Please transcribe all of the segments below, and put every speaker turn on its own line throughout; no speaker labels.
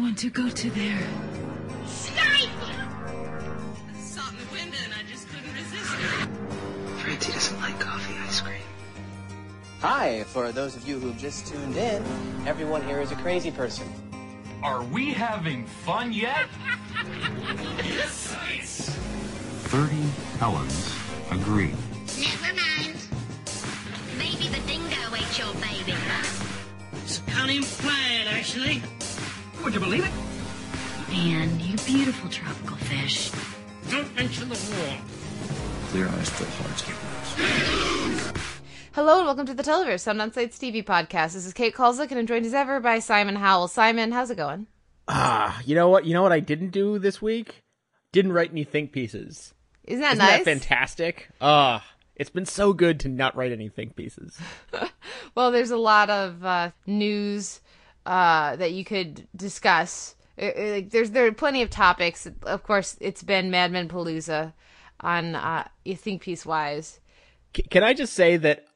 want to go to there.
saw it in the window and I just couldn't resist it.
Francie doesn't like coffee ice cream.
Hi, for those of you who've just tuned in, everyone here is a crazy person.
Are we having fun yet? Yes.
30 Helens agree.
Never mind. Maybe the dingo ate your baby.
It's a cunning plan, actually.
Would you believe it?
Man, you beautiful tropical fish.
Don't mention the war.
Clear eyes, full hearts, get lost.
Hello and welcome to the Televerse, Sound On Sight's TV podcast. This is Kate Kulzick and I'm joined as ever by Simon Howell. Simon, how's it going?
Ah, you know what? You know what I didn't do this week? Didn't write any think pieces.
Isn't that
Isn't
nice?
that fantastic? Ah, it's been so good to not write any think pieces.
well, there's a lot of uh, news uh, that you could discuss. Uh, uh, Like, there's there are plenty of topics. Of course, it's been Mad Men Palooza on uh, you think piece wise.
Can I just say that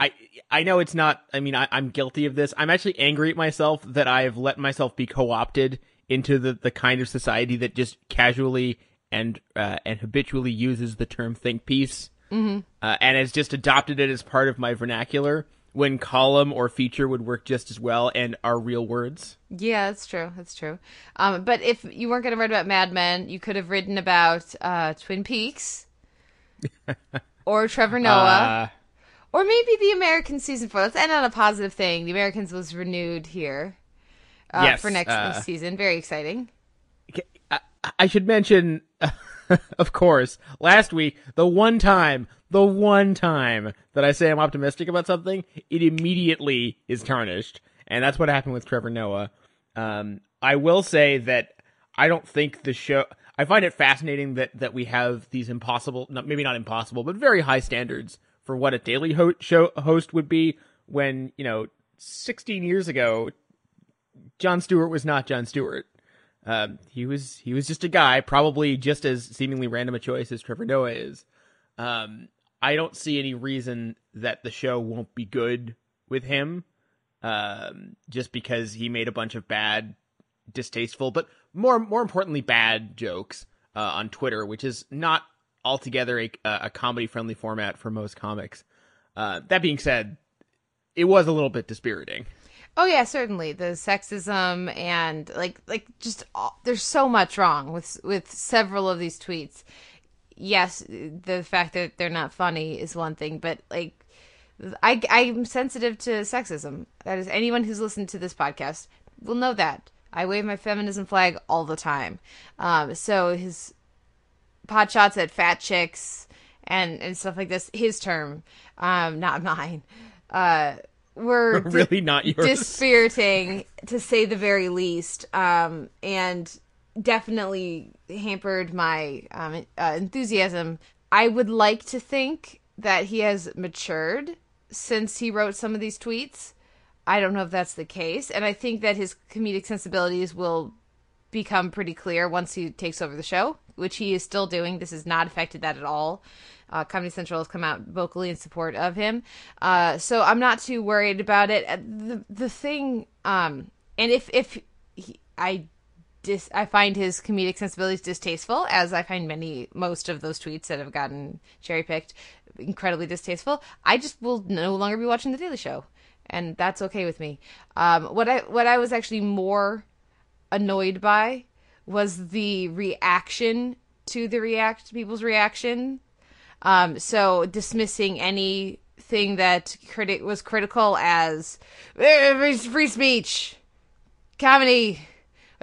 I, I know it's not. I mean, I, I'm guilty of this. I'm actually angry at myself that I have let myself be co-opted into the the kind of society that just casually and uh, and habitually uses the term think piece, mm-hmm. uh, and has just adopted it as part of my vernacular. When column or feature would work just as well and are real words.
Yeah, that's true. That's true. Um, but if you weren't going to write about Mad Men, you could have written about uh, Twin Peaks or Trevor Noah.
Uh,
Or maybe the American season four. Let's end on a positive thing. The Americans was renewed here uh,
Yes,
for next
uh,
season. Very exciting.
I, I should mention, of course, last week, the one time, the one time that I say I'm optimistic about something, it immediately is tarnished. And that's what happened with Trevor Noah. Um, I will say that I don't think the show, I find it fascinating that, that we have these impossible, not, maybe not impossible, but very high standards for what a daily ho- show host would be when, you know, 16 years ago, Jon Stewart was not Jon Stewart. Um, he was he was just a guy, probably just as seemingly random a choice as Trevor Noah is. Um, I don't see any reason that the show won't be good with him, um, just because he made a bunch of bad, distasteful, but more more importantly, bad jokes uh, on Twitter, which is not altogether a, a comedy friendly format for most comics. Uh, that being said, it was a little bit dispiriting.
Oh yeah, certainly the sexism and like like just all, there's so much wrong with with several of these tweets. Yes, the fact that they're not funny is one thing, but like I I'm sensitive to sexism. That is anyone who's listened to this podcast will know that. I wave my feminism flag all the time. Um, so his pot shots at fat chicks and and stuff like this, his term, um, not mine. Uh, were di-
Really not yours.
dispiriting to say the very least, um, and definitely hampered my um, uh, enthusiasm. I would like to think that he has matured since he wrote some of these tweets. I don't know if that's the case, and I think that his comedic sensibilities will become pretty clear once he takes over the show, which he is still doing. This has not affected that at all. Uh, Comedy Central has come out vocally in support of him, uh, so I'm not too worried about it. Uh, The the thing, um, and if if he, I dis I find his comedic sensibilities distasteful, as I find many most of those tweets that have gotten cherry picked incredibly distasteful. I just will no longer be watching the Daily Show, and that's okay with me. Um, what I what I was actually more annoyed by was the reaction to the react people's reaction. Um, so dismissing anything that critic was critical as "Eh, free- free speech, comedy,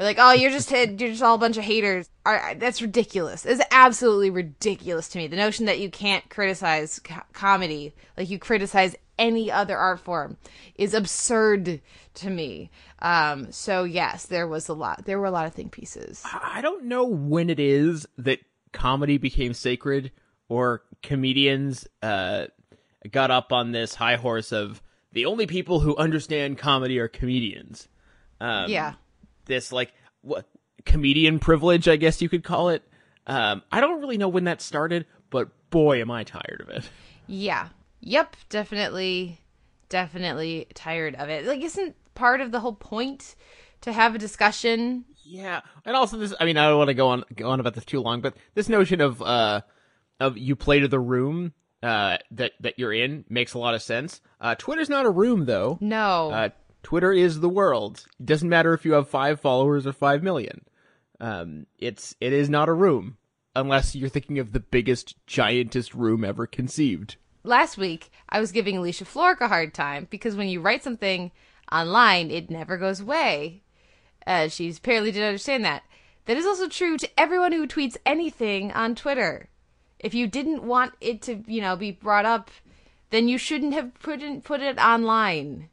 or like, oh, you're just you're just all a bunch of haters. That's ridiculous. It's absolutely ridiculous to me. The notion that you can't criticize co- comedy like you criticize any other art form is absurd to me. Um, so yes, there was a lot. There were a lot of think pieces.
I don't know when it is that comedy became sacred or comedians uh, got up on this high horse of the only people who understand comedy are comedians. Um,
yeah.
This like what comedian privilege, I guess you could call it. Um, I don't really know when that started, but boy, am I tired of it.
Yeah. Yep. Definitely. Definitely tired of it. Like, isn't part of the whole point to have a discussion.
Yeah, and also this. I mean, I don't want to go on go on about this too long, but this notion of uh of you play to the room uh that that you're in makes a lot of sense. Uh, Twitter's not a room though.
No.
Uh, Twitter is the world. It doesn't matter if you have five followers or five million. Um, it's it is not a room unless you're thinking of the biggest, giantest room ever conceived.
Last week, I was giving Alicia Florrick a hard time because when you write something online, it never goes away. Uh, she apparently didn't understand that. That is also true to everyone who tweets anything on Twitter. If you didn't want it to, you know, be brought up, then you shouldn't have put it, put it online.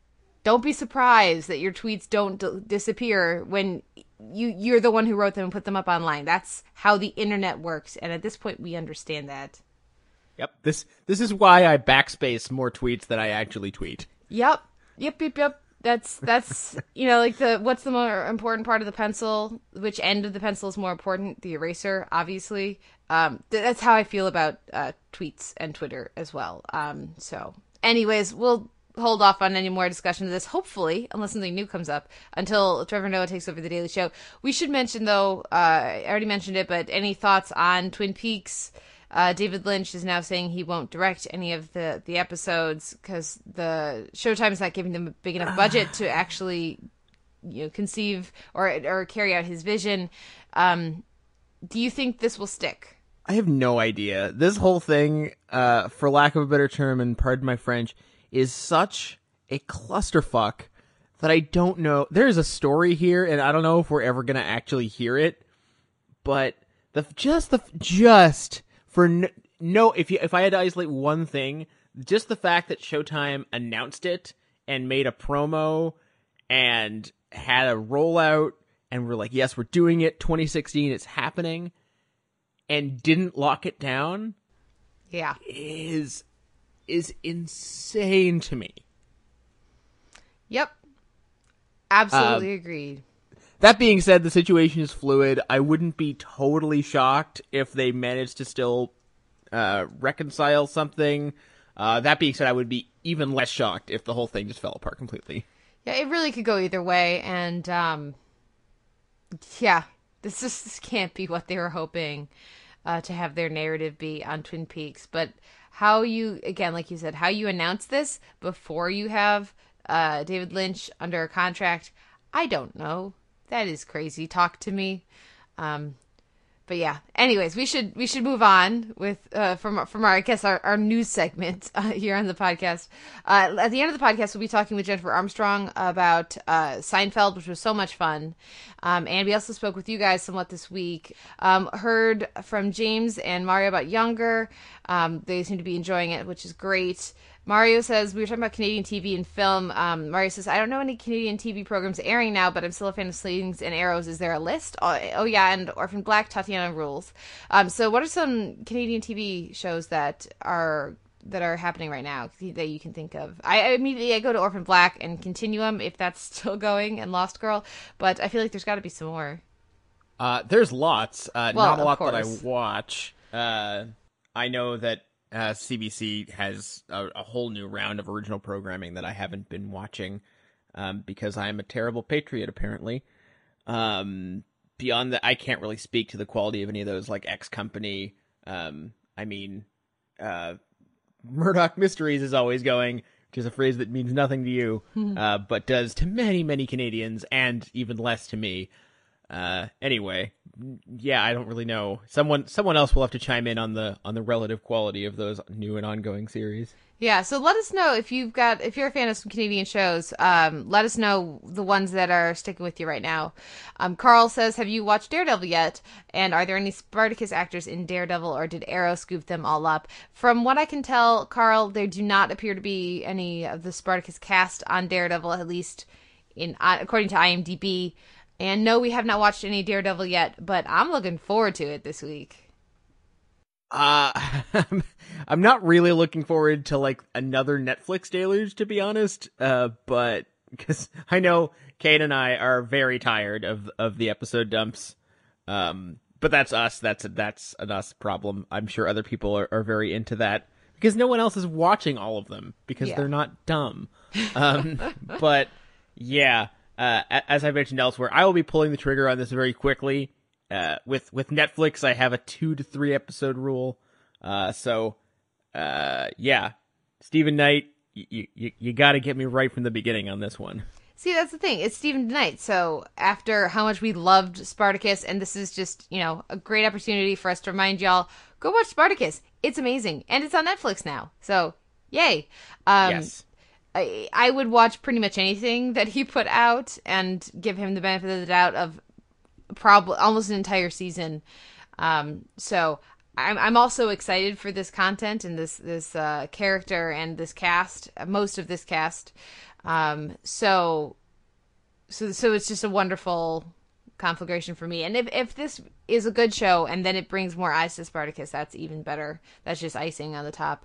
Don't be surprised that your tweets don't d- disappear when you you're the one who wrote them and put them up online. That's how the internet works, and at this point, we understand that.
Yep. This this is why I backspace more tweets than I actually tweet.
Yep. Yep. Yep. Yep. That's that's you know like the what's the more important part of the pencil? Which end of the pencil is more important? The eraser, obviously. Um, th- that's how I feel about uh, tweets and Twitter as well. Um, so, anyways, we'll hold off on any more discussion of this. Hopefully, unless something new comes up, until Trevor Noah takes over the Daily Show. We should mention though, uh, I already mentioned it, but any thoughts on Twin Peaks? Uh, David Lynch is now saying he won't direct any of the, the episodes because the Showtime is not giving them a big enough budget to actually, you know, conceive or or carry out his vision. Um, do you think this will stick?
I have no idea. This whole thing, uh, for lack of a better term, and pardon my French, is such a clusterfuck that I don't know. There's a story here, and I don't know if we're ever gonna actually hear it. But the just the just for no, no if you if I had to isolate one thing, just the fact that Showtime announced it and made a promo and had a rollout and we're like, yes, we're doing it. 2016, it's happening, and didn't lock it down
Yeah.
is is insane to me.
Yep. Absolutely agreed.
That being said, the situation is fluid. I wouldn't be totally shocked if they managed to still uh, reconcile something. Uh, that being said, I would be even less shocked if the whole thing just fell apart completely.
Yeah, it really could go either way, and um, yeah, this just this can't be what they were hoping uh, to have their narrative be on Twin Peaks. But how you again, like you said, how you announce this before you have uh, David Lynch under a contract, I don't know. That is crazy. Talk to me. Um, but yeah. Anyways, we should we should move on with uh, from from our I guess our, our news segment uh, here on the podcast. Uh, at the end of the podcast, we'll be talking with Jennifer Armstrong about uh, Seinfeld, which was so much fun. Um, and we also spoke with you guys somewhat this week. Um, heard from James and Mario about Younger. Um, they seem to be enjoying it, which is great. Mario says we were talking about Canadian TV and film. Um, Mario says I don't know any Canadian TV programs airing now, but I'm still a fan of Slings and Arrows. Is there a list? Oh, oh yeah, and Orphan Black, Tatiana Rules. Um, so what are some Canadian TV shows that are that are happening right now that you can think of? I, I immediately I go to Orphan Black and Continuum if that's still going, and Lost Girl, but I feel like there's got to be some more.
Uh, there's lots. Uh,
Well,
not a lot that I watch. Uh, I know that uh, CBC has a, a whole new round of original programming that I haven't been watching um, because I am a terrible patriot, apparently. Um, beyond that, I can't really speak to the quality of any of those, like X Company. Um, I mean, uh, Murdoch Mysteries is always going, which is a phrase that means nothing to you, uh, but does to many, many Canadians, and even less to me. Uh, anyway, yeah, I don't really know. Someone, someone else will have to chime in on the on the relative quality of those new and ongoing series.
Yeah, so let us know if you've got if you're a fan of some Canadian shows. Um, let us know the ones that are sticking with you right now. Um, Carl says, "Have you watched Daredevil yet? And are there any Spartacus actors in Daredevil, or did Arrow scoop them all up?" From what I can tell, Carl, there do not appear to be any of the Spartacus cast on Daredevil, at least in uh, according to IMDb. And no, we have not watched any Daredevil yet, but I'm looking forward to it this week.
Uh, I'm not really looking forward to like another Netflix deluge, to be honest. Uh, but because I know Kate and I are very tired of of the episode dumps. Um, but that's us. That's that's an us problem. I'm sure other people are, are very into that because no one else is watching all of them because
Yeah.
they're not dumb. Um, but yeah, uh, as I mentioned elsewhere, I will be pulling the trigger on this very quickly. Uh, with with Netflix, I have a two to three episode rule. Uh, so, uh, yeah, Steven DeKnight, you you you got to get me right from the beginning on this one.
See, that's the thing. It's Steven DeKnight. So after how much we loved Spartacus, and this is just, you know, a great opportunity for us to remind y'all, go watch Spartacus. It's amazing. And it's on Netflix now. So, yay. Um,
yes.
I, I would watch pretty much anything that he put out and give him the benefit of the doubt of probably almost an entire season. Um, so I'm I'm also excited for this content and this this uh, character and this cast, most of this cast. Um, so so so it's just a wonderful conflagration for me. And if if this is a good show and then it brings more eyes to Spartacus, that's even better. That's just icing on the top.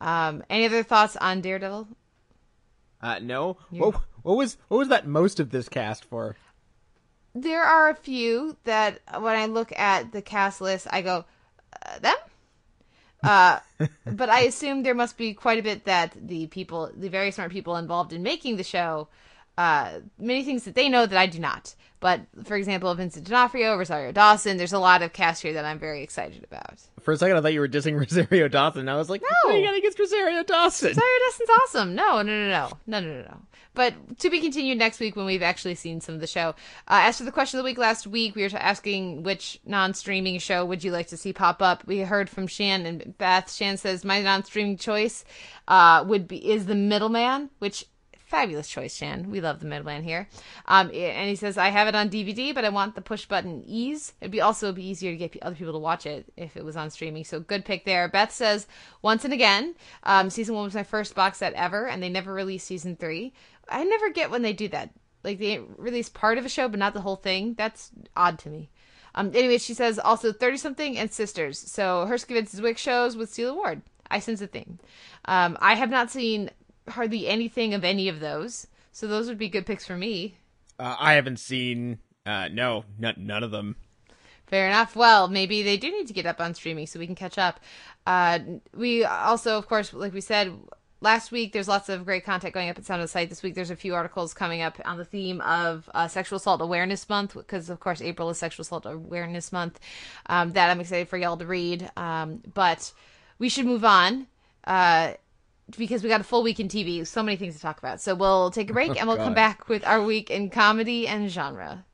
Um, any other thoughts on Daredevil?
Uh, no. What what was what was that most of this cast for?
there are a few that when I look at the cast list, I go, uh, them? Uh, but I assume there must be quite a bit that the people, the very smart people involved in making the show, uh, many things that they know that I do not. But for example, Vincent D'Onofrio, Rosario Dawson, there's a lot of cast here that I'm very excited about.
For a second, I thought you were dissing Rosario Dawson. I was like,
No.
you gotta get Rosario Dawson?
Rosario Dawson's awesome. No, no, no, no, no, no, no, no. But to be continued next week when we've actually seen some of the show. Uh, as for the question of the week last week, we were asking which non-streaming show would you like to see pop up. We heard from Shan and Beth. Shan says my non-streaming choice uh, would be is the Middleman, which fabulous choice, Shan. We love the Middleman here. Um, and he says I have it on DVD, but I want the push button ease. It'd be also be easier to get other people to watch it if it was on streaming. So good pick there. Beth says once and again, um, season one was my first box set ever, and they never released season three. I never get when they do that. Like they release part of a show, but not the whole thing. That's odd to me. Um, anyway, she says also 30 something and sisters. So Herskovitz Zwick shows with Sela Ward. I sense a theme. Um, I have not seen hardly anything of any of those. So those would be good picks for me.
Uh, I haven't seen. Uh, no, n- none of them.
Fair enough. Well, maybe they do need to get up on streaming so we can catch up. Uh, we also, of course, like we said last week, there's lots of great content going up at Sound on Sight. This week, there's a few articles coming up on the theme of uh, Sexual Assault Awareness Month, because, of course, April is Sexual Assault Awareness Month. Um, that I'm excited for y'all to read. Um, but we should move on. Uh, because we got a full week in TV, so many things to talk about. So we'll take a break oh, and we'll come back with our week in comedy and genre.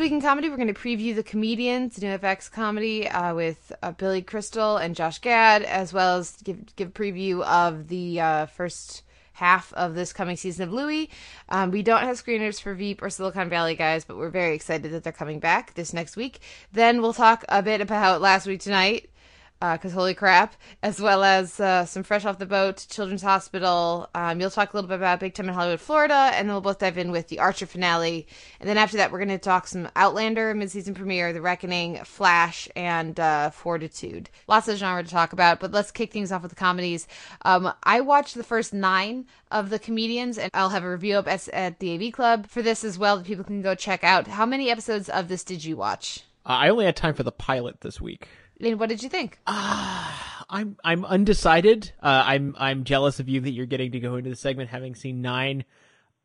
Week in comedy, we're going to preview the comedians, new FX comedy uh, with uh, Billy Crystal and Josh Gad, as well as give give a preview of the uh, first half of this coming season of Louie. Um, we don't have screeners for Veep or Silicon Valley guys, but we're very excited that they're coming back this next week. Then we'll talk a bit about last week tonight because holy crap, as well as uh, some fresh off the boat, Children's Hospital. Um, you'll talk a little bit about Big Time in Hollywood, Florida, and then we'll both dive in with the Archer finale. And then after that, we're going to talk some Outlander mid-season premiere, The Reckoning, Flash, and uh, Fortitude. Lots of genre to talk about, but let's kick things off with the comedies. Um, I watched the first nine of the comedians, and I'll have a review up at, at the AV Club for this as well that people can go check out. How many episodes of this did you watch?
Uh, I only had time for the pilot this week.
And what did you think?
I'm I'm undecided. Uh, I'm I'm jealous of you that you're getting to go into the segment having seen nine.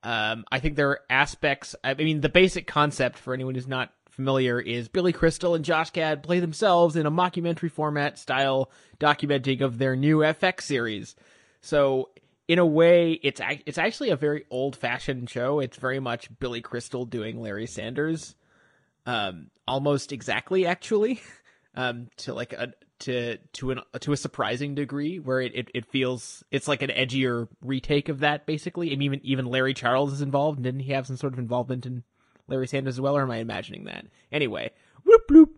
Um, I think there are aspects. I mean, the basic concept for anyone who's not familiar is Billy Crystal and Josh Gad play themselves in a mockumentary format style documenting of their new FX series. So in a way, it's it's actually a very old fashioned show. It's very much Billy Crystal doing Larry Sanders, um, almost exactly actually. um, to like a to to an to a surprising degree where it, it, it feels it's like an edgier retake of that basically. And even even larry charles is involved. Didn't he have some sort of involvement in larry sanders as well or am i imagining that? Anyway whoop bloop.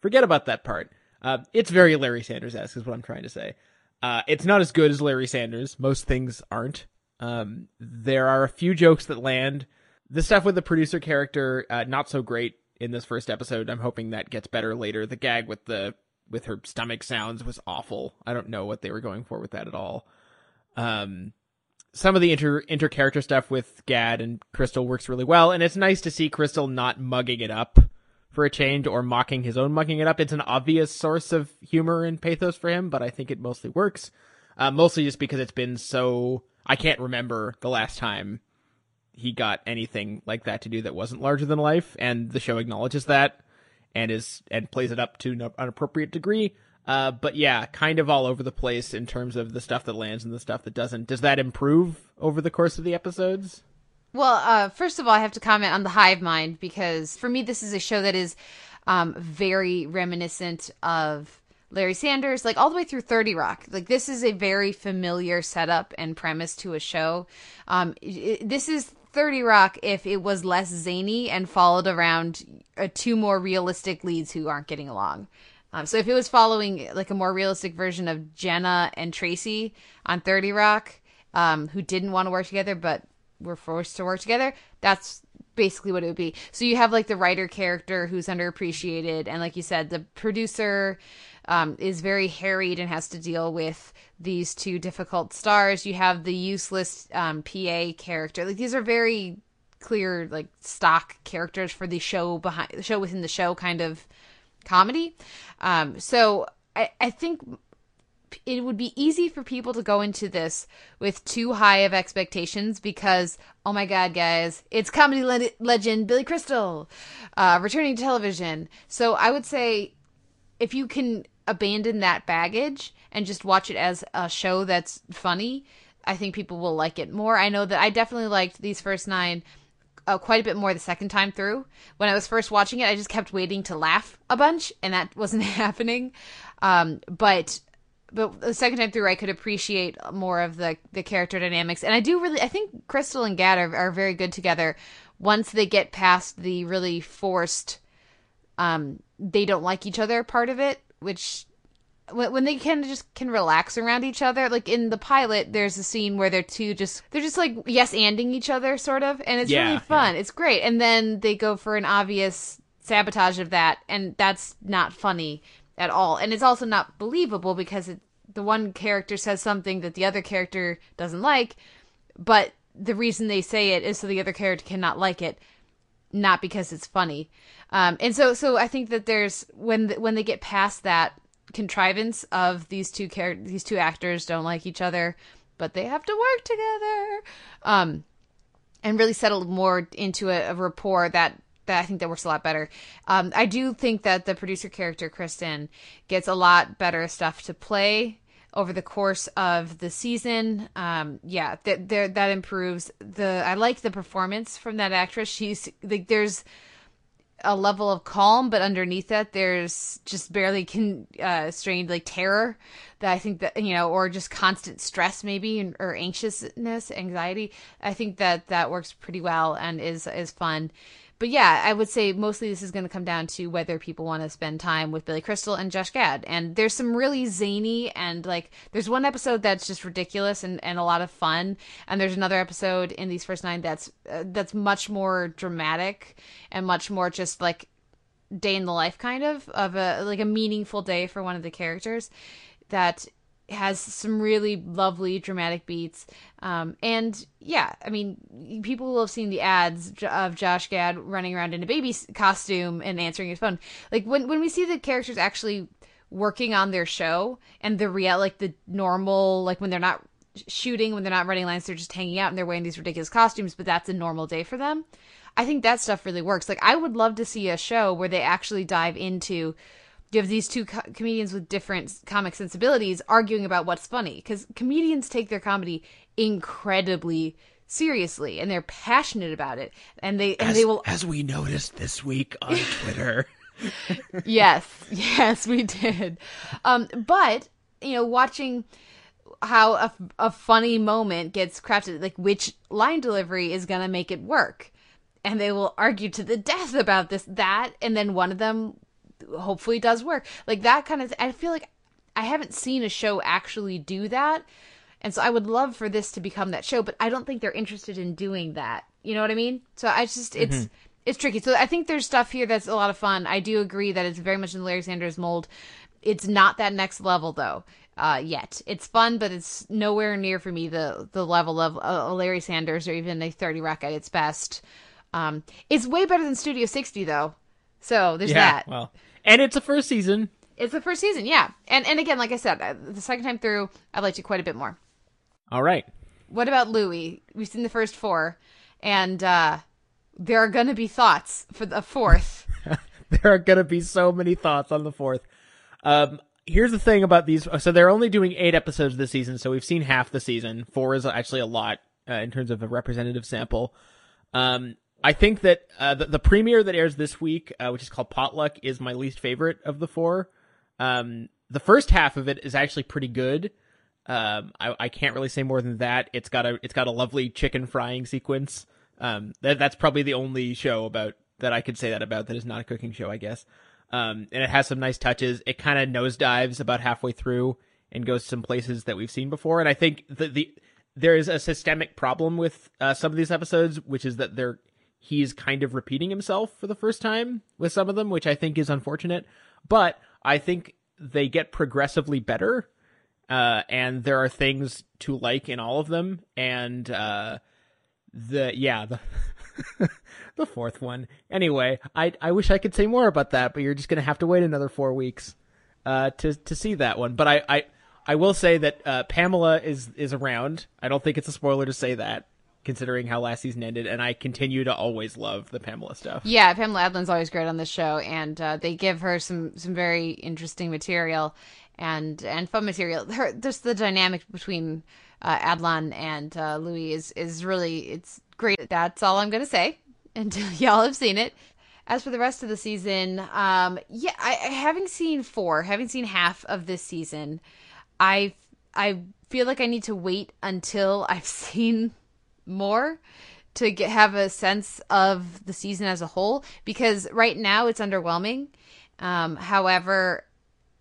Forget about that part. Uh, it's very larry sanders-esque is what i'm trying to say. Uh, it's not as good as larry sanders. Most things aren't. Um, there are a few jokes that land. The stuff with the producer character uh, not so great in this first episode i'm hoping that gets better later the gag with the with her stomach sounds was awful. I don't know what they were going for with that at all. Um, some of the inter inter character stuff with Gad and Crystal works really well, and it's nice to see Crystal not mugging it up for a change or mocking his own mugging it up. It's an obvious source of humor and pathos for him, but I think it mostly works. Uh, mostly just because it's been so. I can't remember the last time he got anything like that to do that wasn't larger than life, and the show acknowledges that and is and plays it up to an appropriate degree. Uh, but yeah, kind of all over the place in terms of the stuff that lands and the stuff that doesn't. Does that improve over the course of the episodes?
Well, uh, first of all, I have to comment on the Hive Mind because for me, this is a show that is um, very reminiscent of Larry Sanders, like all the way through 30 Rock. Like this is a very familiar setup and premise to a show. Um, it, this is 30 Rock if it was less zany and followed around uh, two more realistic leads who aren't getting along. Um, so if it was following like a more realistic version of Jenna and Tracy on 30 Rock, um, who didn't want to work together but were forced to work together, that's basically what it would be. So you have like the writer character who's underappreciated, and like you said, the producer um, is very harried and has to deal with these two difficult stars. You have the useless um, PA character. Like these are very clear like stock characters for the show behind the show within the show kind of comedy. Um, so I, I think it would be easy for people to go into this with too high of expectations because oh my god guys it's comedy le- legend billy crystal uh, returning to television so i would say if you can abandon that baggage and just watch it as a show that's funny, I think people will like it more. I know that I definitely liked these first nine uh, quite a bit more the second time through. When I was first watching it, I just kept waiting to laugh a bunch, and that wasn't happening. Um, but but the second time through, I could appreciate more of the the character dynamics, and I do really. I think Crystal and Gad are, are very good together. Once they get past the really forced, um, they don't like each other part of it, which when, they kind of just can relax around each other like in the pilot there's a scene where they're two just they're just like yes anding each other sort of and it's
Yeah,
really fun. It's great. And then they go for an obvious sabotage of that and that's not funny at all. And it's also not believable because it, the one character says something that the other character doesn't like but the reason they say it is so the other character cannot like it not because it's funny um, and so so i think that there's when when they get past that contrivance of these two char- these two actors don't like each other but they have to work together um and really settle more into a, a rapport that that I think that works a lot better. Um, I do think that the producer character Kristen gets a lot better stuff to play over the course of the season. Um, yeah, that that improves the. I like the performance from that actress. She's like there's a level of calm, but underneath that, there's just barely con- uh, like terror that I think that you know, or just constant stress maybe, or anxiousness, anxiety. I think that that works pretty well and is is fun. But yeah, I would say mostly this is going to come down to whether people want to spend time with Billy Crystal and Josh Gad. And there's some really zany and like there's one episode that's just ridiculous and, and a lot of fun, and there's another episode in these first nine that's uh, that's much more dramatic and much more just like day in the life kind of of a like a meaningful day for one of the characters that has some really lovely dramatic beats. Um, and yeah, I mean, people will have seen the ads of Josh Gad running around in a baby costume and answering his phone. Like when when we see the characters actually working on their show and the real like the normal like when they're not shooting when they're not running lines they're just hanging out and they're wearing these ridiculous costumes but that's a normal day for them i think that stuff really works like i would love to see a show where they actually dive into you have these two co- comedians with different comic sensibilities arguing about what's funny because comedians take their comedy incredibly seriously and they're passionate about it and they and
as,
they will
as we noticed this week on Twitter.
yes, yes, we did. Um, but you know, watching how a, a funny moment gets crafted, like which line delivery is gonna make it work, and they will argue to the death about this, that, and then one of them hopefully does work. Like that kind of. I feel like I haven't seen a show actually do that. And so I would love for this to become that show, but I don't think they're interested in doing that. You know what I mean? So I just it's mm-hmm. it's tricky. So I think there's stuff here that's a lot of fun. I do agree that it's very much in Larry Sanders mold. It's not that next level though. Uh, yet it's fun, but it's nowhere near for me the the level of uh, Larry Sanders or even a Thirty Rock at its best. Um, it's way better than Studio 60 though. So there's
yeah,
that.
Well, and it's the first season.
It's the first season, yeah. And and again, like I said, uh, the second time through, I liked it quite a bit more.
All right.
What about Louie? We've seen the first four, and uh, there are going to be thoughts for the fourth.
there are going to be so many thoughts on the fourth. Um, here's the thing about these. So they're only doing eight episodes this season, so we've seen half the season. Four is actually a lot uh, in terms of a representative sample. Um, I think that uh, the, the premiere that airs this week, uh, which is called Potluck, is my least favorite of the four. Um, the first half of it is actually pretty good. Um, I, I can't really say more than that. It's got a it's got a lovely chicken frying sequence. Um, that that's probably the only show about that I could say that about that is not a cooking show, I guess. Um, and it has some nice touches. It kind of nosedives about halfway through and goes some places that we've seen before. And I think the the there is a systemic problem with uh, some of these episodes, which is that they're he's kind of repeating himself for the first time with some of them, which I think is unfortunate. But I think they get progressively better uh, and there are things to like in all of them. And uh, the yeah the the fourth one. Anyway, I I wish I could say more about that, but you're just gonna have to wait another four weeks uh, to to see that one. But I I, I will say that uh, Pamela is is around. I don't think it's a spoiler to say that. Considering how last season ended, and I continue to always love the Pamela stuff.
Yeah, Pamela Adlon's always great on this show, and uh, they give her some some very interesting material and and fun material. Her just the dynamic between uh, Adlon and uh, Louis is is really it's great. That's all I'm gonna say until y'all have seen it. As for the rest of the season, um, yeah, I, having seen four, having seen half of this season, I I feel like I need to wait until I've seen more to get have a sense of the season as a whole because right now it's underwhelming. Um, however,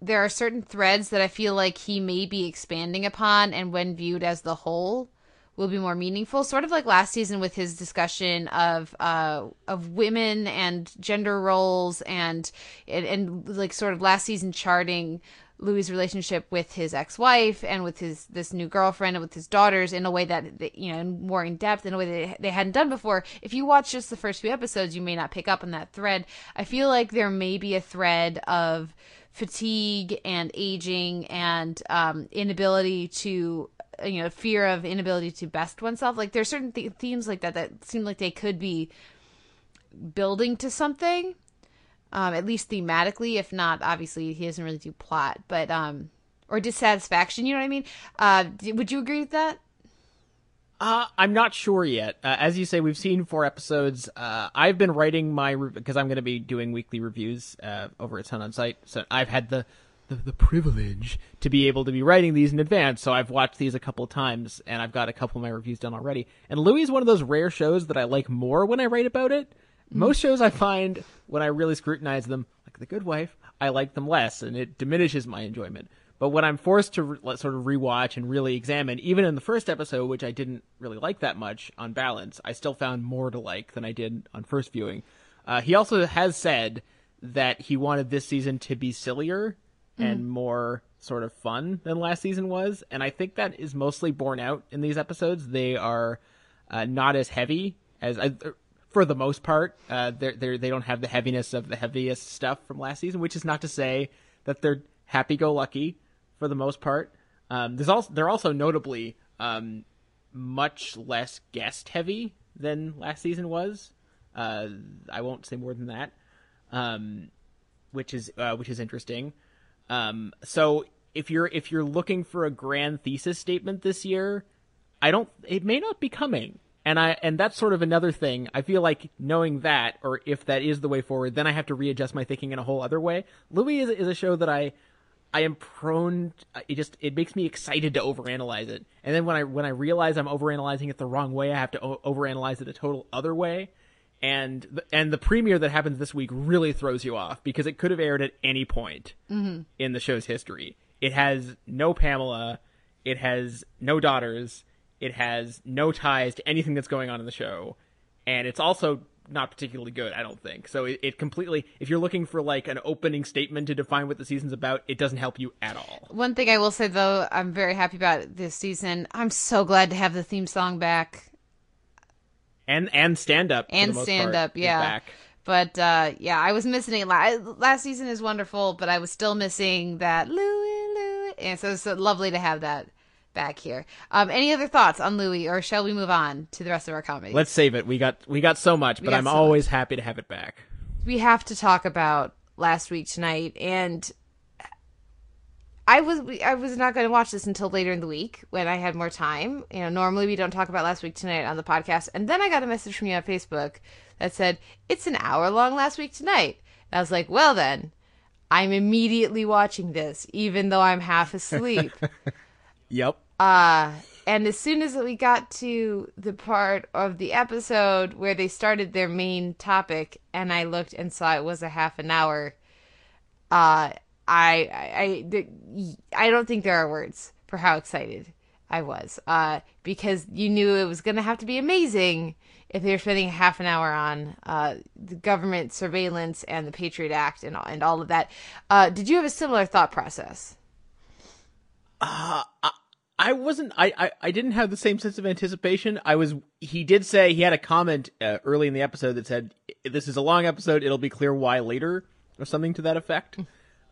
there are certain threads that I feel like he may be expanding upon, and when viewed as the whole, will be more meaningful. Sort of like last season with his discussion of uh, of women and gender roles, and, and and like sort of last season charting Louis' relationship with his ex-wife and with his this new girlfriend and with his daughters in a way that you know more in depth in a way that they hadn't done before. If you watch just the first few episodes, you may not pick up on that thread. I feel like there may be a thread of fatigue and aging and um, inability to you know fear of inability to best oneself like there's certain th- themes like that that seem like they could be building to something um, at least thematically if not obviously he doesn't really do plot but um or dissatisfaction you know what i mean uh would you agree with that
uh, I'm not sure yet. Uh, as you say, we've seen four episodes. Uh, I've been writing my because re- I'm going to be doing weekly reviews uh, over at Sound on Sight. So I've had the, the, the privilege to be able to be writing these in advance. So I've watched these a couple of times, and I've got a couple of my reviews done already. And Louie is one of those rare shows that I like more when I write about it. Mm. Most shows I find when I really scrutinize them, like The Good Wife, I like them less, and it diminishes my enjoyment. But when I'm forced to re- sort of rewatch and really examine, even in the first episode, which I didn't really like that much on balance, I still found more to like than I did on first viewing. Uh, he also has said that he wanted this season to be sillier mm. and more sort of fun than last season was, and I think that is mostly borne out in these episodes. They are uh, not as heavy as. Uh, for the most part, uh, they're, they're, they don't have the heaviness of the heaviest stuff from last season, which is not to say that they're happy-go-lucky for the most part. Um, there's also they're also notably um, much less guest heavy than last season was. Uh, I won't say more than that, um, which is uh, which is interesting. Um, so if you're if you're looking for a grand thesis statement this year, I don't. It may not be coming. And I and that's sort of another thing. I feel like knowing that, or if that is the way forward, then I have to readjust my thinking in a whole other way. Louie is, is a show that I I am prone. It just it makes me excited to overanalyze it, and then when I when I realize I'm overanalyzing it the wrong way, I have to o- overanalyze it a total other way. And the, and the premiere that happens this week really throws you off because it could have aired at any point mm-hmm. in the show's history. It has no Pamela, it has no daughters, it has no ties to anything that's going on in the show, and it's also not particularly good, I don't think. So it, it completely, if you're looking for like an opening statement to define what the season's about, it doesn't help you at all.
One thing I will say though, I'm very happy about this season. I'm so glad to have the theme song back
And and stand up
and stand up. Yeah.
back.
But uh, yeah, I was missing it. Last season is wonderful, but I was still missing that Louie, Louie, and so it's lovely to have that back here. Um, any other thoughts on Louie, or shall we move on to the rest of our comedy?
Let's save it. We got we got so much, but I'm
so
always happy to have it back.
we have to talk about last week tonight and I was I was not going to watch this until later in the week when I had more time. You know, normally we don't talk about last week tonight on the podcast. And then I got a message from you on Facebook that said it's an hour long last week tonight. And I was like, well then, I'm immediately watching this, even though I'm half asleep.
Yep.
Uh, and as soon as we got to the part of the episode where they started their main topic, and I looked and saw it was a half an hour, uh, I, I, I, I don't think there are words for how excited I was. Uh, because you knew it was going to have to be amazing if they were spending half an hour on uh, the government surveillance and the Patriot Act and all, and all of that. Uh, did you have a similar thought process?
I wasn't. I, I I didn't have the same sense of anticipation. I was. He did say he had a comment uh, early in the episode that said, "This is a long episode. It'll be clear why later," or something to that effect.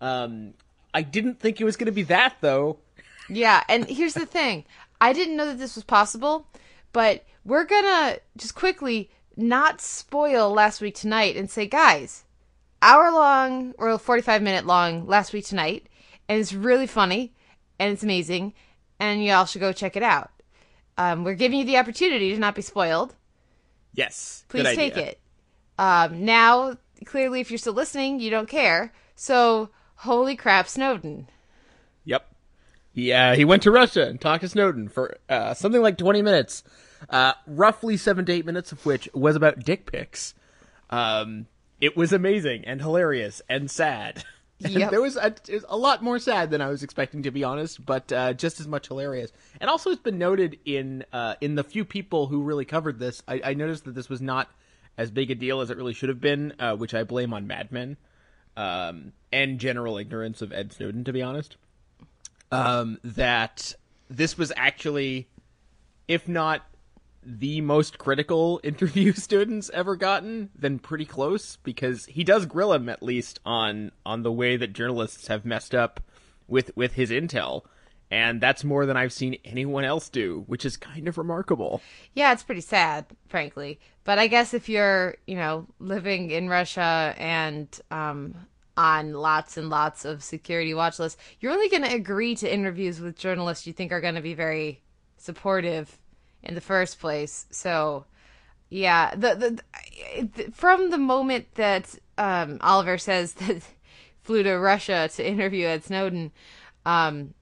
Um, I didn't think it was going to be that though.
Yeah, and here's the thing. I didn't know that this was possible, but we're gonna just quickly not spoil last week tonight and say, guys, hour long or 45 minute long last week tonight, and it's really funny and it's amazing, and y'all should go check it out. Um, we're giving you the opportunity to not be spoiled.
Yes.
Please take
idea.
it. Um, now, clearly, if you're still listening, you don't care. So, holy crap, Snowden.
Yep. Yeah, he went to Russia and talked to Snowden for uh, something like 20 minutes, uh, roughly seven to eight minutes of which was about dick pics. Um, it was amazing and hilarious and sad.
Yep.
there was a, was a lot more sad than I was expecting, to be honest, but uh, just as much hilarious. And also, it's been noted in uh, in the few people who really covered this. I, I noticed that this was not as big a deal as it really should have been, uh, which I blame on Mad Men um, and general ignorance of Ed Snowden, to be honest um, that this was actually, if not the most critical interview Snowden's ever gotten, then pretty close because he does grill him at least on on the way that journalists have messed up with with his intel. And that's more than I've seen anyone else do, which is kind of remarkable.
Yeah, it's pretty sad, frankly. But I guess if you're, you know, living in Russia and um, on lots and lots of security watch lists, you're only going to agree to interviews with journalists you think are going to be very supportive in the first place. So, yeah, the the, the from the moment that um, Oliver says that flew to Russia to interview Ed Snowden, um,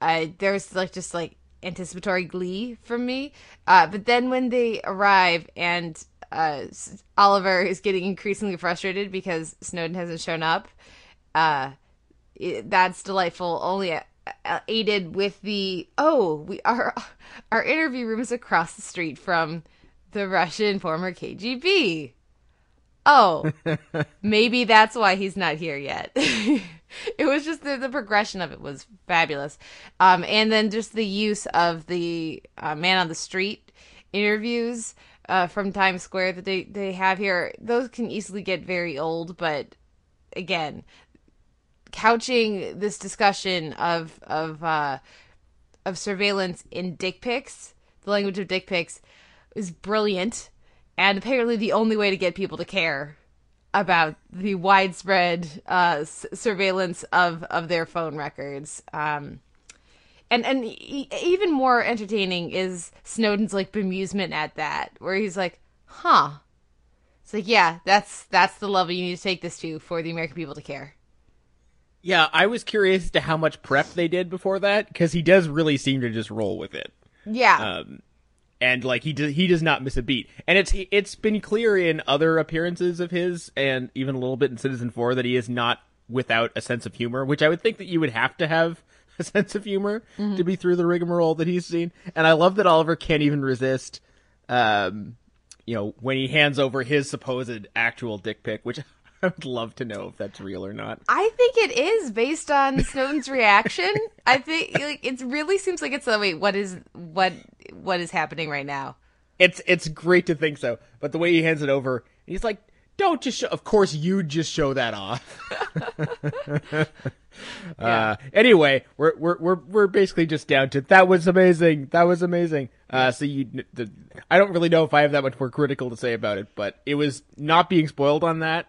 I there's like just like anticipatory glee from me. Uh, but then when they arrive and uh, Oliver is getting increasingly frustrated because Snowden hasn't shown up, uh, it, that's delightful. Only aided with the oh we our our interview room is across the street from the Russian former KGB. Oh, maybe that's why he's not here yet. it was just the, the progression of it was fabulous. Um, and then just the use of the uh, man on the street interviews uh, from Times Square that they, they have here. Those can easily get very old, but again, couching this discussion of of uh, of surveillance in dick pics, the language of dick pics, is brilliant, and apparently the only way to get people to care about the widespread uh, s- surveillance of of their phone records. Um, and and e- even more entertaining is Snowden's like bemusement at that, where he's like, "Huh." It's like, yeah, that's that's the level you need to take this to for the American people to care.
Yeah, I was curious to how much prep they did before that because he does really seem to just roll with it.
Yeah.
Um, and like he does, he does not miss a beat. And it's it's been clear in other appearances of his, and even a little bit in Citizenfour, that he is not without a sense of humor, which I would think that you would have to have a sense of humor
Mm-hmm.
to be through the rigmarole that he's seen. And I love that Oliver can't even resist, um, you know, when he hands over his supposed actual dick pic, which I would love to know if that's real or not.
I think it is based on Snowden's reaction. I think like it really seems like it's a wait. What is what what is happening right now?
It's it's great to think so, but the way he hands it over, he's like, "Don't just show." Of course, you just show that off. uh, anyway, we're we're we're we're basically just down to that was amazing. That was amazing. Uh, so you, the, I don't really know if I have that much more critical to say about it, but it was not being spoiled on that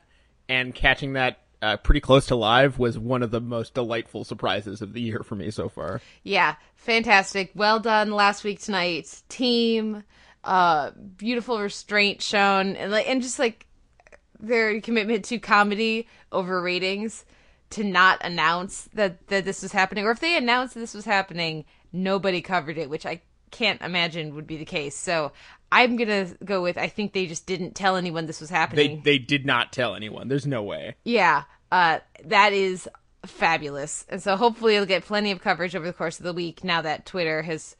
and catching that uh, pretty close to live was one of the most delightful surprises of the year for me so far.
Yeah, fantastic. Well done last week tonight, team. Uh, beautiful restraint shown, and like, and just like their commitment to comedy over ratings to not announce that that this was happening, or if they announced this was happening, nobody covered it, which I can't imagine would be the case. So I'm gonna go with I think they just didn't tell anyone this was happening.
they they did not tell anyone. There's no way.
Yeah, uh, that is fabulous. And so hopefully it'll get plenty of coverage over the course of the week now that Twitter has,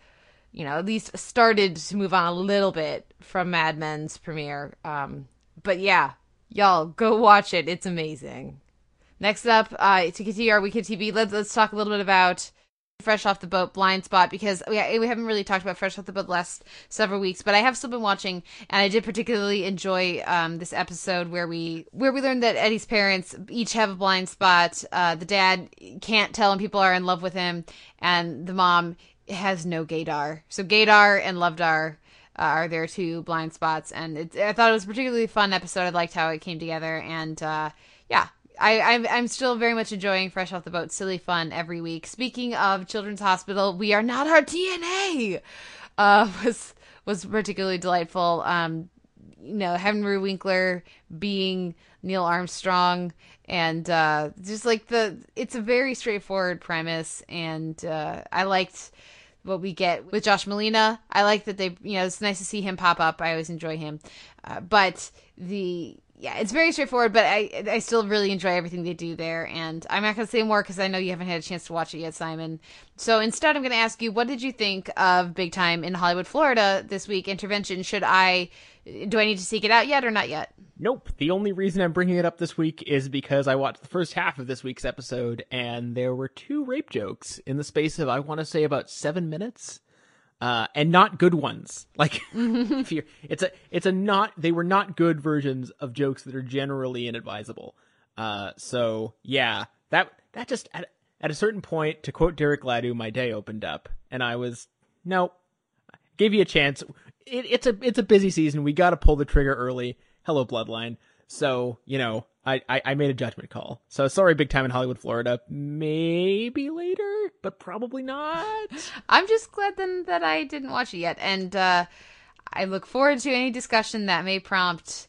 you know, at least started to move on a little bit from Mad Men's premiere. Um, but yeah, y'all go watch it. It's amazing. Next up, uh, to continue our weekend TV, let's let's talk a little bit about Fresh Off the Boat Blind Spot because we, we haven't really talked about Fresh Off the Boat the last several weeks, but I have still been watching, and I did particularly enjoy um, this episode where we where we learned that Eddie's parents each have a blind spot. Uh, the dad can't tell when people are in love with him, and the mom has no gaydar. So gaydar and lovedar uh, are their two blind spots, and it, I thought it was a particularly fun episode. I liked how it came together, and uh, yeah, I, I'm, I'm still very much enjoying Fresh Off the Boat. Silly fun every week. Speaking of Children's Hospital, we are not our DNA. Uh, was was particularly delightful. Um, you know, Henry Winkler being Neil Armstrong, and uh, just like the, it's a very straightforward premise, and uh, I liked what we get with Josh Malina. I like that they, you know, it's nice to see him pop up. I always enjoy him, uh, but the yeah, it's very straightforward, but I I still really enjoy everything they do there. And I'm not gonna say more because I know you haven't had a chance to watch it yet, Simon. So instead, I'm gonna ask you, what did you think of Big Time in Hollywood, Florida this week? Intervention? Should I do I need to seek it out yet or not yet?
Nope. The only reason I'm bringing it up this week is because I watched the first half of this week's episode, and there were two rape jokes in the space of I want to say about seven minutes, uh, and not good ones. Like, it's a, it's a not. They were not good versions of jokes that are generally inadvisable. Uh, so yeah, that that just at at a certain point, to quote Derek Ladu, my day opened up, and I was nope. Gave you a chance. It, it's a it's a busy season. We got to pull the trigger early. Hello, Bloodline. So you know, I, I I made a judgment call. So sorry, big time in Hollywood, Florida. Maybe later, but probably not.
I'm just glad then that I didn't watch it yet, and uh, I look forward to any discussion that may prompt.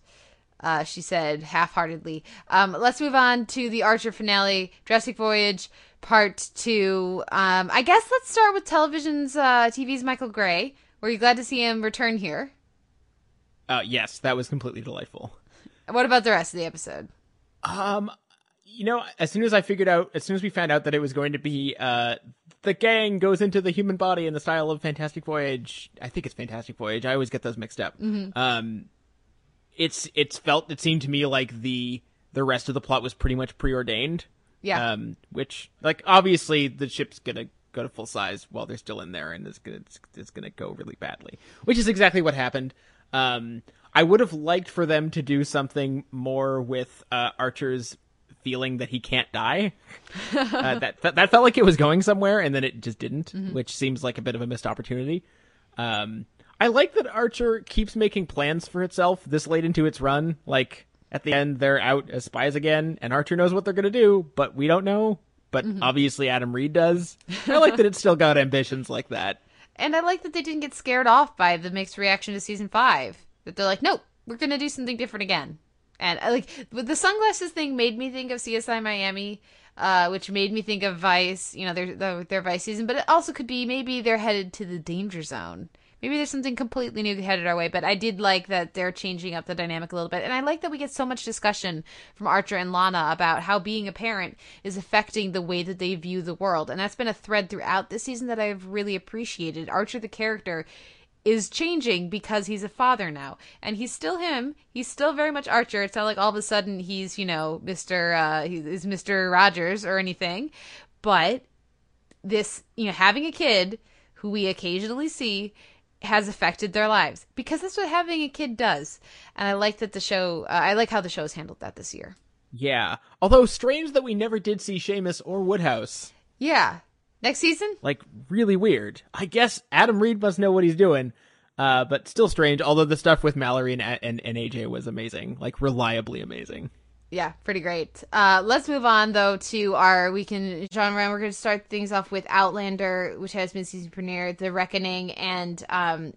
Uh, she said half-heartedly. Um, let's move on to the Archer finale, Drastic Voyage Part Two. Um, I guess let's start with television's uh, TV's Michael Gray. Were you glad to see him return here?
Uh, yes, that was completely delightful.
What about the rest of the episode?
Um, you know, as soon as I figured out, as soon as we found out that it was going to be, uh, the gang goes into the human body in the style of Fantastic Voyage. I think it's Fantastic Voyage. I always get those mixed up. Um, it's it's felt it seemed to me like the the rest of the plot was pretty much preordained.
Yeah.
Um, which like obviously the ship's gonna go to full size while they're still in there, and it's gonna it's, it's gonna go really badly. Which is exactly what happened. Um, I would have liked for them to do something more with uh, Archer's feeling that he can't die. uh, that that felt like it was going somewhere, and then it just didn't, which seems like a bit of a missed opportunity. Um, I like that Archer keeps making plans for itself this late into its run. Like at the end, they're out as spies again, and Archer knows what they're gonna do, but we don't know but obviously Adam Reed does. I like that it's still got ambitions like that.
And I like that they didn't get scared off by the mixed reaction to season five. That they're like, nope, we're gonna do something different again. And I like the sunglasses thing made me think of CSI Miami, uh, which made me think of Vice. You know, their their, their Vice season, but it also could be maybe they're headed to the danger zone. Maybe there's something completely new headed our way, but I did like that they're changing up the dynamic a little bit. And I like that we get so much discussion from Archer and Lana about how being a parent is affecting the way that they view the world. And that's been a thread throughout this season that I've really appreciated. Archer, the character, is changing because he's a father now. And he's still him. He's still very much Archer. It's not like all of a sudden he's, you know, Mr. Uh, he's Mr. Rogers or anything. But this, you know, having a kid who we occasionally see has affected their lives because that's what having a kid does. And I like that the show, uh, I like how the show's handled that this year.
Yeah. Although strange that we never did see Seamus or Woodhouse.
Yeah. Next season?
Like really weird. I guess Adam Reed must know what he's doing. Uh, but still strange. Although the stuff with Mallory and, and and AJ was amazing, like reliably amazing.
Yeah, pretty great. Uh, let's move on though to our weekend genre. We're going to start things off with Outlander, which has been season premiere, The Reckoning, and um,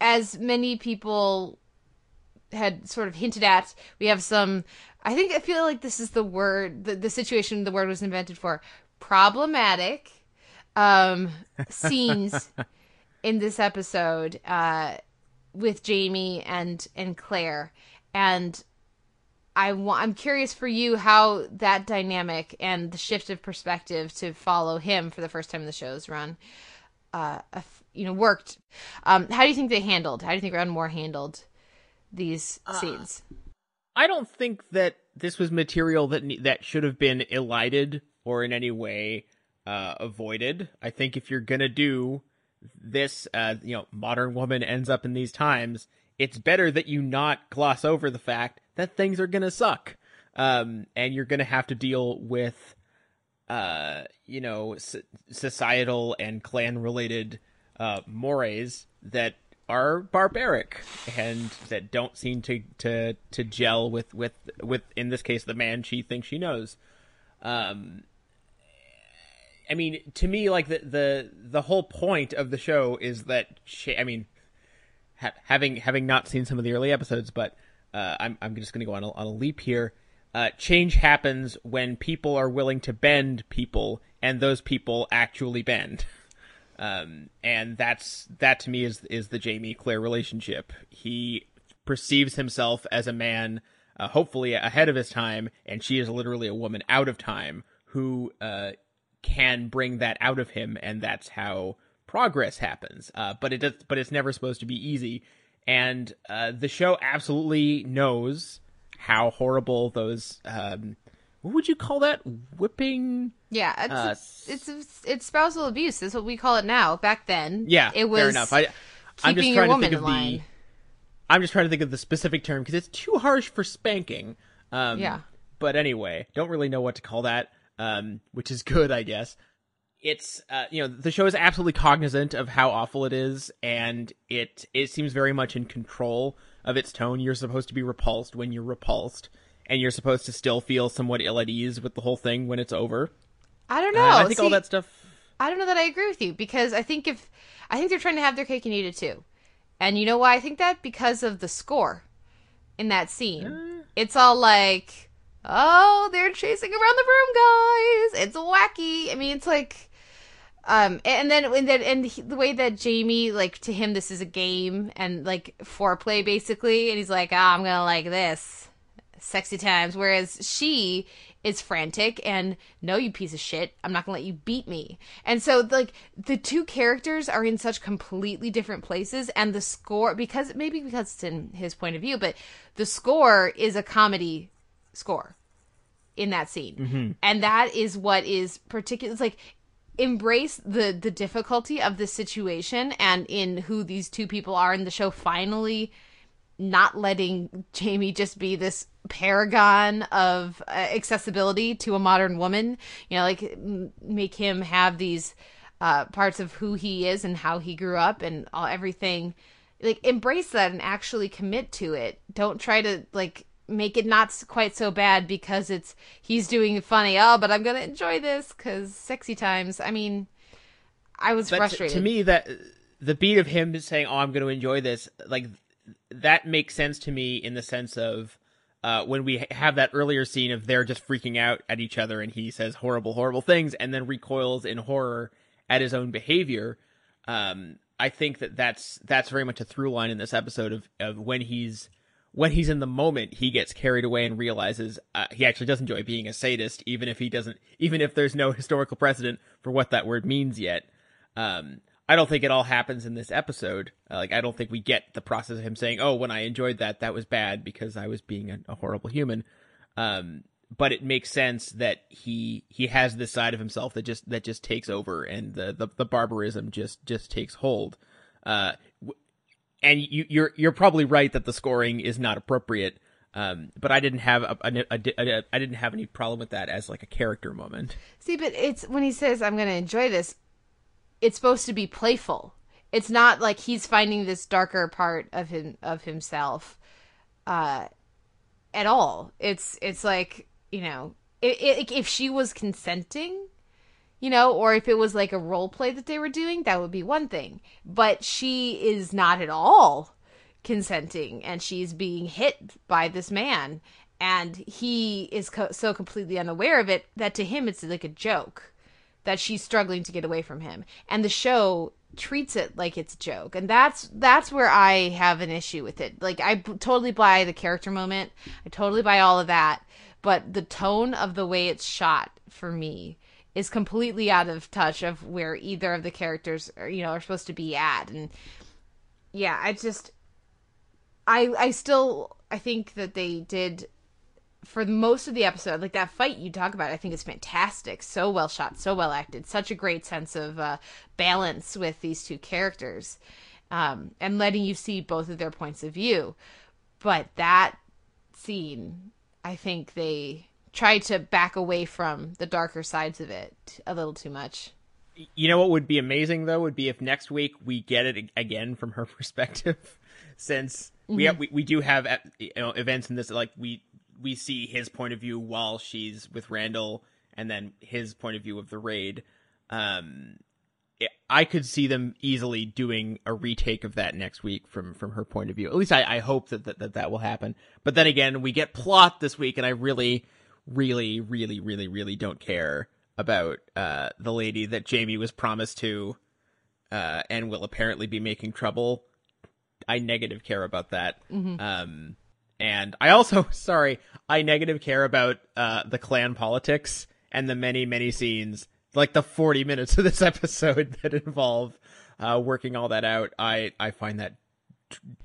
as many people had sort of hinted at, we have some. I think I feel like this is the word, the, the situation the word was invented for problematic um, scenes in this episode uh, with Jamie and and Claire, and I want, I'm curious for you how that dynamic and the shift of perspective to follow him for the first time in the show's run, uh, you know, worked. Um, how do you think they handled? How do you think Ron Moore handled these scenes?
Uh, I don't think that this was material that that should have been elided or in any way uh, avoided. I think if you're gonna do this, uh, you know, modern woman ends up in these times, it's better that you not gloss over the fact that things are gonna suck, um, and you're gonna have to deal with, uh, you know, societal and clan related uh, mores that are barbaric and that don't seem to to to gel with with with in this case the man she thinks she knows. Um, I mean, to me, like the the the whole point of the show is that she, I mean, ha- having having not seen some of the early episodes, but uh, I'm I'm just going to go on a, on a leap here. Uh, change happens when people are willing to bend people, and those people actually bend. Um, and that's that to me is is the Jamie Claire relationship. He perceives himself as a man, uh, hopefully ahead of his time, and she is literally a woman out of time who uh, can bring that out of him, and that's how progress happens. Uh, but it does, but it's never supposed to be easy. And uh, the show absolutely knows how horrible those. Um, what would you call that? Whipping.
Yeah, it's, uh, it's, it's spousal abuse. That's what we call it now. Back then,
yeah,
it was
fair enough. I, I'm just trying to think of
line.
the. I'm just trying to think of the specific term because it's too harsh for spanking. Um,
yeah.
But anyway, don't really know what to call that, um, which is good, I guess. It's uh, you know the show is absolutely cognizant of how awful it is, and it it seems very much in control of its tone. You're supposed to be repulsed when you're repulsed, and you're supposed to still feel somewhat ill at ease with the whole thing when it's over.
I don't know.
Uh, I think
See,
all that stuff.
I don't know that I agree with you because I think if I think they're trying to have their cake and eat it too, and you know why I think that because of the score in that scene.
Uh.
It's all like, oh, they're chasing around the room, guys. It's wacky. I mean, it's like. Um and then and then and he, the way that Jamie like to him this is a game and like foreplay basically and he's like ah I'm gonna like this sexy times whereas she is frantic and no you piece of shit. I'm not gonna let you beat me. And so like the two characters are in such completely different places and the score because maybe because it's in his point of view but the score is a comedy score in that scene. And that is what is particular it's like embrace the the difficulty of the situation and in who these two people are in the show finally not letting Jamie just be this paragon of uh, accessibility to a modern woman. You know, like m- make him have these uh, parts of who he is and how he grew up and all everything. Like embrace that and actually commit to it. Don't try to like make it not quite so bad because it's he's doing funny. Oh, but I'm gonna enjoy this because sexy times. I mean, I was
But
frustrated.
to me, that the beat of him saying, "Oh, I'm to enjoy this," like that makes sense to me in the sense of uh, when we have that earlier scene of they're just freaking out at each other, and he says horrible, horrible things, and then recoils in horror at his own behavior. Um, I think that that's that's very much a through line in this episode of of when he's when he's in the moment, he gets carried away and realizes uh, he actually does enjoy being a sadist, even if he doesn't, even if there's no historical precedent for what that word means yet. Um, I don't think it all happens in this episode. Uh, like, I don't think we get the process of him saying, "Oh, when I enjoyed that, that was bad because I was being a, a horrible human." Um, but it makes sense that he he has this side of himself that just that just takes over, and the the, the barbarism just just takes hold. Uh, and you, you're you're probably right that the scoring is not appropriate. Um, but I didn't have a, a, a, a, I didn't have any problem with that as like a character moment.
See, but it's when he says I'm going to enjoy this, it's supposed to be playful. It's not like he's finding this darker part of him of himself uh at all. It's it's like, you know, if she was consenting, you know, or if it was like a role play that they were doing, that would be one thing. But she is not at all consenting and she's being hit by this man and he is co- so completely unaware of it that to him it's like a joke that she's struggling to get away from him. And the show treats it like it's a joke. And that's that's where i have an issue with it. Like i b- totally buy the character moment. I totally buy all of that. But the tone of the way it's shot for me is completely out of touch of where either of the characters are, you know are supposed to be at and yeah i just i i still i think that they did for most of the episode, like that fight you talk about, I think is fantastic. So well shot, so well acted, such a great sense of uh, balance with these two characters, um, and letting you see both of their points of view. But that scene, I think they tried to back away from the darker sides of it a little too much.
You know what would be amazing though would be if next week we get it again from her perspective, since we have, we we do have you know events in this like we we see his point of view while she's with Randall, and then his point of view of the raid. Um, I could see them easily doing a retake of that next week from from her point of view. At least I, I hope that, that that that will happen. But then again, we get plot this week, and I really, really, really, really, really don't care about uh, the lady that Jamie was promised to, uh, and will apparently be making trouble. I negative care about that. Um, and I also, sorry, I negative care about uh, the clan politics and the many, many scenes, like the 40 minutes of this episode that involve uh, working all that out. I, I find that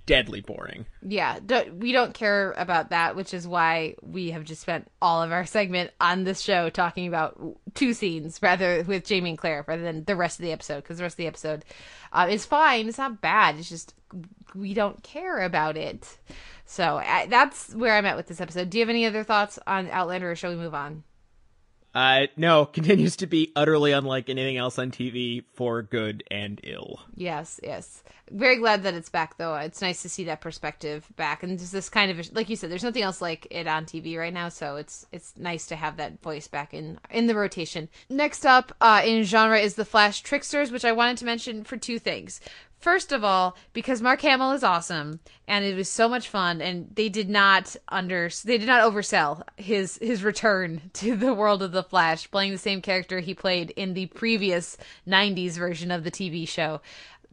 deadly boring.
Yeah, don't, we don't care about that, which is why we have just spent all of our segment on this show talking about two scenes, rather with Jamie and Claire, rather than the rest of the episode. Because the rest of the episode uh, is fine; it's not bad. It's just we don't care about it. So I, that's where I'm at with this episode. Do you have any other thoughts on Outlander, or shall we move on?
Uh, no, continues to be utterly unlike anything else on TV for good and ill.
Yes, yes. Very glad that it's back, though. It's nice to see that perspective back, and just this kind of, like you said, there's nothing else like it on TV right now, so it's it's nice to have that voice back in in the rotation. Next up uh, in genre is the Flash Tricksters, which I wanted to mention for two things. First of all, because Mark Hamill is awesome and it was so much fun, and they did not under they did not oversell his his return to the world of the Flash, playing the same character he played in the previous '90s version of the TV show.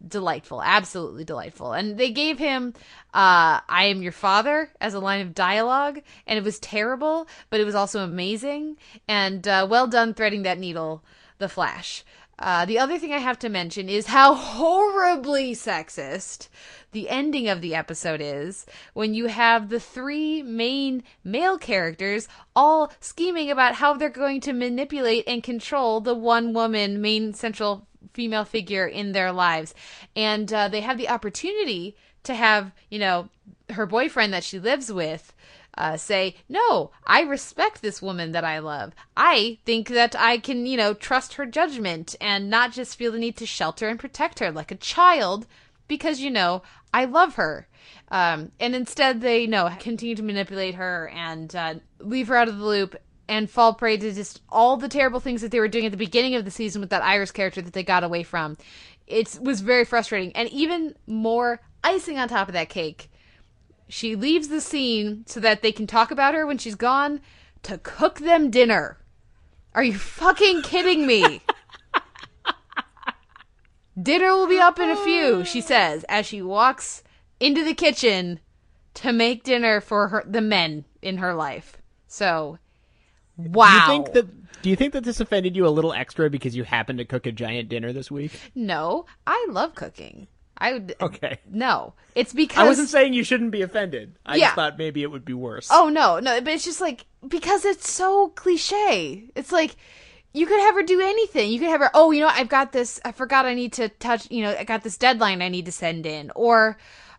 Delightful, absolutely delightful, and they gave him uh, "I am your father" as a line of dialogue, and it was terrible, but it was also amazing and uh, well done threading that needle, the Flash. Uh, the other thing I have to mention is how horribly sexist the ending of the episode is when you have the three main male characters all scheming about how they're going to manipulate and control the one woman main central female figure in their lives. And uh, they have the opportunity to have, you know, her boyfriend that she lives with uh, say, No, I respect this woman that I love. I think that I can, you know, trust her judgment and not just feel the need to shelter and protect her like a child because, you know, I love her. Um, and instead, they no continue to manipulate her and uh, leave her out of the loop and fall prey to just all the terrible things that they were doing at the beginning of the season with that Iris character that they got away from. It was very frustrating, and even more icing on top of that cake. She leaves the scene so that they can talk about her when she's gone to cook them dinner. Are you fucking kidding me? Dinner will be up in a few, she says, as she walks into the kitchen to make dinner for her the men in her life. So, wow.
Do you think that do you think that this offended you a little extra because you happened to cook a giant dinner this week?
No, I love cooking. I would
Okay.
No, it's because
I wasn't saying you shouldn't be offended. I
Yeah.
just thought maybe it would be worse.
Oh no, no, but it's just like because it's so cliche. It's like you could have her do anything. You could have her, oh, you know, I've got this. I forgot I need to touch. You know, I got this deadline I need to send in, or,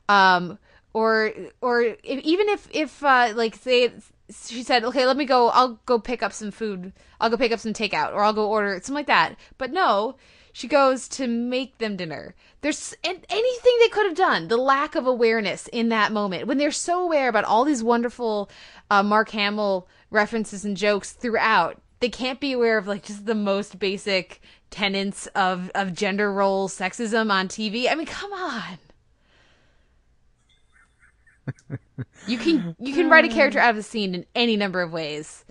um, or, or if, even if if uh, like say she said, okay, let me go. I'll go pick up some food. I'll go pick up some takeout, or I'll go order something like that. But no. She goes to make them dinner. There's an- anything they could have done. The lack of awareness in that moment when they're so aware about all these wonderful uh, Mark Hamill references and jokes throughout. They can't be aware of like just the most basic tenets of of gender role sexism on TV. I mean, come on. you can you can write a character out of a scene in any number of ways.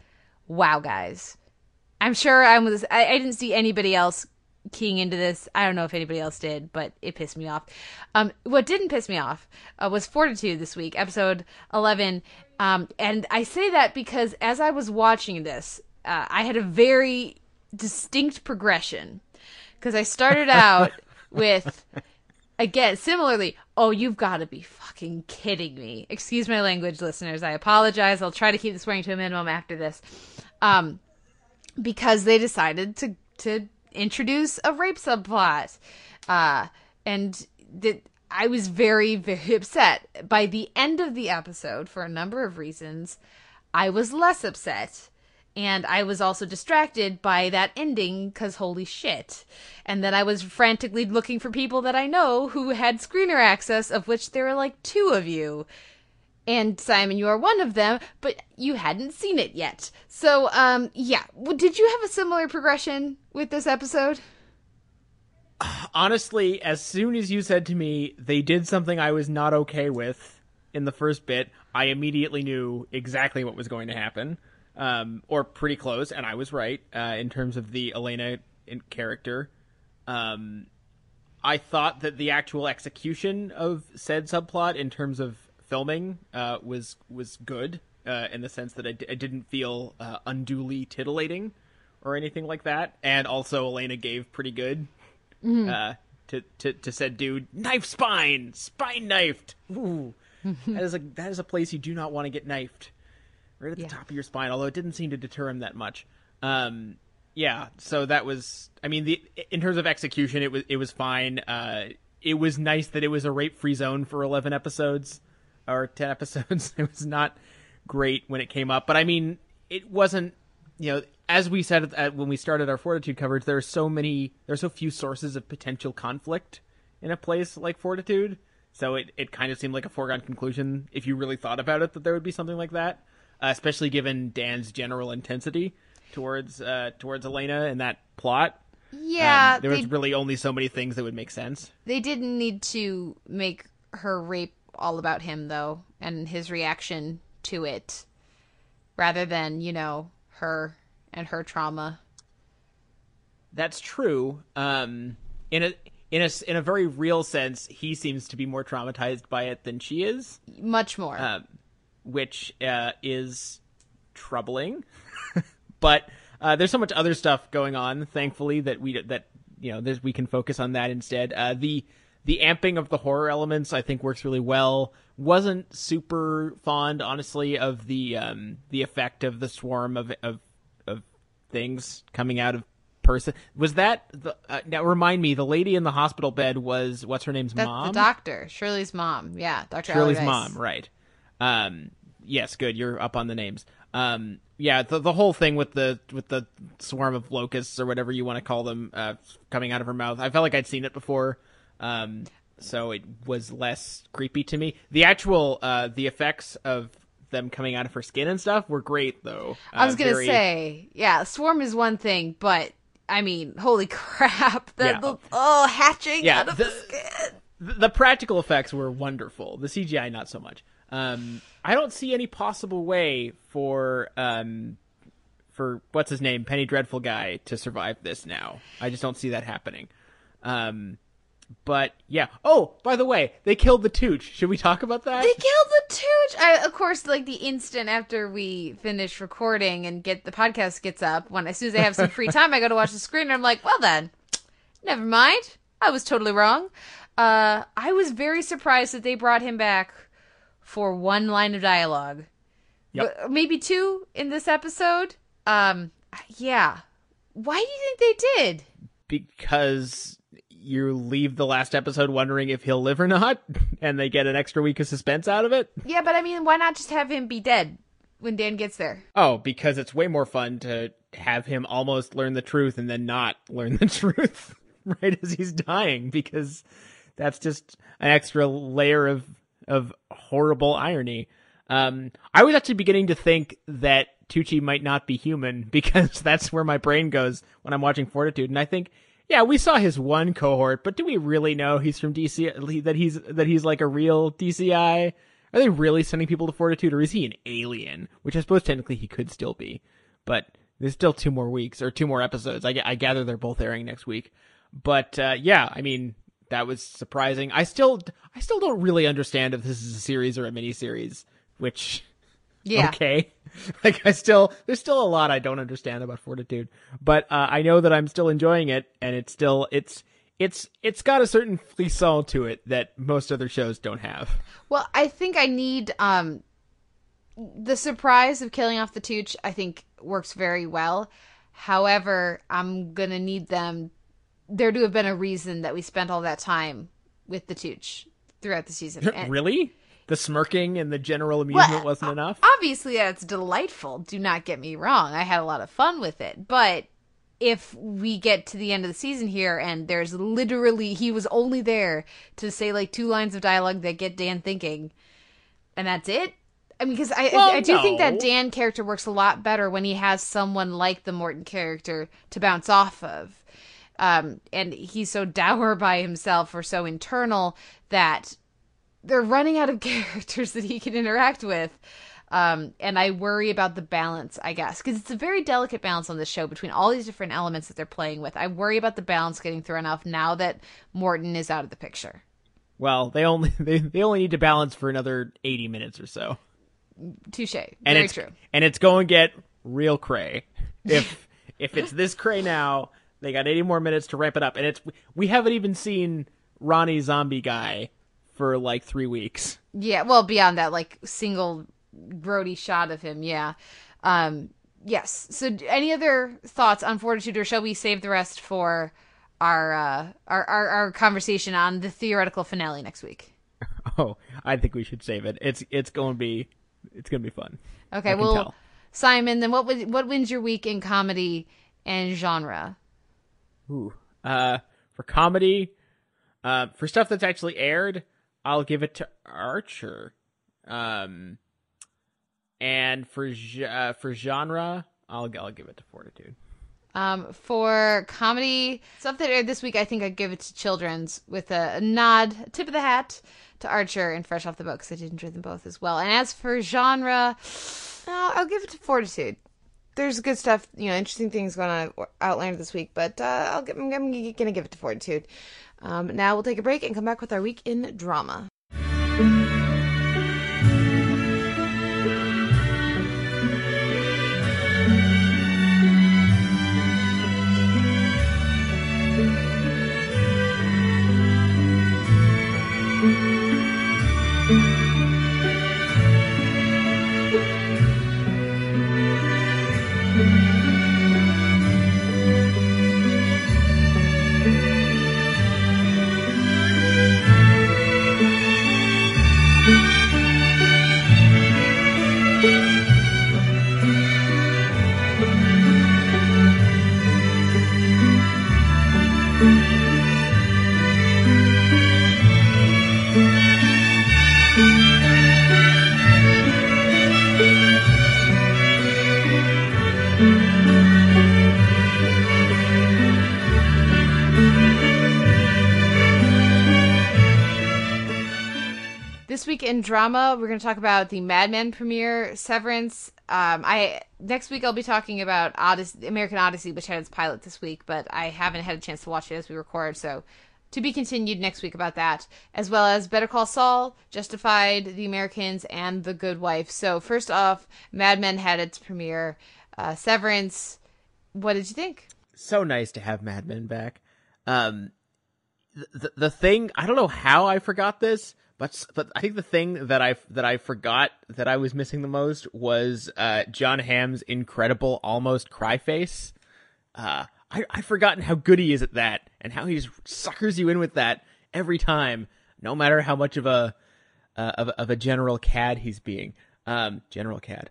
Wow, guys. I'm sure I was I, I didn't see anybody else keying into this. I don't know if anybody else did, but it pissed me off. Um, what didn't piss me off uh, was Fortitude this week, episode 11. Um, and I say that because as I was watching this, uh, I had a very distinct progression. Because I started out with, again, similarly, oh, you've got to be fucking kidding me. Excuse my language, listeners. I apologize. I'll try to keep the swearing to a minimum after this. Um, because they decided to to introduce a rape subplot, uh, and that I was very very upset. By the end of the episode, for a number of reasons, I was less upset. And I was also distracted by that ending because holy shit. And then I was frantically looking for people that I know who had screener access, of which there are like two of you and Simon, you are one of them, but you hadn't seen it yet. So, um, yeah. Well, did you have a similar progression with this episode?
Honestly, as soon as you said to me they did something I was not okay with in the first bit, I immediately knew exactly what was going to happen, um, or pretty close, and I was right uh, in terms of the Elena in character. Um, I thought that the actual execution of said subplot in terms of filming uh, was was good uh, in the sense that I d- I didn't feel uh, unduly titillating or anything like that, and also Elena gave pretty good uh, to, to to said dude knife spine spine knifed. Ooh, that is a that is a place you do not want to get knifed right at the
Yeah.
top of your spine. Although it didn't seem to deter him that much. Um, yeah, so that was. I mean, the in terms of execution, it was it was fine. Uh, it was nice that it was a rape free zone for eleven episodes or ten episodes. it was not great when it came up, but I mean, it wasn't. You know, as we said at, when we started our Fortitude coverage, there are so many, there's so few sources of potential conflict in a place like Fortitude. So it, it kind of seemed like a foregone conclusion if you really thought about it that there would be something like that, uh, especially given Dan's general intensity towards uh, towards Elena and that plot.
Yeah,
Um, there was really only so many things that would make sense.
they didn't need to make her rape all about him, though, and his reaction to it, rather than, you know, her and her trauma.
That's true. Um, in a in a in a very real sense, he seems to be more traumatized by it than she is,
Much more.
um, which uh, is troubling. but uh, there's so much other stuff going on, thankfully, that we that you know there's, we can focus on that instead. Uh, the the amping of the horror elements, I think, works really well. Wasn't super fond, honestly, of the um, the effect of the swarm of of of things coming out of person. Was that the uh, now? Remind me, the lady in the hospital bed was what's her name's
That's
mom?
the doctor, Shirley's mom. Yeah, Dr.
Shirley's mom, right? Um, yes, good. You're up on the names. Um, yeah, the the whole thing with the with the swarm of locusts or whatever you want to call them uh, coming out of her mouth. I felt like I'd seen it before. Um, so it was less creepy to me. The actual uh, the effects of them coming out of her skin and stuff were great though.
I was
Uh,
gonna
very-
say, yeah, swarm is one thing, but I mean, holy crap! The,
Yeah.
the oh hatching
Yeah,
out of
the-
the skin.
the practical effects were wonderful. The CGI not so much. Um, I don't see any possible way for um, for what's his name, Penny Dreadful guy, to survive this now. I just don't see that happening. Um, but yeah. Oh, by the way, they killed the Tooch. Should we talk about that?
They killed the Tooch. I, of course, like the instant after we finish recording and get the podcast gets up, when as soon as I have some free time, I go to watch the screen. And I'm like, well then, never mind. I was totally wrong. Uh, I was very surprised that they brought him back for one line of dialogue,
Yep.
But maybe two in this episode. Um, yeah. Why do you think they did?
because you leave the last episode wondering if he'll live or not, and they get an extra week of suspense out of it.
Yeah, but I mean, why not just have him be dead when Dan gets there?
Oh, because it's way more fun to have him almost learn the truth and then not learn the truth right as he's dying, because that's just an extra layer of of horrible irony. Um, I was actually beginning to think that Tucci might not be human because that's where my brain goes when I'm watching Fortitude, and I think, yeah, we saw his one cohort, but do we really know he's from DC? That he's that he's like a real DCI? Are they really sending people to Fortitude, or is he an alien? Which I suppose technically he could still be, but there's still two more weeks or two more episodes. I, I gather they're both airing next week, but uh, yeah, I mean that was surprising. I still I still don't really understand if this is a series or a miniseries, which
Yeah.
okay. Like I still there's still a lot I don't understand about Fortitude, but uh, I know that I'm still enjoying it, and it's still it's it's it's got a certain frisson to it that most other shows don't have.
Well, I think I need um the surprise of killing off the Tooch. I think works very well. However, I'm gonna need them there to have been a reason that we spent all that time with the Tooch throughout the season. And
really, the smirking and the general amusement
Well,
wasn't enough.
obviously, that's delightful. Do not get me wrong. I had a lot of fun with it, but if we get to the end of the season here and there's literally he was only there to say like two lines of dialogue that get Dan thinking, and that's it. I mean, because I,
Well,
I, I do think that. Dan character works a lot better when he has someone like the Morton character to bounce off of. Um, and he's so dour by himself or so internal that they're running out of characters that he can interact with. Um, and I worry about the balance, I guess, because it's a very delicate balance on this show between all these different elements that they're playing with. I worry about the balance getting thrown off now that Morton is out of the picture.
Well, they only they, they only need to balance for another 80 minutes or so.
Touche.
and
Very
it's
true.
and it's going to get real cray. If if it's this cray now, they got 80 more minutes to ramp it up, and it's we haven't even seen Ronnie Zombie guy for like three weeks.
Yeah, well, beyond that, like single grody shot of him. Yeah. Um, yes. So, any other thoughts on Fortitude, or shall we save the rest for our uh, our, our our conversation on the theoretical finale next week?
Oh, I think we should save it. It's it's going to be it's going to be fun.
Okay.
I
well. Simon, then what would what wins your week in comedy and genre?
Ooh. Uh, for comedy, uh, for stuff that's actually aired, I'll give it to Archer. Um, and for uh, for genre, I'll I'll give it to Fortitude.
Um, for comedy stuff that aired this week, I think I'd give it to Children's with a, nod, tip of the hat to Archer and Fresh Off the Book 'cause I did enjoy them both as well. And as for genre, I'll give it to Fortitude. There's good stuff, you know, interesting things going on Outlander this week, but uh, I'll give, I'm, I'm gonna give it to Fortitude. Um, now we'll take a break and come back with our week in drama. In drama, we're going to talk about the Mad Men premiere, Severance. Um, I next week I'll be talking about Odyssey, American Odyssey, which had its pilot this week, but I haven't had a chance to watch it as we record, so to be continued next week about that, as well as Better Call Saul, Justified, The Americans, and The Good Wife. So first off, Mad Men had its premiere. Uh, Severance. What did you think?
So nice to have Mad Men back. Um, the the thing I don't know how I forgot this, but but I think the thing that I that I forgot that I was missing the most was uh, Jon Hamm's incredible almost cry face. Uh, I I've forgotten how good he is at that and how he just suckers you in with that every time, no matter how much of a uh, of, of a general cad he's being. Um, general cad.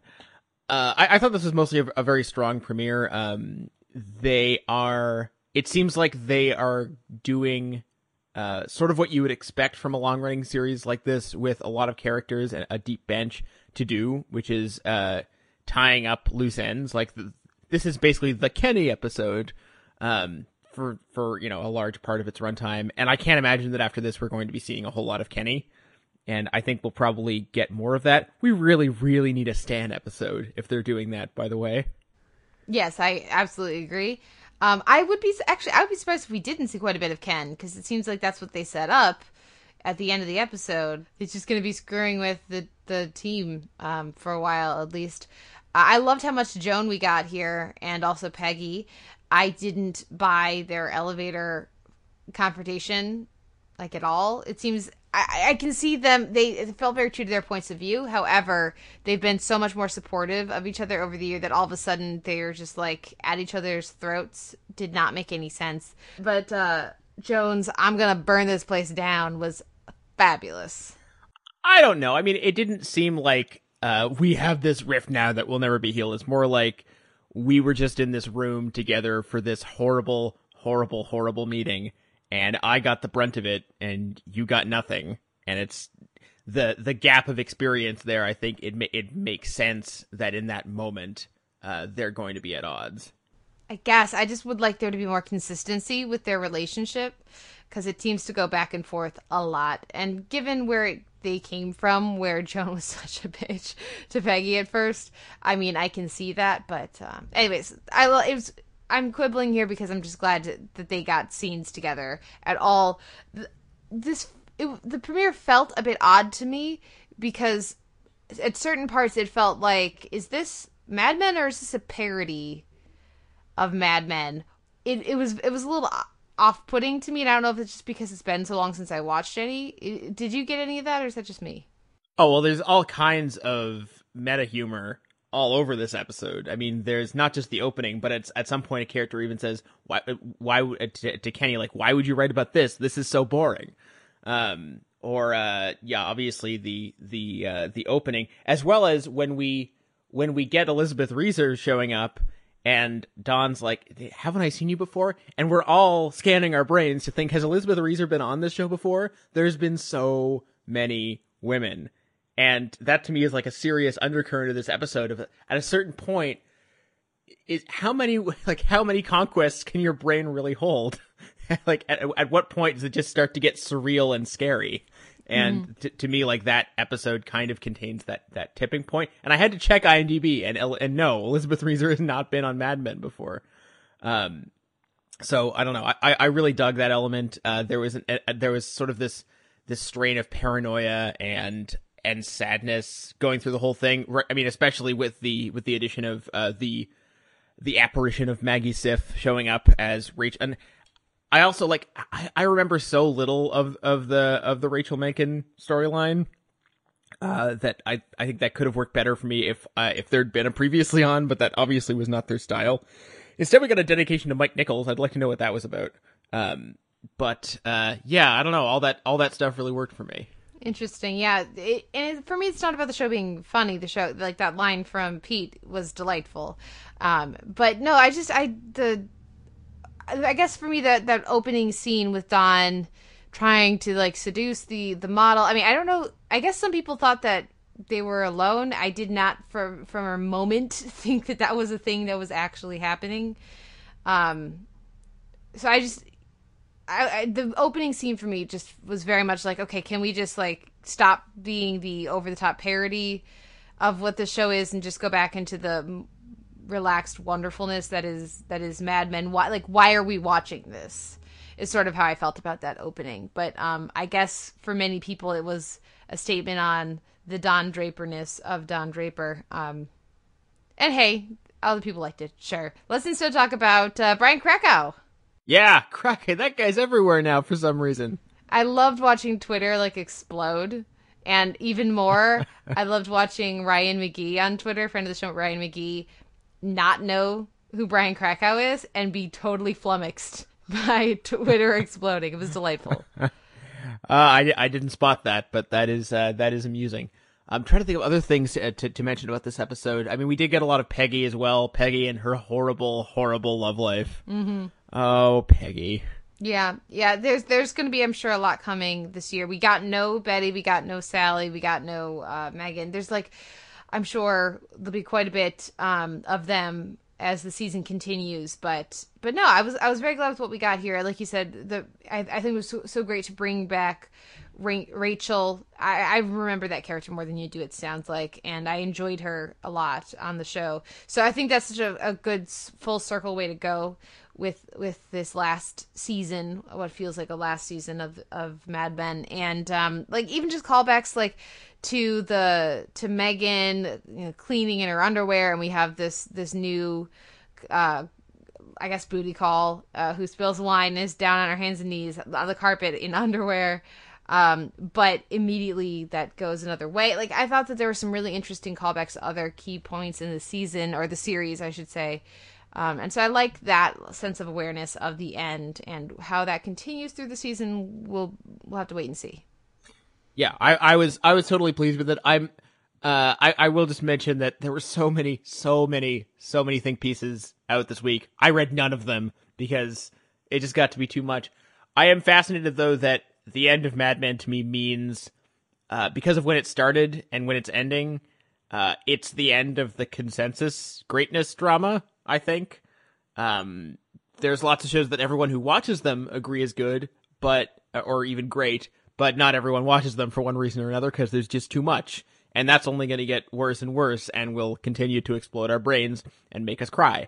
Uh, I, I thought this was mostly a, a very strong premiere. Um, they are. It seems like they are doing uh, sort of what you would expect from a long running series like this with a lot of characters and a deep bench to do, which is uh, tying up loose ends. Like the, this is basically the Kenny episode um, for for you know a large part of its runtime, and I can't imagine that after this we're going to be seeing a whole lot of Kenny. And I think we'll probably get more of that. We really, really need a Stan episode if they're doing that. By the way,
Yes, I absolutely agree. Um, I would be actually I would be surprised if we didn't see quite a bit of Ken because it seems like that's what they set up at the end of the episode. He's just going to be screwing with the the team um, for a while at least. I loved how much Joan we got here and also Peggy. I didn't buy their elevator confrontation like at all. It seems I, I can see them. They felt very true to their points of view. However, they've been so much more supportive of each other over the year that all of a sudden they're just like at each other's throats. Did not make any sense. But uh Joan's, I'm gonna burn this place down was fabulous.
I don't know. I mean, it didn't seem like uh, we have this rift now that will never be healed. It's more like we were just in this room together for this horrible, horrible, horrible meeting, and I got the brunt of it, and you got nothing. And it's the the gap of experience there. I think it ma- it makes sense that in that moment uh, they're going to be at odds.
I guess I just would like there to be more consistency with their relationship because it seems to go back and forth a lot. And given where it, they came from, where Joan was such a bitch to Peggy at first, I mean, I can see that. But um, anyways, I it was. I'm quibbling here because I'm just glad to, that they got scenes together at all. This it, the premiere felt a bit odd to me because at certain parts it felt like is this Mad Men or is this a parody of Mad Men? It it was it was a little off putting to me, and I don't know if it's just because it's been so long since I watched any. Did you get any of that, or is that just me?
Oh well, there's all kinds of meta humor all over this episode. I mean, there's not just the opening, but it's at some point a character even says, "Why? Why to, to Kenny like, why would you write about this? This is so boring." Um, or uh, yeah, obviously the the uh, the opening, as well as when we when we get Elizabeth Reaser showing up. And Don's like, haven't I seen you before? And we're all scanning our brains to think, has Elizabeth Reaser been on this show before? There's been so many women. And that to me is like a serious undercurrent of this episode of at a certain point is how many like how many conquests can your brain really hold? like at, at what point does it just start to get surreal and scary? And to, to me, like that episode kind of contains that that tipping point. And I had to check IMDb, and and no, Elizabeth Reaser has not been on Mad Men before. Um, so I don't know. I, I really dug that element. Uh, there was an, uh, there was sort of this this strain of paranoia and and sadness going through the whole thing. I mean, especially with the with the addition of uh, the the apparition of Maggie Siff showing up as Rachel. And I also like I, I remember so little of of the of the Rachel Menken storyline uh, that I I think that could have worked better for me if uh, if there'd been a previously on, but that obviously was not their style. Instead, we got a dedication to Mike Nichols. I'd like to know what that was about. Um, but uh, yeah, I don't know. All that all that stuff really worked for me.
Interesting, yeah. It, and for me, it's not about the show being funny. The show, like that line from Pete, was delightful. Um, but no, I just I the I guess for me that that opening scene with Don trying to like seduce the the model. I mean, I don't know. I guess some people thought that they were alone. I did not for from a moment think that that was a thing that was actually happening. Um, so I just I, I, the opening scene for me just was very much like, okay, can we just like stop being the over the top parody of what the show is and just go back into the relaxed wonderfulness that is that is Mad Men. Why like why are we watching this? Is sort of how I felt about that opening. But um I guess for many people it was a statement on the Don Draperness of Don Draper. Um and hey, other people liked it. Sure. Let's instead talk about uh, Brian Krakow.
Yeah, Crockett, that guy's everywhere now for some reason.
I loved watching Twitter like explode. And even more, I loved watching Ryan McGee on Twitter, friend of the show, Ryan McGee, not know who Brian Krakow is and be totally flummoxed by Twitter exploding. It was delightful.
Uh, I, I didn't spot that, but that is uh, that is amusing. I'm trying to think of other things uh, to, to mention about this episode. I mean, we did get a lot of Peggy as well. Peggy and her horrible, horrible love life. Mm-hmm. Oh, Peggy.
Yeah, yeah. There's there's going to be, I'm sure, a lot coming this year. We got no Betty, we got no Sally, we got no uh, Megan. There's like, I'm sure there'll be quite a bit um, of them as the season continues. But but no, I was I was very glad with what we got here. Like you said, the I, I think it was so, so great to bring back Ra- Rachel. I, I remember that character more than you do. It sounds like, and I enjoyed her a lot on the show. So I think that's such a, a good full circle way to go with with this last season, what feels like a last season of of Mad Men, and um, like even just callbacks like to the to Megan you know, cleaning in her underwear, and we have this this new. Uh, I guess booty call, uh, who spills wine is down on her hands and knees on the carpet in underwear. Um, but immediately that goes another way. Like I thought that there were some really interesting callbacks other key points in the season or the series, I should say. Um, and so I like that sense of awareness of the end and how that continues through the season. We'll we'll have to wait and see.
Yeah, I, I was I was totally pleased with it. I'm uh I, I will just mention that there were so many, so many, so many think pieces out this week. I read none of them because it just got to be too much. I am fascinated though that the end of Mad Men to me means uh because of when it started and when it's ending, uh it's the end of the consensus greatness drama, I think. Um there's lots of shows that everyone who watches them agree is good, but or even great, but not everyone watches them for one reason or another because there's just too much. And that's only going to get worse and worse and will continue to explode our brains and make us cry.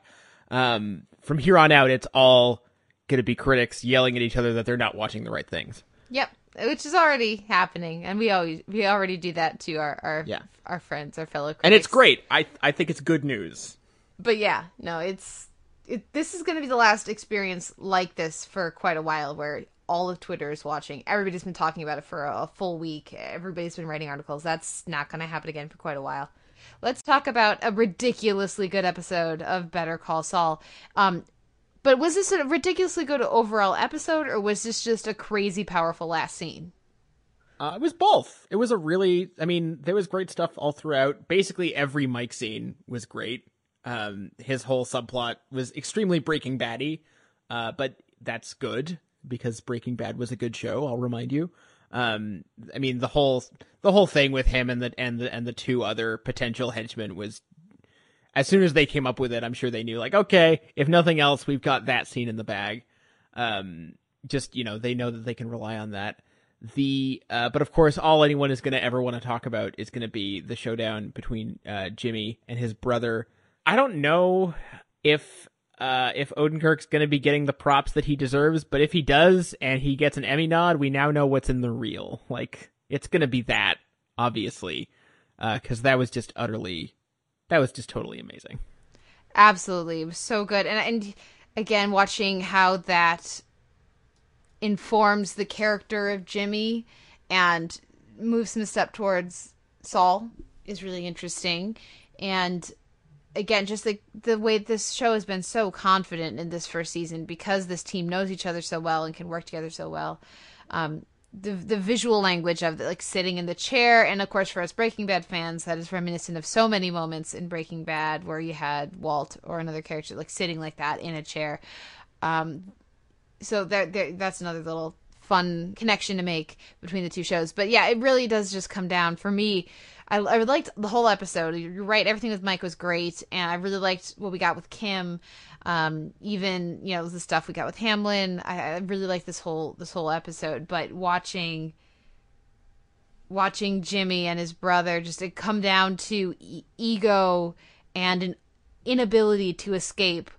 Um, from here on out, it's all going to be critics yelling at each other that they're not watching the right things.
Yep, which is already happening, and we always we already do that to our our
Yeah.
our friends, our fellow critics.
And it's great. I, I think it's good news.
But yeah, no, it's it, this is going to be the last experience like this for quite a while, where all of Twitter is watching. Everybody's been talking about it for a, a full week. Everybody's been writing articles. That's not going to happen again for quite a while. Let's talk about a ridiculously good episode of Better Call Saul. Um, but was this a ridiculously good overall episode, or was this just a crazy powerful last scene?
Uh, it was both. It was a really, I mean, there was great stuff all throughout. Basically, every Mike scene was great. Um, his whole subplot was extremely Breaking Baddy, uh, but that's good because Breaking Bad was a good show. I'll remind you. Um, I mean, the whole the whole thing with him and the and the and the two other potential henchmen was. As soon as they came up with it, I'm sure they knew, like, okay, if nothing else, we've got that scene in the bag. Um, just you know, they know that they can rely on that the uh, but of course all anyone is going to ever want to talk about is going to be the showdown between uh, Jimmy and his brother. I don't know if uh, if Odenkirk's going to be getting the props that he deserves, but if he does and he gets an Emmy nod, we now know what's in the reel. Like it's going to be that obviously because that was just utterly that was just totally amazing.
Absolutely, it was so good, and and again, watching how that informs the character of Jimmy and moves him a step towards Saul is really interesting, and again, just like the way this show has been so confident in this first season because this team knows each other so well and can work together so well. Um, the the visual language of like sitting in the chair, and of course for us Breaking Bad fans, that is reminiscent of so many moments in Breaking Bad where you had Walt or another character like sitting like that in a chair. Um, so there, there, that's another little fun connection to make between the two shows. But yeah, it really does just come down for me. I, I liked the whole episode. You're right. Everything with Mike was great, and I really liked what we got with Kim. Um, even you know the stuff we got with Hamlin. I, I really liked this whole this whole episode. But watching watching Jimmy and his brother just it come down to e- ego and an inability to escape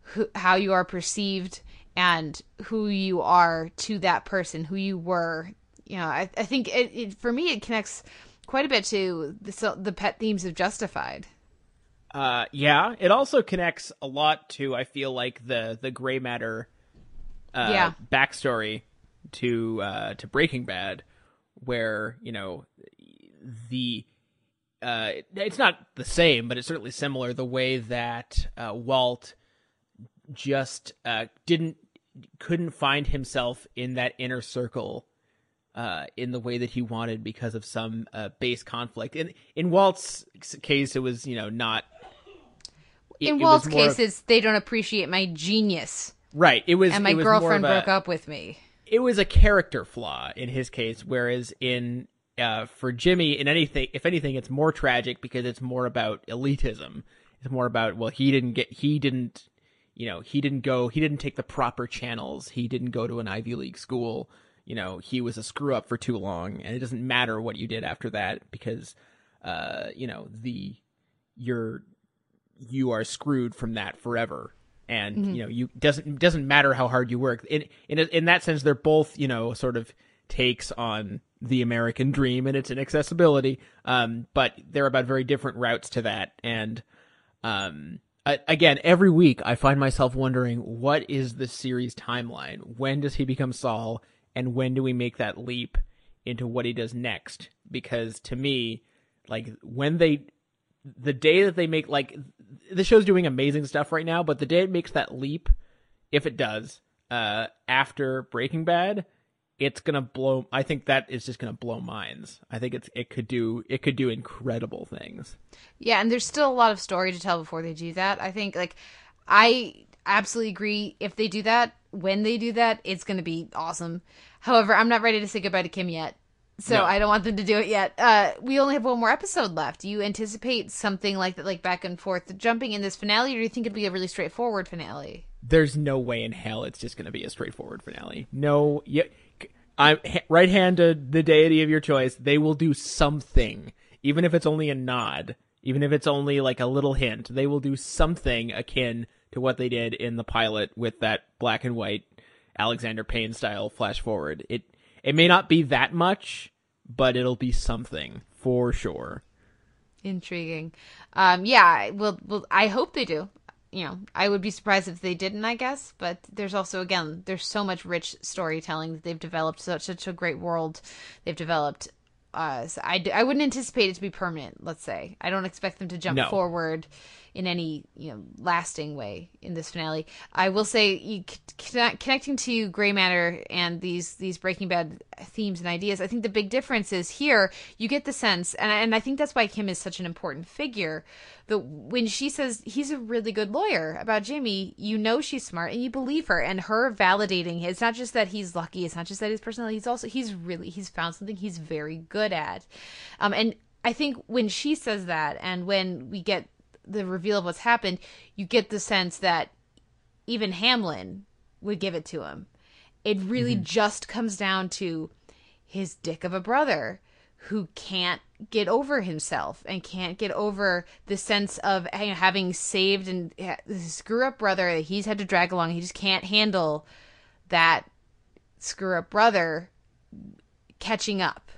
who, how you are perceived and who you are to that person, who you were. You know, I, I think it, it for me it connects quite a bit to the so- the pet themes of Justified.
Uh, yeah, it also connects a lot to I feel like the the gray matter uh,
Yeah.
backstory to uh, to Breaking Bad, where you know the uh, it's not the same, but it's certainly similar. The way that uh, Walt just uh, didn't couldn't find himself in that inner circle uh, in the way that he wanted because of some uh, base conflict. In in Walt's case, it was you know not. it-
In Walt's
more of-
cases, they don't appreciate my genius,
right? It was
and my
it was
girlfriend
of a-
broke up with me.
it was a character flaw in his case, whereas in uh, for Jimmy, in anything, if anything, it's more tragic because it's more about elitism. It's more about well, he didn't get, he didn't, you know, he didn't go, he didn't take the proper channels. He didn't go to an Ivy League school. You know, he was a screw up for too long, and it doesn't matter what you did after that because, uh, you know, the you're you are screwed from that forever. And you know you doesn't doesn't matter how hard you work. In in in that sense they're both you know sort of takes on the american dream and its inaccessibility. Um but they're about very different routes to that. And um a- again every week i find myself wondering what is the series timeline? When does he become saul and when do we make that leap into what he does next because to me like when they the day that they make like the show's doing amazing stuff right now, but the day it makes that leap, if it does, uh, after Breaking Bad, it's gonna blow. I think that is just gonna blow minds. I think it's it could do it could do incredible things.
Yeah, and there's still a lot of story to tell before they do that. I think like I absolutely agree if they do that, when they do that, it's going to be awesome. However, I'm not ready to say goodbye to Kim yet. So
No.
I don't want them to do it yet. Uh, we only have one more episode left. Do you anticipate something like that, like back and forth, jumping in this finale, or do you think it'll be a really straightforward finale?
There's no way in hell it's just gonna be a straightforward finale. No, yeah, I'm right hand to the deity of your choice. They will do something, even if it's only a nod, even if it's only like a little hint. They will do something akin to what they did in the pilot with that black and white Alexander Payne style flash forward. It it may not be that much, but it'll be something for sure.
Intriguing. Um, yeah, well, well, I hope they do. You know, I would be surprised if they didn't, I guess. But there's also, again, there's so much rich storytelling that they've developed, such, such a great world they've developed. Uh, so I, I wouldn't anticipate it to be permanent, let's say. I don't expect them to jump
No.
forward in any, you know, lasting way in this finale. I will say, you, connecting to Gray Matter and these, these Breaking Bad themes and ideas, I think the big difference is here, you get the sense, and, and I think that's why Kim is such an important figure, that when she says he's a really good lawyer about Jimmy, you know she's smart and you believe her, and her validating it's not just that he's lucky, it's not just that his personality, he's also, he's really, he's found something he's very good at. Um, and I think when she says that, and when we get the reveal of what's happened, you get the sense that even Hamlin would give it to him. It really just comes down to his dick of a brother who can't get over himself and can't get over the sense of you know, having saved and screw up brother that he's had to drag along. He just can't handle that screw up brother catching up.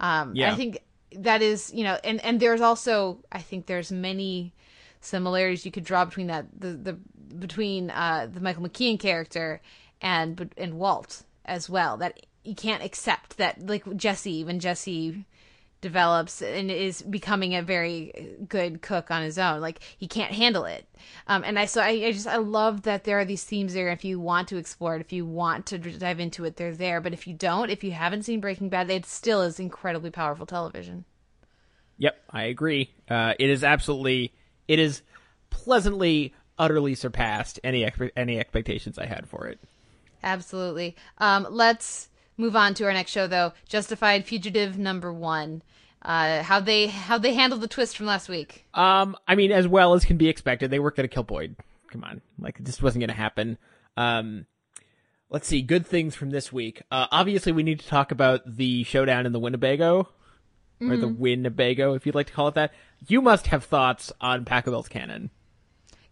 Um,
Yeah.
I think that is, you know, and and there's also, I think there's many similarities you could draw between that the the between uh the Michael McKean character and and Walt as well. That you can't accept that like Jesse even Jesse develops and is becoming a very good cook on his own like he can't handle it um and i so I, I just i love that there are these themes there if you want to explore it if you want to dive into it they're there but if you don't if you haven't seen breaking bad it still is incredibly powerful television
Yep, I agree. Uh, it is absolutely, it is pleasantly, utterly surpassed any expe- any expectations I had for it.
Absolutely. Um, let's move on to our next show, though. Justified Fugitive Number One. Uh, how they how they handled the twist from last week.
Um, I mean, as well as can be expected, they weren't going to kill Boyd. Come on, like this wasn't going to happen. Um, let's see, good things from this week. Uh, obviously, we need to talk about the showdown in the Winnebago, or the Winnebago, if you'd like to call it that. You must have thoughts on Pachelbel's canon.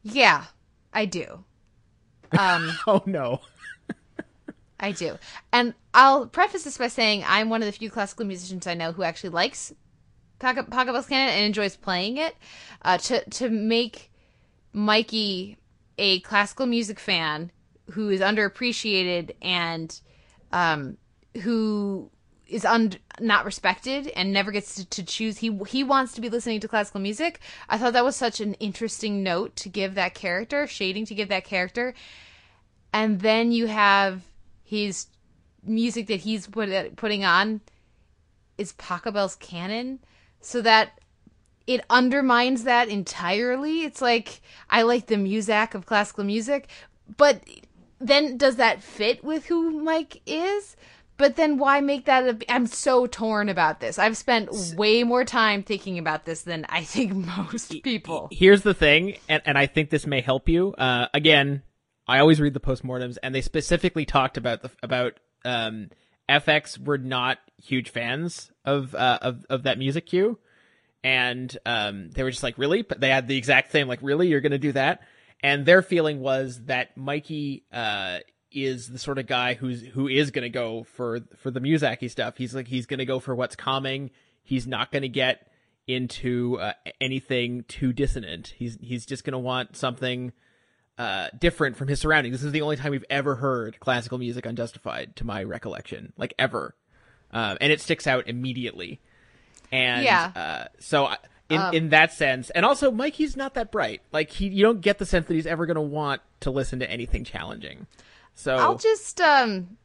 Yeah, I do. Um,
Oh no.
I do. And I'll preface this by saying I'm one of the few classical musicians I know who actually likes Pachelbel's canon and enjoys playing it. Uh, to to make Mikey a classical music fan who is underappreciated and um, who is un- not respected and never gets to, to choose he he wants to be listening to classical music i thought that was such an interesting note to give that character shading to give that character and then you have his music that he's put, putting on is Pachelbel's canon, so that it undermines that entirely. It's like I like the muzak of classical music, but then does that fit with who Mike is? But then why make that a I'm so torn about this. I've spent way more time thinking about this than I think most people.
Here's the thing, and, and I think this may help you. Uh, again, I always read the postmortems, and they specifically talked about the about um, FX were not huge fans of uh, of of that music cue, and um, they were just like, really? But they had the exact same, like, really, you're gonna do that? And their feeling was that Mikey uh, is the sort of guy who's who is gonna go for for the Muzaki stuff. He's like he's gonna go for what's coming. He's not gonna get into uh, anything too dissonant. He's he's just gonna want something uh, different from his surroundings. This is the only time we've ever heard classical music on Justified, to my recollection, like ever, um, and it sticks out immediately. And
Yeah.
uh, so I- in in that sense, and also Mikey's not that bright. Like he, you don't get the sense that he's ever going to want to listen to anything challenging. So
I'll just um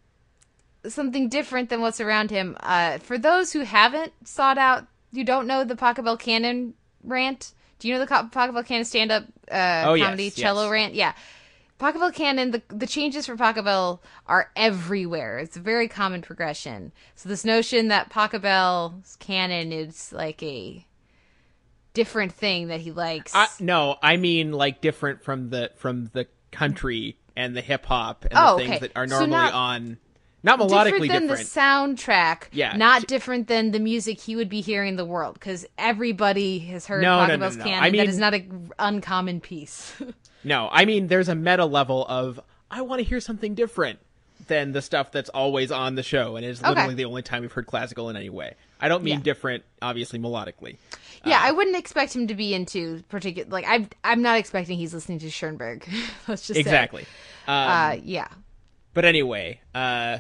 something different than what's around him. Uh, for those who haven't sought out, you don't know the Pachelbel Canon rant. Do you know the Pachelbel Canon stand-up uh,
Oh,
comedy
yes.
cello rant? Yeah. Pachelbel Canon, the the changes for Pachelbel are everywhere. It's a very common progression. So this notion that Pachelbel's canon is like a different thing that he likes.
I, no, I mean like different from the from the country and the hip hop and
Oh,
the things
okay.
that are
So
normally
not-
on. Not melodically
different than
different.
the soundtrack.
Yeah.
Not different than the music he would be hearing in the world, because everybody has heard
No, no, no, no.
canon.
I mean-
is not an uncommon piece.
No, I mean there's a meta level of I want to hear something different than the stuff that's always on the show, and it's
Okay.
literally the only time we've heard classical in any way. I don't mean
Yeah.
different, obviously melodically.
yeah,
Uh,
I wouldn't expect him to be into particular. Like, I'm, I'm not expecting he's listening to Schoenberg. Let's just say.
Exactly. Um,
Uh, yeah.
But anyway, uh,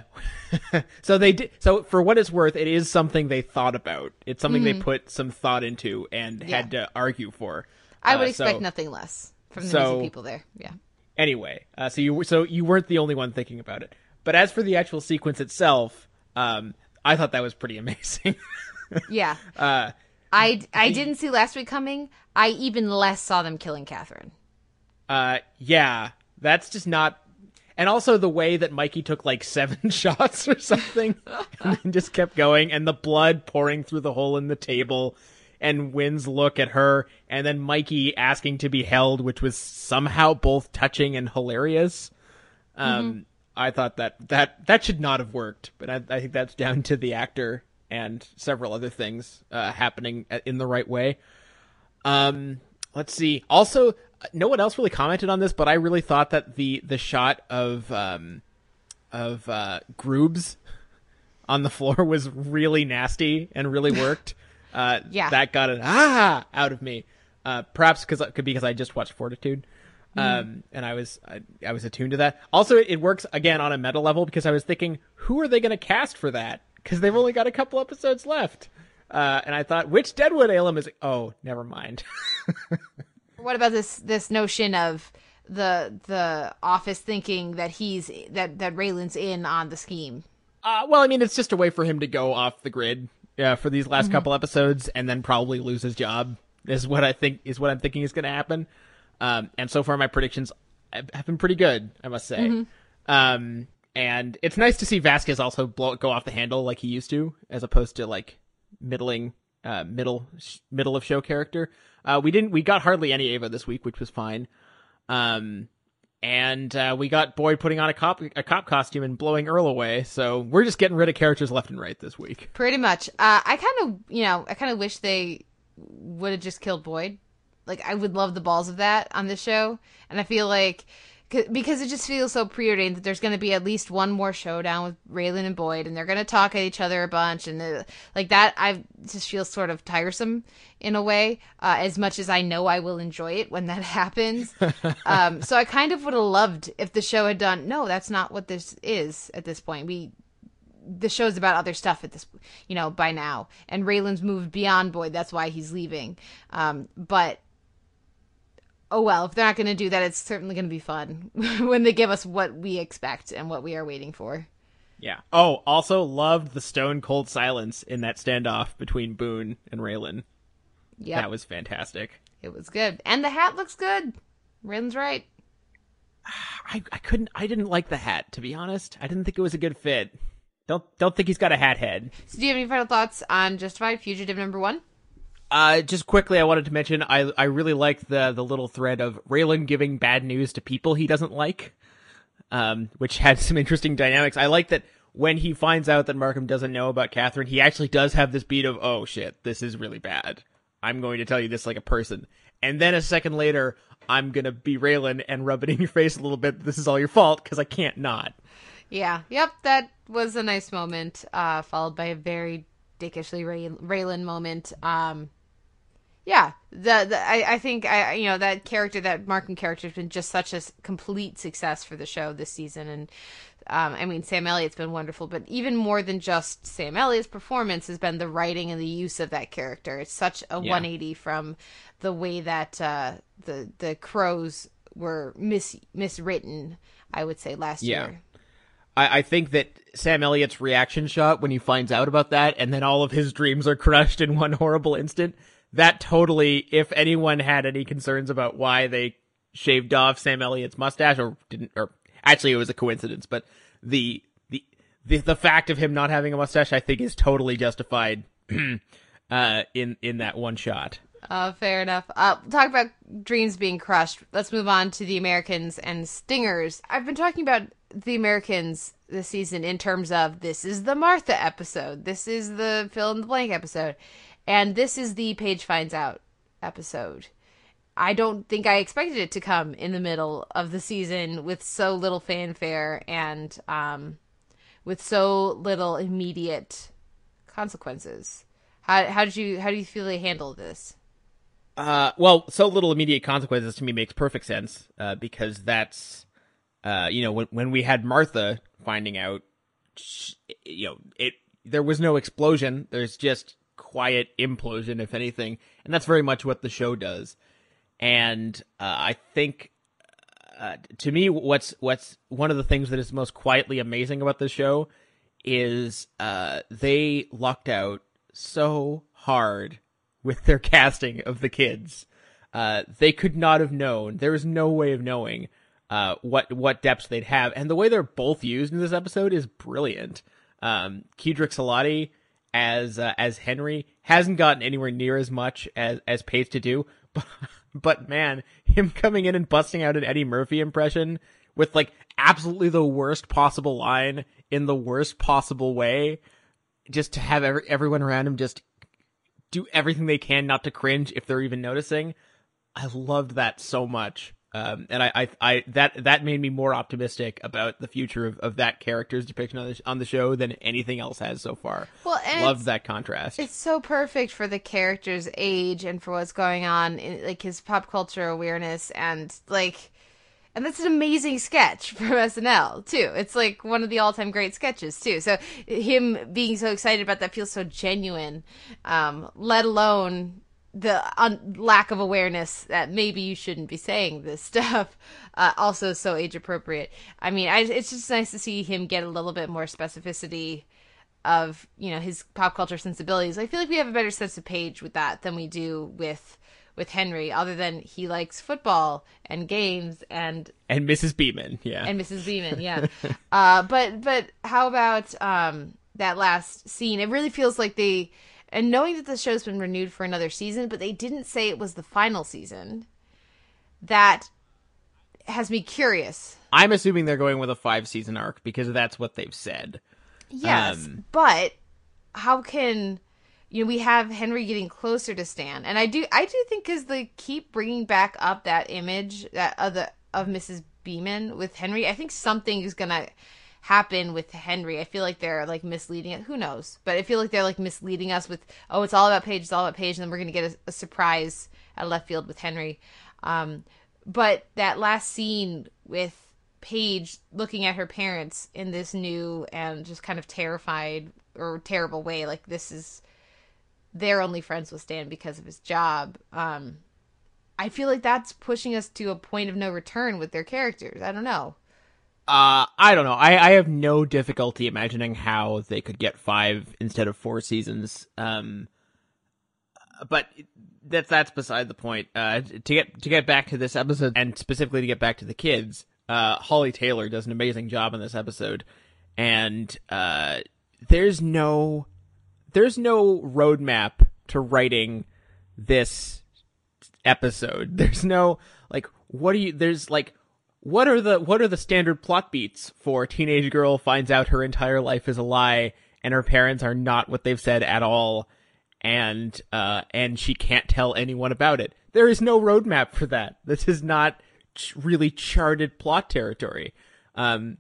so they did. So for what it's worth, it is something they thought about. It's something they put some thought into and had
Mm-hmm.
To argue for.
I would
Uh,
expect
so-
nothing less from the
so-
music people there. Yeah.
Anyway, uh, so you so you weren't the only one thinking about it. But as for the actual sequence itself, um, I thought that was pretty amazing.
Yeah.
uh,
I, I didn't see last week coming. I even less saw them killing Catherine.
uh, yeah, that's just not. And also the way that Mikey took like seven shots or something, and just kept going, and the blood pouring through the hole in the table, and Wynn's look at her, and then Mikey asking to be held, which was somehow both touching and hilarious. Um, I thought that that that should not have worked, but I, I think that's down to the actor and several other things uh, happening in the right way. Um, let's see. Also, no one else really commented on this, but I really thought that the the shot of um of uh Groobs on the floor was really nasty and really worked. Uh,
Yeah.
that got an ah out of me. Uh, perhaps because could because I just watched Fortitude. Um, and I was I, I was attuned to that. Also, it, it works again on a meta level because I was thinking, who are they going to cast for that? Because they've only got a couple episodes left. Uh, and I thought, which Deadwood alum is? Oh, never mind.
What about this this notion of the the office thinking that he's that that Raylan's in on the scheme?
Uh, well, I mean, it's just a way for him to go off the grid uh, for these last couple episodes, and then probably lose his job. Is what I think is what I'm thinking is going to happen. Um, and so far, my predictions have been pretty good, I must say. Um, and it's nice to see Vasquez also blow go off the handle like he used to, as opposed to like middling, uh, middle middle of show character. Uh, we didn't we got hardly any Ava this week, which was fine. Um, and uh, we got Boyd putting on a cop a cop costume and blowing Earl away. So we're just getting rid of characters left and right this week.
Pretty much. Uh, I kind of, you know, I kind of wish they would have just killed Boyd. Like, I would love the balls of that on this show, and I feel like because it just feels so preordained that there's going to be at least one more showdown with Raylan and Boyd, and they're going to talk at each other a bunch, and uh, like that, I just feel sort of tiresome in a way. Uh, as much as I know I will enjoy it when that happens, um, so I kind of would have loved if the show had done. No, that's not what this is at this point. We the show's about other stuff at this, you know, by now, and Raylan's moved beyond Boyd. That's why he's leaving. Um, but oh well, if they're not going to do that, it's certainly going to be fun when they give us what we expect and what we are waiting for.
Yeah. Oh, also loved the stone cold silence in that standoff between Boone and Raylan. Yeah, that was fantastic.
It was good, and the hat looks good. Raylan's right.
I, I couldn't. I didn't like the hat to be honest. I didn't think it was a good fit. Don't don't think he's got a hat head.
So, do you have any final thoughts on Justified Fugitive number one?
Uh, just quickly, I wanted to mention I I really like the the little thread of Raylan giving bad news to people he doesn't like, um, which had some interesting dynamics. I like that when he finds out that Markham doesn't know about Catherine, he actually does have this beat of oh shit, this is really bad. I'm going to tell you this like a person, and then a second later, I'm gonna be Raylan and rub it in your face a little bit. This is all your fault because I can't not.
Yeah. Yep. That was a nice moment, uh, followed by a very dickishly Ray- Raylan moment. Um, yeah, the, the I, I think I you know that character that Markham character has been just such a complete success for the show this season, and um, I mean Sam Elliott's been wonderful, but even more than just Sam Elliott's performance has been the writing and the use of that character. It's such a yeah. 180 from the way that uh, the the Crowes were mis miswritten. I would say last yeah. year.
I, I think that Sam Elliott's reaction shot when he finds out about that, and then all of his dreams are crushed in one horrible instant that totally, if anyone had any concerns about why they shaved off Sam Elliott's mustache or didn't, or actually it was a coincidence, but the, the, the, the fact of him not having a mustache, I think is totally justified, uh, in, in that one shot.
Uh, fair enough. Uh, talk about dreams being crushed. Let's move on to the Americans and Stingers. I've been talking about the Americans this season in terms of this is the Martha episode, this is the fill in the blank episode. And this is the Paige Finds Out episode. I don't think I expected it to come in the middle of the season with so little fanfare and um, with so little immediate consequences. How how did you how do you feel they handled this?
Uh, well, so little immediate consequences to me makes perfect sense uh, because that's uh, you know when when we had Martha finding out, you know it there was no explosion. There's just quiet implosion, if anything, and that's very much what the show does. And uh, I think, uh, to me, what's what's one of the things that is most quietly amazing about the show is uh, they lucked out so hard with their casting of the kids. Uh, they could not have known. There is no way of knowing uh, what what depths they'd have, and the way they're both used in this episode is brilliant. Um, Keidrich Sellati as uh, as Henry hasn't gotten anywhere near as much as as Paige to do, but but man, him coming in and busting out an Eddie Murphy impression with like absolutely the worst possible line in the worst possible way, just to have every, everyone around him just do everything they can not to cringe if they're even noticing. I loved that so much. Um, and I, I, I, that that made me more optimistic about the future of, of that character's depiction on the, on the show than anything else has so far.
Well,
love that contrast.
It's so perfect for the character's age and for what's going on, in, like his pop culture awareness, and like, and that's an amazing sketch from SNL too. It's like one of the all time great sketches too. So him being so excited about that feels so genuine. Um, let alone the un- lack of awareness that maybe you shouldn't be saying this stuff uh, also so age appropriate. I mean I, it's just nice to see him get a little bit more specificity of you know his pop culture sensibilities. I feel like we have a better sense of Paige with that than we do with with henry other than he likes football and games and
and mrs beeman yeah.
And mrs beeman yeah. Uh but but how about um that last scene? It really feels like they and knowing that the show's been renewed for another season, but they didn't say it was the final season, that has me curious.
I'm assuming they're going with a five season arc because that's what they've said.
Yes,
Um,
but how can you know we have Henry getting closer to Stan, and I do I do think because they keep bringing back up that image that of the of Mrs. Beeman with Henry, I think something is gonna happen with Henry. I feel like they're like misleading it. Who knows? But I feel like they're like misleading us with oh it's all about Paige, it's all about Paige, and then we're gonna get a, a surprise at left field with Henry. Um, but that last scene with Paige looking at her parents in this new and just kind of terrified or terrible way, like this is they're only friends with Stan because of his job. Um, I feel like that's pushing us to a point of no return with their characters. I don't know.
Uh, I don't know. I, I have no difficulty imagining how they could get five instead of four seasons. Um, but that's that's beside the point. Uh, to get to get back to this episode and specifically to get back to the kids, uh, Holly Taylor does an amazing job in this episode, and uh, there's no there's no roadmap to writing this episode. There's no like what do you there's like what are the what are the standard plot beats for a teenage girl finds out her entire life is a lie and her parents are not what they've said at all and uh and she can't tell anyone about it. There is no roadmap for that. This is not really charted plot territory. Um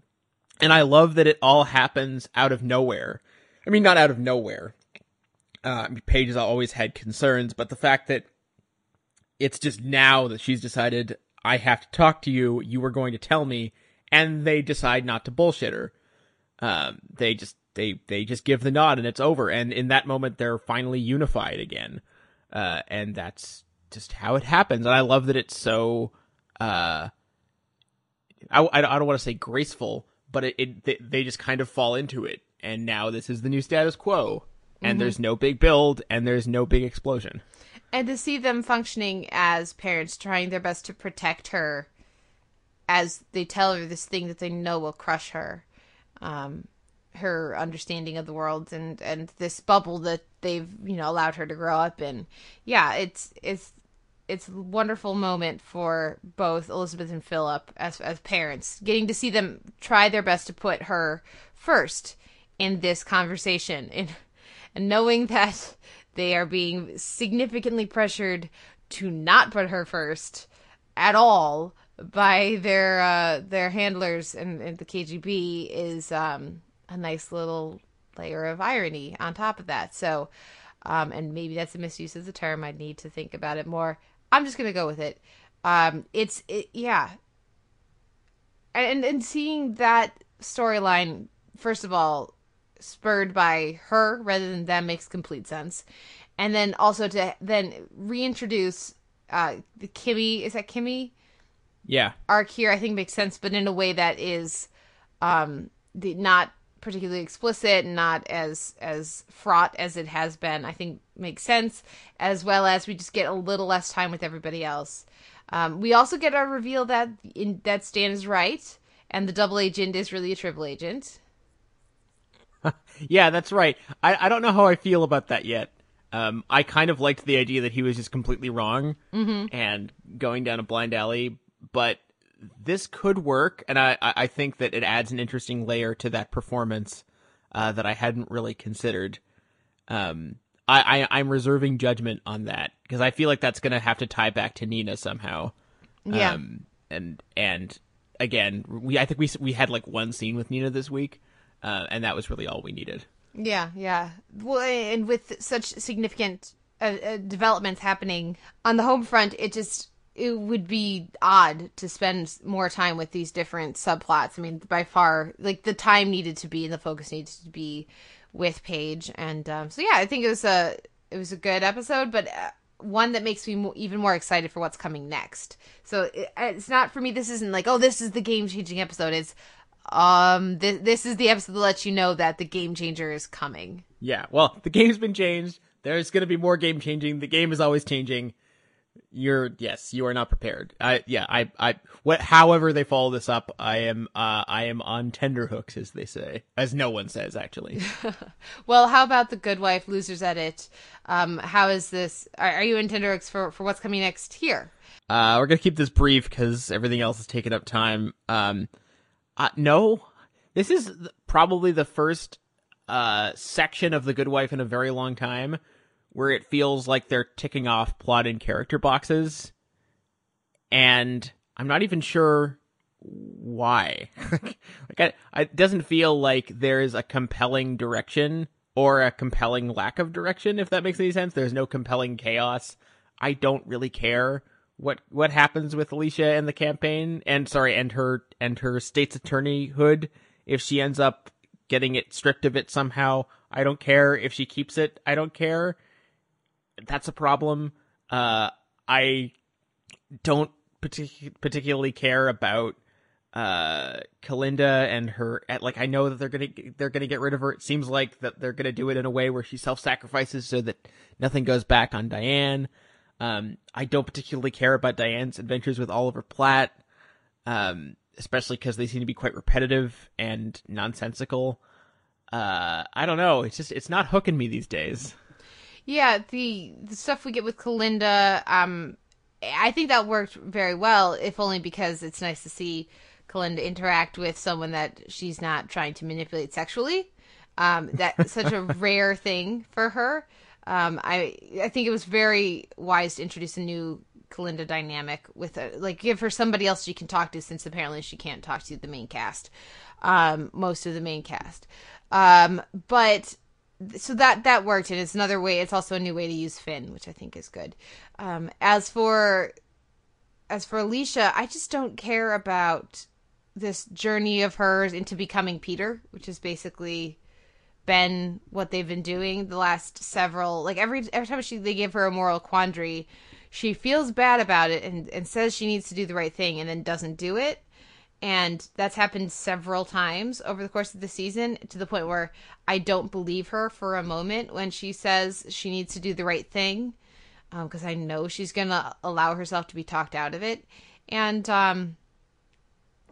and I love that it all happens out of nowhere. I mean not out of nowhere. Uh Paige has always had concerns, but the fact that it's just now that she's decided I have to talk to you. You were going to tell me, and they decide not to bullshit her. Um, they just they they just give the nod and it's over. And in that moment, they're finally unified again. Uh, and that's just how it happens. And I love that it's so. Uh, I I don't want to say graceful, but it, it they, they just kind of fall into it. And now this is the new status quo. And there's no big build, and there's no big explosion.
And to see them functioning as parents, trying their best to protect her as they tell her this thing that they know will crush her. Um, her understanding of the world and and this bubble that they've you know allowed her to grow up in yeah it's it's it's a wonderful moment for both Elizabeth and Philip as as parents getting to see them try their best to put her first in this conversation and and knowing that they are being significantly pressured to not put her first at all by their uh, their handlers and, and the KGB is um, a nice little layer of irony on top of that. So, um, and maybe that's a misuse of the term. I need to think about it more. I'm just gonna go with it. Um, it's it, yeah, and and seeing that storyline first of all spurred by her rather than them makes complete sense, and then also to then reintroduce uh the Kimmy is that Kimmy
Yeah.
arc here I think makes sense, but in a way that is um the, not particularly explicit, not as as fraught as it has been. I think makes sense, as well as we just get a little less time with everybody else. Um, we also get our reveal that in, that Stan is right, and the double agent is really a triple agent.
Yeah, that's right. I, I don't know how I feel about that yet. Um, I kind of liked the idea that he was just completely wrong and going down a blind alley, but this could work, and I, I I think that it adds an interesting layer to that performance uh, that I hadn't really considered. Um, I, I I'm reserving judgment on that because I feel like that's going to have to tie back to Nina somehow.
Yeah.
Um, and and again, we I think we we had like one scene with Nina this week, uh, and that was really all we needed.
Yeah, yeah. Well, and with such significant uh, uh, developments happening on the home front, it just it would be odd to spend more time with these different subplots. I mean, by far, like the time needed to be and the focus needed to be with Paige, and um, so yeah, I think it was a it was a good episode, but. Uh, one that makes me mo- even more excited for what's coming next. So it, it's not for me. This isn't like, oh, this is the game changing episode. It's um, th- this is the episode that lets you know that the game changer is coming.
Yeah, well, the game's been changed. There's going to be more game changing. The game is always changing. You're yes, you are not prepared. I yeah, I I what however they follow this up, I am uh I am on tender hooks as they say. As no one says actually.
Well, how about the Good Wife Losers Edit? Um, how is this? Are, are you in Tenderhooks for for what's coming next here?
Uh, we're gonna keep this brief because everything else is taking up time. Um, uh, no, this is probably the first uh section of the Good Wife in a very long time where it feels like they're ticking off plot and character boxes, and I'm not even sure why. like, I, it doesn't feel like there's a compelling direction or a compelling lack of direction. If that makes any sense, there's no compelling chaos. I don't really care what what happens with Alicia and the campaign, and sorry, and her and her state's attorneyhood. If she ends up getting it stripped of it somehow, I don't care. If she keeps it, I don't care. That's a problem. Uh, I don't partic- particularly care about uh Kalinda and her like I know that they're going to they're going to get rid of her. It seems like that they're going to do it in a way where she self-sacrifices so that nothing goes back on Diane. Um I don't particularly care about Diane's adventures with Oliver Platt. Um especially cuz they seem to be quite repetitive and nonsensical. Uh I don't know, it's just it's not hooking me these days.
Yeah, the the stuff we get with Kalinda, um, I think that worked very well, if only because it's nice to see Kalinda interact with someone that she's not trying to manipulate sexually. Um, that's such a rare thing for her. Um, I I think it was very wise to introduce a new Kalinda dynamic with a, like give her somebody else she can talk to since apparently she can't talk to the main cast, um, most of the main cast. Um, but so that that worked and it's another way it's also a new way to use finn which i think is good um as for as for alicia i just don't care about this journey of hers into becoming peter which is basically been what they've been doing the last several like every every time she they give her a moral quandary she feels bad about it and and says she needs to do the right thing and then doesn't do it and that's happened several times over the course of the season to the point where I don't believe her for a moment when she says she needs to do the right thing because I know she's going to allow herself to be talked out of it. And um,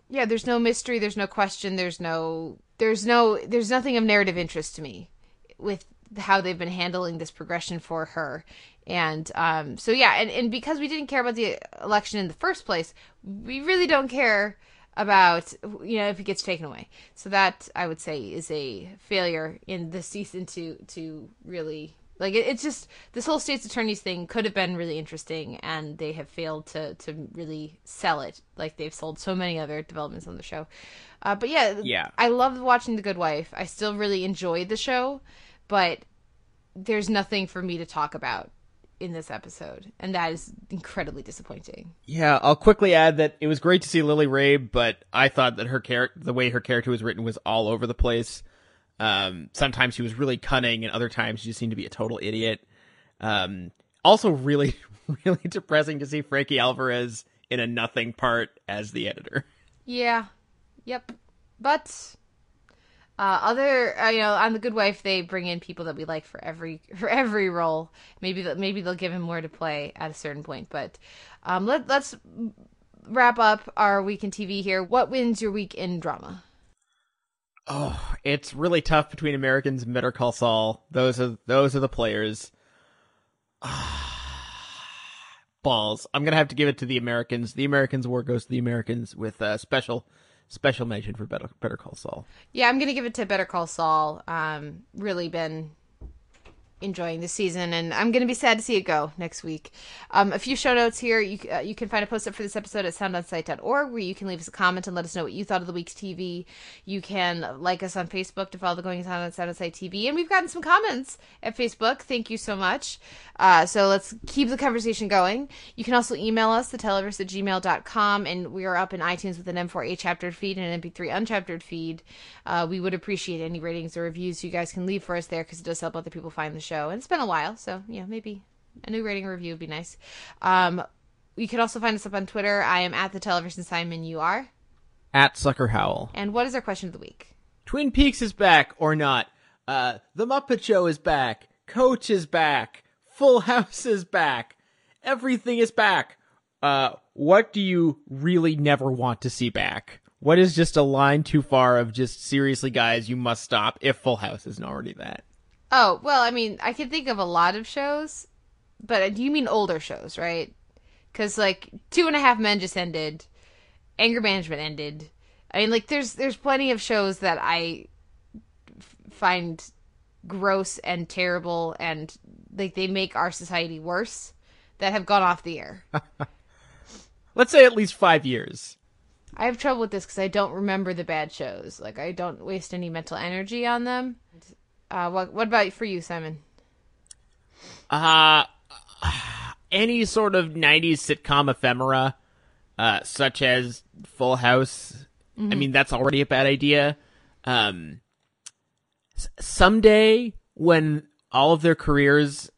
yeah, there's no mystery, there's no question, there's no there's no there's nothing of narrative interest to me with how they've been handling this progression for her. And um, so yeah, and, and because we didn't care about the election in the first place, we really don't care about you know if it gets taken away. So that I would say is a failure in the season to to really like it, it's just this whole state's attorneys thing could have been really interesting and they have failed to to really sell it like they've sold so many other developments on the show. Uh, but yeah,
Yeah.
I loved watching The Good Wife. I still really enjoyed the show, but there's nothing for me to talk about in this episode, and that is incredibly disappointing.
Yeah, I'll quickly add that it was great to see Lily Rabe, but I thought that her character, the way her character was written, was all over the place. Um, sometimes he was really cunning, and other times he just seemed to be a total idiot. Um, also, really, really depressing to see Frankie Alvarez in a nothing part as the editor.
Yeah. Yep. But uh, other, uh, you know, on the Good Wife, they bring in people that we like for every for every role. Maybe they'll- maybe they'll give him more to play at a certain point. But um, let let's wrap up our week in TV here. What wins your week in drama?
Oh, it's really tough between Americans and Better Call Saul. Those are those are the players. Balls. I'm gonna have to give it to the Americans. The Americans war goes to the Americans with a special special mention for Better Better Call Saul.
Yeah, I'm gonna give it to Better Call Saul. Um, really been enjoying this season, and I'm gonna be sad to see it go next week. Um, a few show notes here. You uh, you can find a post up for this episode at soundonsight.org, where you can leave us a comment and let us know what you thought of the week's TV. You can like us on Facebook to follow the Going On Sound on TV, and we've gotten some comments at Facebook. Thank you so much. Uh, so let's keep the conversation going. You can also email us, the televerse at gmail.com, and we are up in iTunes with an M4A chaptered feed and an MP3 unchaptered feed. Uh, we would appreciate any ratings or reviews you guys can leave for us there because it does help other people find the show. And it's been a while, so yeah, maybe a new rating review would be nice. Um, you can also find us up on Twitter. I am at the television Simon. You are.
At Sucker Howl.
And what is our question of the week?
Twin Peaks is back or not? Uh, The Muppet Show is back. Coach is back. Full House is back. Everything is back. Uh, what do you really never want to see back? What is just a line too far of just seriously, guys, you must stop if Full House isn't already that?
Oh well, I mean, I can think of a lot of shows, but uh, do you mean older shows, right? because like Two and a Half Men just ended, Anger Management ended. I mean, like there's there's plenty of shows that I f- find gross and terrible and like they make our society worse that have gone off the air.
Let's say at least five years.
I have trouble with this because I don't remember the bad shows. Like I don't waste any mental energy on them. Uh, what what about for you, Simon?
Uh, any sort of 90s sitcom ephemera, uh, such as Full House. I mean, that's already a bad idea. Um, someday when all of their careers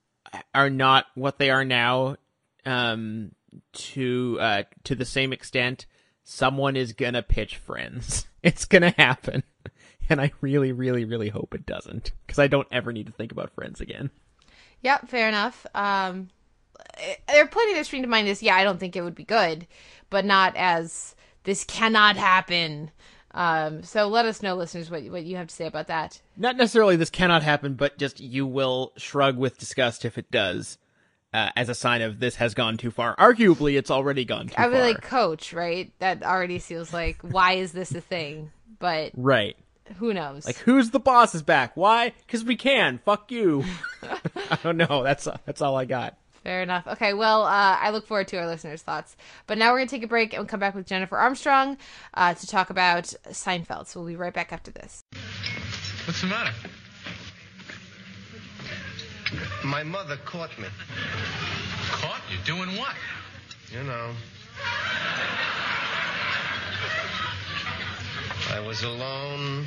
are not what they are now, um, to, uh, to the same extent, someone is gonna pitch Friends. It's gonna happen. And I really, really, really hope it doesn't, because I don't ever need to think about Friends again.
Yep, fair enough. Um, there are plenty that spring to mind. Is yeah, I don't think it would be good, but not as this cannot happen. Um, so let us know, listeners, what what you have to say about that.
not necessarily this cannot happen, but just you will shrug with disgust if it does, uh, as a sign of this has gone too far. Arguably, it's already gone too
I would
far.
like Coach, right? That already feels like why is this a thing? But
right.
Who knows?
Like, who's the boss is back? Why? Because we can. Fuck you. I don't know. That's that's all I got.
Fair enough. Okay, well, uh, I look forward to our listeners' thoughts. But now we're going to take a break and we'll come back with Jennifer Armstrong uh, to talk about Seinfeld. So we'll be right back after this.
What's the matter?
My mother caught me.
Caught you doing what?
You know. I was alone.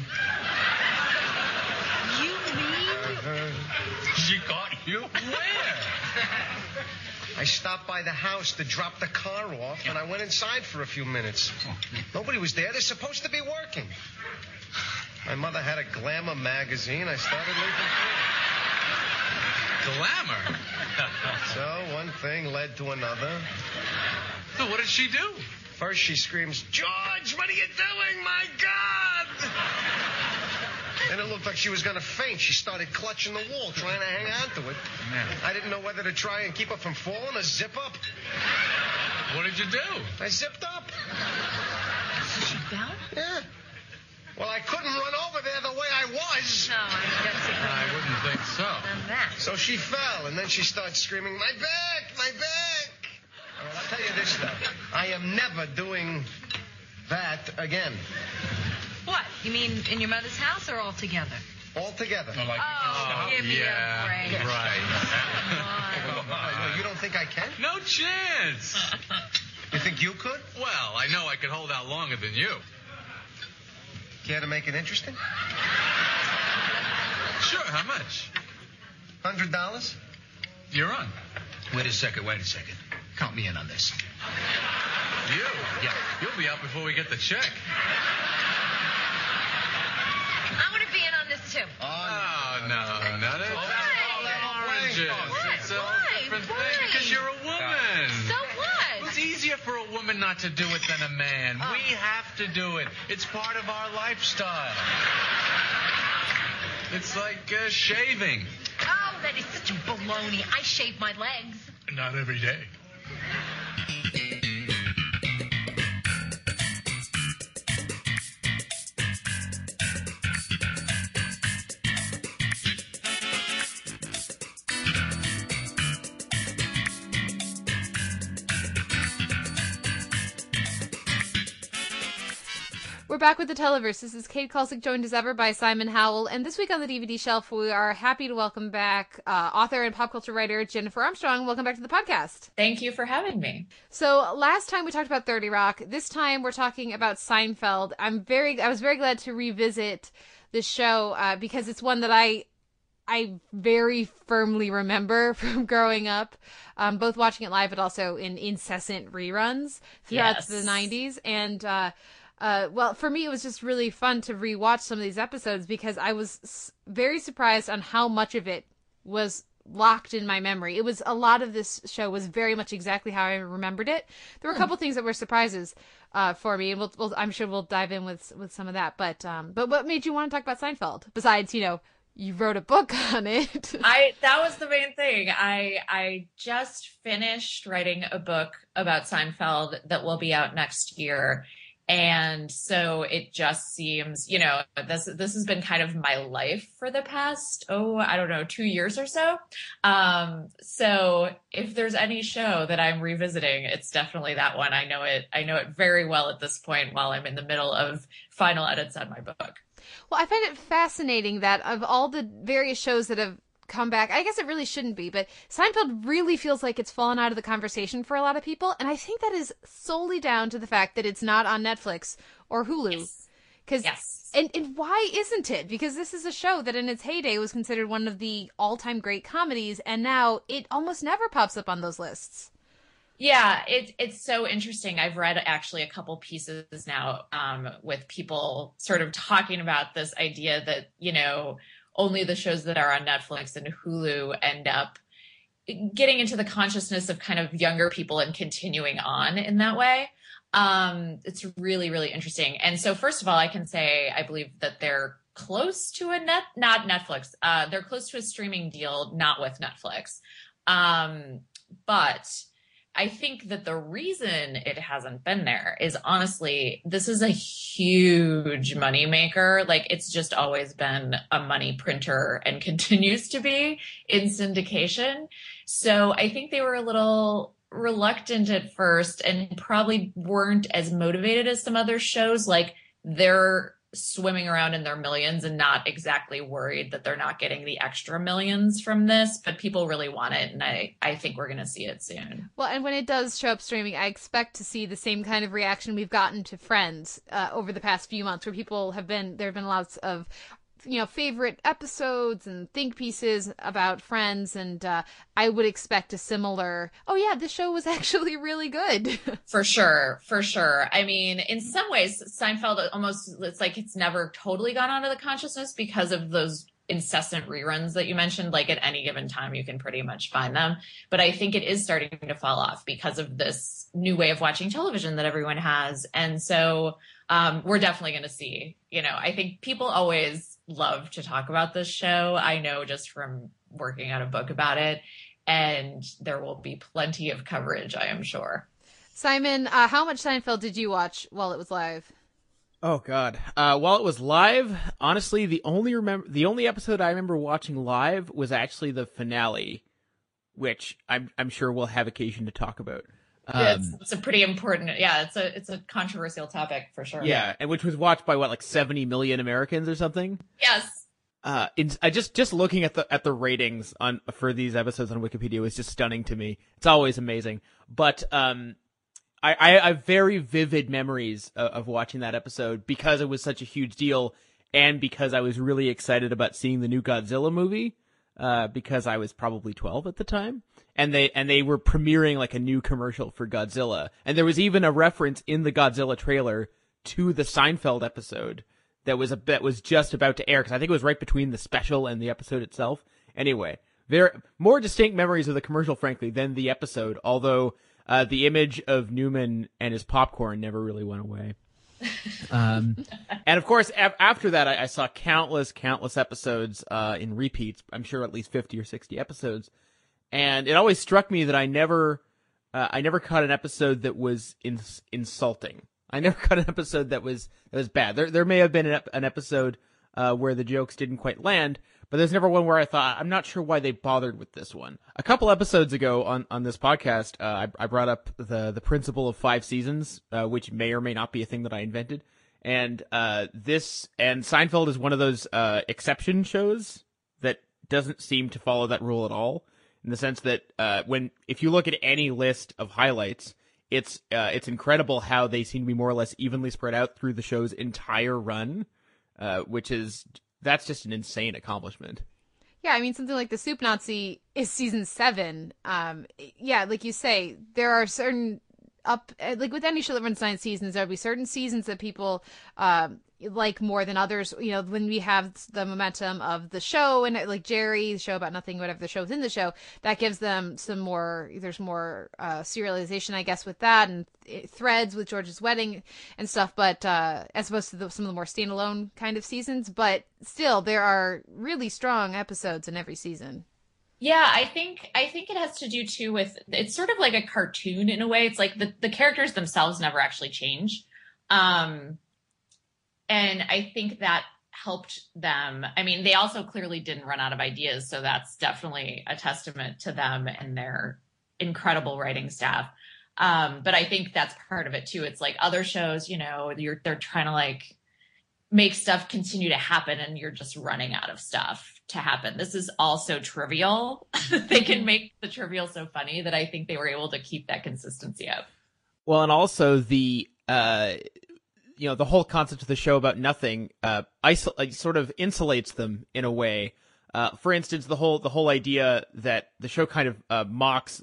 You mean?
She caught you? Where?
I stopped by the house to drop the car off, and I went inside for a few minutes. Nobody was there. They're supposed to be working. My mother had a glamour magazine. I started leaving.
Glamour.
So one thing led to another.
so what did she do?
First, she screams, George, what are you doing? My God! And it looked like she was going to faint. She started clutching the wall, trying to hang on to it.
Man.
I didn't know whether to try and keep her from falling or zip up.
What did you do?
I zipped up.
She fell?
Yeah. Well, I couldn't run over there the way I was.
No, I don't
I wouldn't think so.
on that.
So she fell, and then she starts screaming, My back! My back! Well, I'll tell you this, though. I am never doing that again.
What? You mean in your mother's house or all together?
All together.
like,
Oh, give me a
yeah,
break.
right.
Oh, You don't think I can?
No chance.
You think you could?
Well, I know I could hold out longer than you.
Care to make it interesting?
Sure, how much?
Hundred dollars?
You're on.
Wait a second, wait a second. Count me in on this.
You? Yeah. You'll be out before we get the check.
I want to be in on this too.
Oh, no, no. That's all
Why?
oranges.
Why?
It's a
Why?
different
Why?
thing because you're a woman.
So what?
It's easier for a woman not to do it than a man. We have to do it. It's part of our lifestyle. It's like uh, shaving.
Oh, that is such a baloney. I shave my legs.
Not every day. Thank you.
We're back with the Televerse. This is Kate Kulzick, joined as ever by Simon Howell. And this week on the DVD shelf, we are happy to welcome back uh, author and pop culture writer Jennifer Armstrong. Welcome back to the podcast.
Thank you for having me.
So last time we talked about 30 Rock. This time we're talking about Seinfeld. I'm very, I was very glad to revisit this show uh, because it's one that I, I very firmly remember from growing up, um, both watching it live but also in incessant reruns throughout
Yes.
the 90s. And uh, uh, well, for me, it was just really fun to rewatch some of these episodes because I was s- very surprised on how much of it was locked in my memory. It was a lot of this show was very much exactly how I remembered it. There were a couple things that were surprises uh, for me, and we'll, we'll, I'm sure we'll dive in with with some of that. But um, but what made you want to talk about Seinfeld besides you know you wrote a book on it.
I that was the main thing. I I just finished writing a book about Seinfeld that will be out next year. And so it just seems, you know, this this has been kind of my life for the past oh, I don't know, 2 years or so. Um so if there's any show that I'm revisiting, it's definitely that one. I know it I know it very well at this point while I'm in the middle of final edits on my book.
Well, I find it fascinating that of all the various shows that have come back, I guess it really shouldn't be, but Seinfeld really feels like it's fallen out of the conversation for a lot of people, and I think that is solely down to the fact that it's not on Netflix or Hulu. Because
yes.
and and why isn't it? Because this is a show that in its heyday was considered one of the all-time great comedies, and now it almost never pops up on those lists.
Yeah, it, it's so interesting. I've read actually a couple pieces now um, with people sort of talking about this idea that, you know, only the shows that are on Netflix and Hulu end up getting into the consciousness of kind of younger people and continuing on in that way. Um, it's really, really interesting. And so, first of all, I can say I believe that they're close to a net, not Netflix. Uh, they're close to a streaming deal, not with Netflix. Um, but I think that the reason it hasn't been there is honestly, this is a huge money maker. Like it's just always been a money printer and continues to be in syndication. So I think they were a little reluctant at first and probably weren't as motivated as some other shows. Like they're swimming around in their millions and not exactly worried that they're not getting the extra millions from this, but people really want it and I I think we're going to see it soon.
Well, and when it does show up streaming, I expect to see the same kind of reaction we've gotten to Friends uh, over the past few months where people have been there have been lots of you know favorite episodes and think pieces about friends and uh, i would expect a similar oh yeah this show was actually really good.
For sure for sure. I mean in some ways seinfeld almost it's like it's never totally gone out of the consciousness because of those incessant reruns that you mentioned. Like at any given time you can pretty much find them. But i think it is starting to fall off because of this new way of watching television that everyone has. And so um, we're definitely going to see you know i think people always love to talk about this show. I know just from working on a book about it, and there will be plenty of coverage, I am sure.
Simon, uh, how much Seinfeld did you watch while it was live?
Oh God! Uh, while it was live, honestly, the only remember the only episode I remember watching live was actually the finale, which I'm I'm sure we'll have occasion to talk about.
Um, it's, it's, a pretty important, yeah. It's a it's a controversial topic for sure.
Yeah, and which was watched by what like 70 million Americans or something.
Yes.
Uh, in, I just just looking at the at the ratings on for these episodes on Wikipedia was just stunning to me. It's always amazing, but um, I I, have very vivid memories of, of watching that episode because it was such a huge deal, and because I was really excited about seeing the new Godzilla movie. Uh, because I was probably 12 at the time and they and they were premiering like a new commercial for Godzilla, and there was even a reference in the Godzilla trailer to the Seinfeld episode that was a bit was just about to air because I think it was right between the special and the episode itself. Anyway, there more distinct memories of the commercial, frankly, than the episode. Although uh, the image of Newman and his popcorn never really went away. Um, and of course, a- after that, I-, I, saw countless, countless episodes uh, in repeats. I'm sure at least fifty or sixty episodes and it always struck me that I never, uh, I never caught an episode that was ins- insulting. I never caught an episode that was that was bad. There there may have been an, ep- an episode uh, where the jokes didn't quite land, but there's never one where I thought I'm not sure why they bothered with this one. A couple episodes ago on on this podcast, uh, I, I brought up the the principle of five seasons, uh, which may or may not be a thing that I invented. And uh, this and Seinfeld is one of those uh, exception shows that doesn't seem to follow that rule at all in the sense that uh, when if you look at any list of highlights, it's uh, it's incredible how they seem to be more or less evenly spread out through the show's entire run, uh, which is that's just an insane accomplishment.
Yeah, I mean something like the Soup Nazi is season seven. Um, yeah, like you say, there are certain up like with any that runs nine seasons, there'll be certain seasons that people um, like more than others. You know, when we have the momentum of the show and like Jerry, the show about nothing, whatever the show within the show, that gives them some more. There's more uh, serialization, I guess, with that and threads with George's wedding and stuff. But uh, as opposed to the, some of the more standalone kind of seasons, but still, there are really strong episodes in every season.
Yeah, I think I think it has to do too with it's sort of like a cartoon in a way. It's like the, the characters themselves never actually change. Um and I think that helped them. I mean, they also clearly didn't run out of ideas, so that's definitely a testament to them and their incredible writing staff. Um, but I think that's part of it too. It's like other shows, you know, you're they're trying to like make stuff continue to happen and you're just running out of stuff to happen. This is also trivial. they can make the trivial so funny that I think they were able to keep that consistency up.
Well, and also the uh you know the whole concept of the show about nothing uh isol- sort of insulates them in a way. Uh, for instance, the whole the whole idea that the show kind of uh, mocks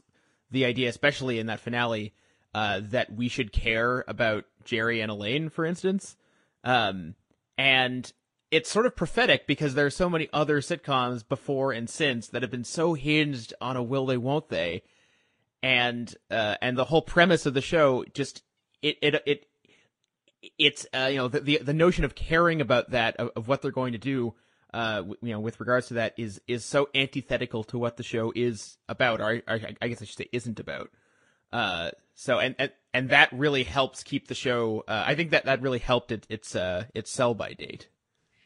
the idea, especially in that finale, uh, that we should care about Jerry and Elaine, for instance. Um, and it's sort of prophetic because there are so many other sitcoms before and since that have been so hinged on a will they won't they and uh, and the whole premise of the show just it it it it's uh, you know the, the, the notion of caring about that of, of what they're going to do uh, you know with regards to that is is so antithetical to what the show is about or I, I guess I should say isn't about. Uh, so and, and and that really helps keep the show uh, I think that that really helped it its uh its sell by date.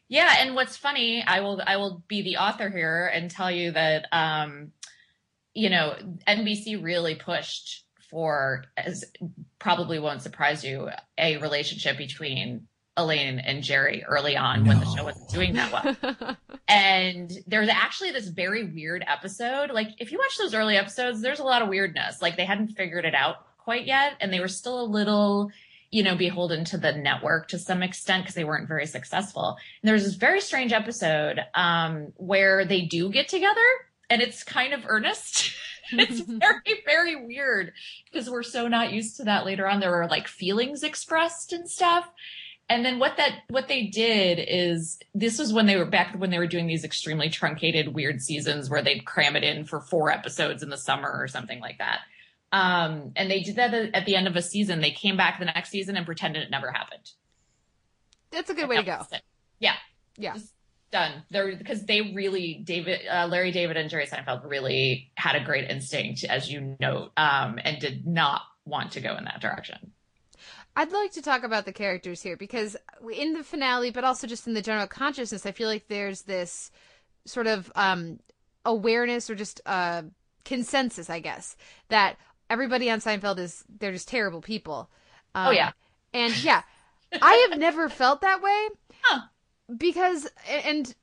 Yeah, and what's funny, I will I will be the author here and tell you that um, you know, NBC really pushed for as probably won't surprise you, a relationship between Elaine and Jerry early on no. when the show wasn't doing that well. and there's actually this very weird episode. Like if you watch those early episodes, there's a lot of weirdness. Like they hadn't figured it out quite yet and they were still a little you know, beholden to the network to some extent because they weren't very successful. And there's this very strange episode um, where they do get together and it's kind of earnest. it's very, very weird because we're so not used to that later on. There were like feelings expressed and stuff. And then what that what they did is this was when they were back when they were doing these extremely truncated weird seasons where they'd cram it in for four episodes in the summer or something like that. Um, and they did that at the end of a season. They came back the next season and pretended it never happened.
That's a good way to go.
Yeah.
Yeah.
Just done. They're because they really David, uh, Larry David, and Jerry Seinfeld really had a great instinct, as you note, um, and did not want to go in that direction.
I'd like to talk about the characters here because in the finale, but also just in the general consciousness, I feel like there's this sort of um, awareness or just uh, consensus, I guess, that everybody on Seinfeld is they're just terrible people.
Um, oh yeah,
and yeah, I have never felt that way
huh.
Because and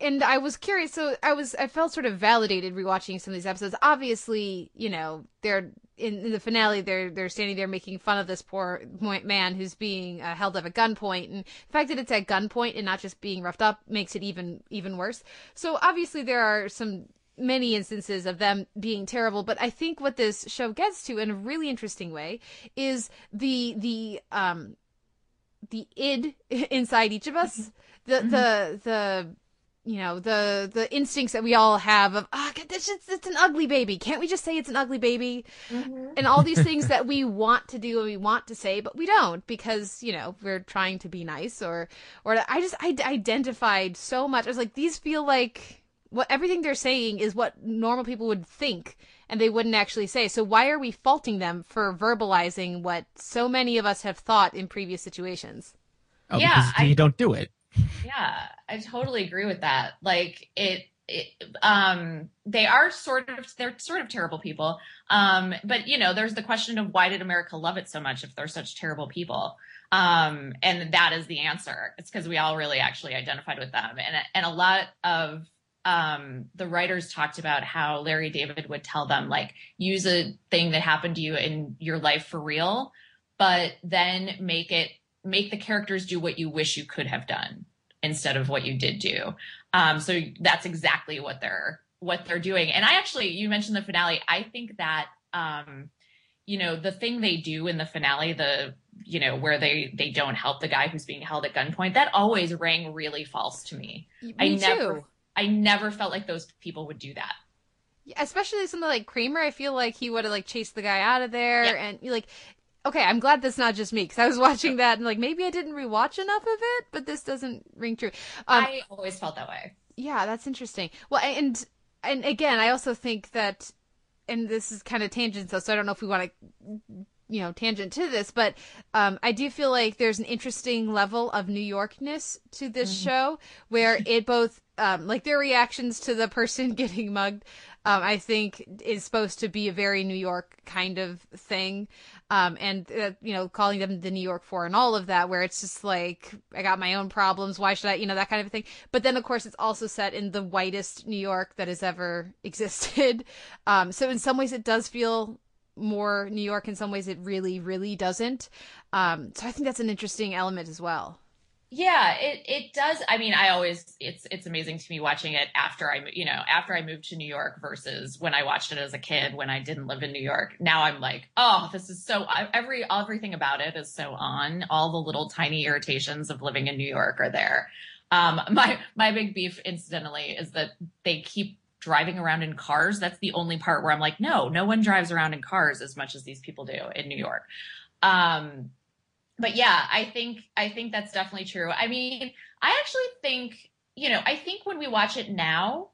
and I was curious. So I was I felt sort of validated rewatching some of these episodes. Obviously, you know they're in, in the finale they're they're standing there making fun of this poor man who's being uh, held up at gunpoint, and the fact that it's at gunpoint and not just being roughed up makes it even even worse. So obviously there are some many instances of them being terrible but i think what this show gets to in a really interesting way is the the um the id inside each of us the mm-hmm. the the you know the the instincts that we all have of ah oh, this is it's an ugly baby can't we just say it's an ugly baby mm-hmm. and all these things that we want to do and we want to say but we don't because you know we're trying to be nice or or i just i identified so much i was like these feel like what everything they're saying is what normal people would think and they wouldn't actually say. So why are we faulting them for verbalizing what so many of us have thought in previous situations?
Oh, yeah, I, you don't do it.
Yeah, I totally agree with that. Like it, it um they are sort of they're sort of terrible people. Um but you know, there's the question of why did America love it so much if they're such terrible people? Um and that is the answer. It's because we all really actually identified with them. And and a lot of um, the writers talked about how Larry David would tell them, like, use a thing that happened to you in your life for real, but then make it, make the characters do what you wish you could have done instead of what you did do. Um, so that's exactly what they're, what they're doing. And I actually, you mentioned the finale. I think that, um, you know, the thing they do in the finale, the you know where they they don't help the guy who's being held at gunpoint, that always rang really false to me.
Me
I never
too.
I never felt like those people would do that.
especially something like Kramer, I feel like he would have like chased the guy out of there, and like, okay, I'm glad that's not just me because I was watching that and like maybe I didn't rewatch enough of it, but this doesn't ring true. Um,
I always felt that way.
yeah, that's interesting. Well, and and again, I also think that, and this is kind of tangent, so so I don't know if we want to, you know, tangent to this, but um, I do feel like there's an interesting level of New Yorkness to this show where it both. Um, like their reactions to the person getting mugged, um, I think is supposed to be a very New York kind of thing, um, and uh, you know, calling them the New York Four and all of that, where it's just like I got my own problems. Why should I, you know, that kind of thing. But then, of course, it's also set in the whitest New York that has ever existed. Um, so in some ways, it does feel more New York. In some ways, it really, really doesn't. Um, so I think that's an interesting element as well.
Yeah, it it does. I mean, I always it's it's amazing to me watching it after I you know after I moved to New York versus when I watched it as a kid when I didn't live in New York. Now I'm like, oh, this is so every everything about it is so on. All the little tiny irritations of living in New York are there. Um, my my big beef, incidentally, is that they keep driving around in cars. That's the only part where I'm like, no, no one drives around in cars as much as these people do in New York. Um, but yeah, I think I think that's definitely true. I mean, I actually think, you know, I think when we watch it now,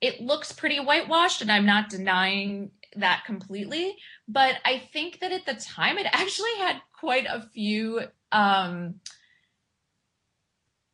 it looks pretty whitewashed and I'm not denying that completely, but I think that at the time it actually had quite a few um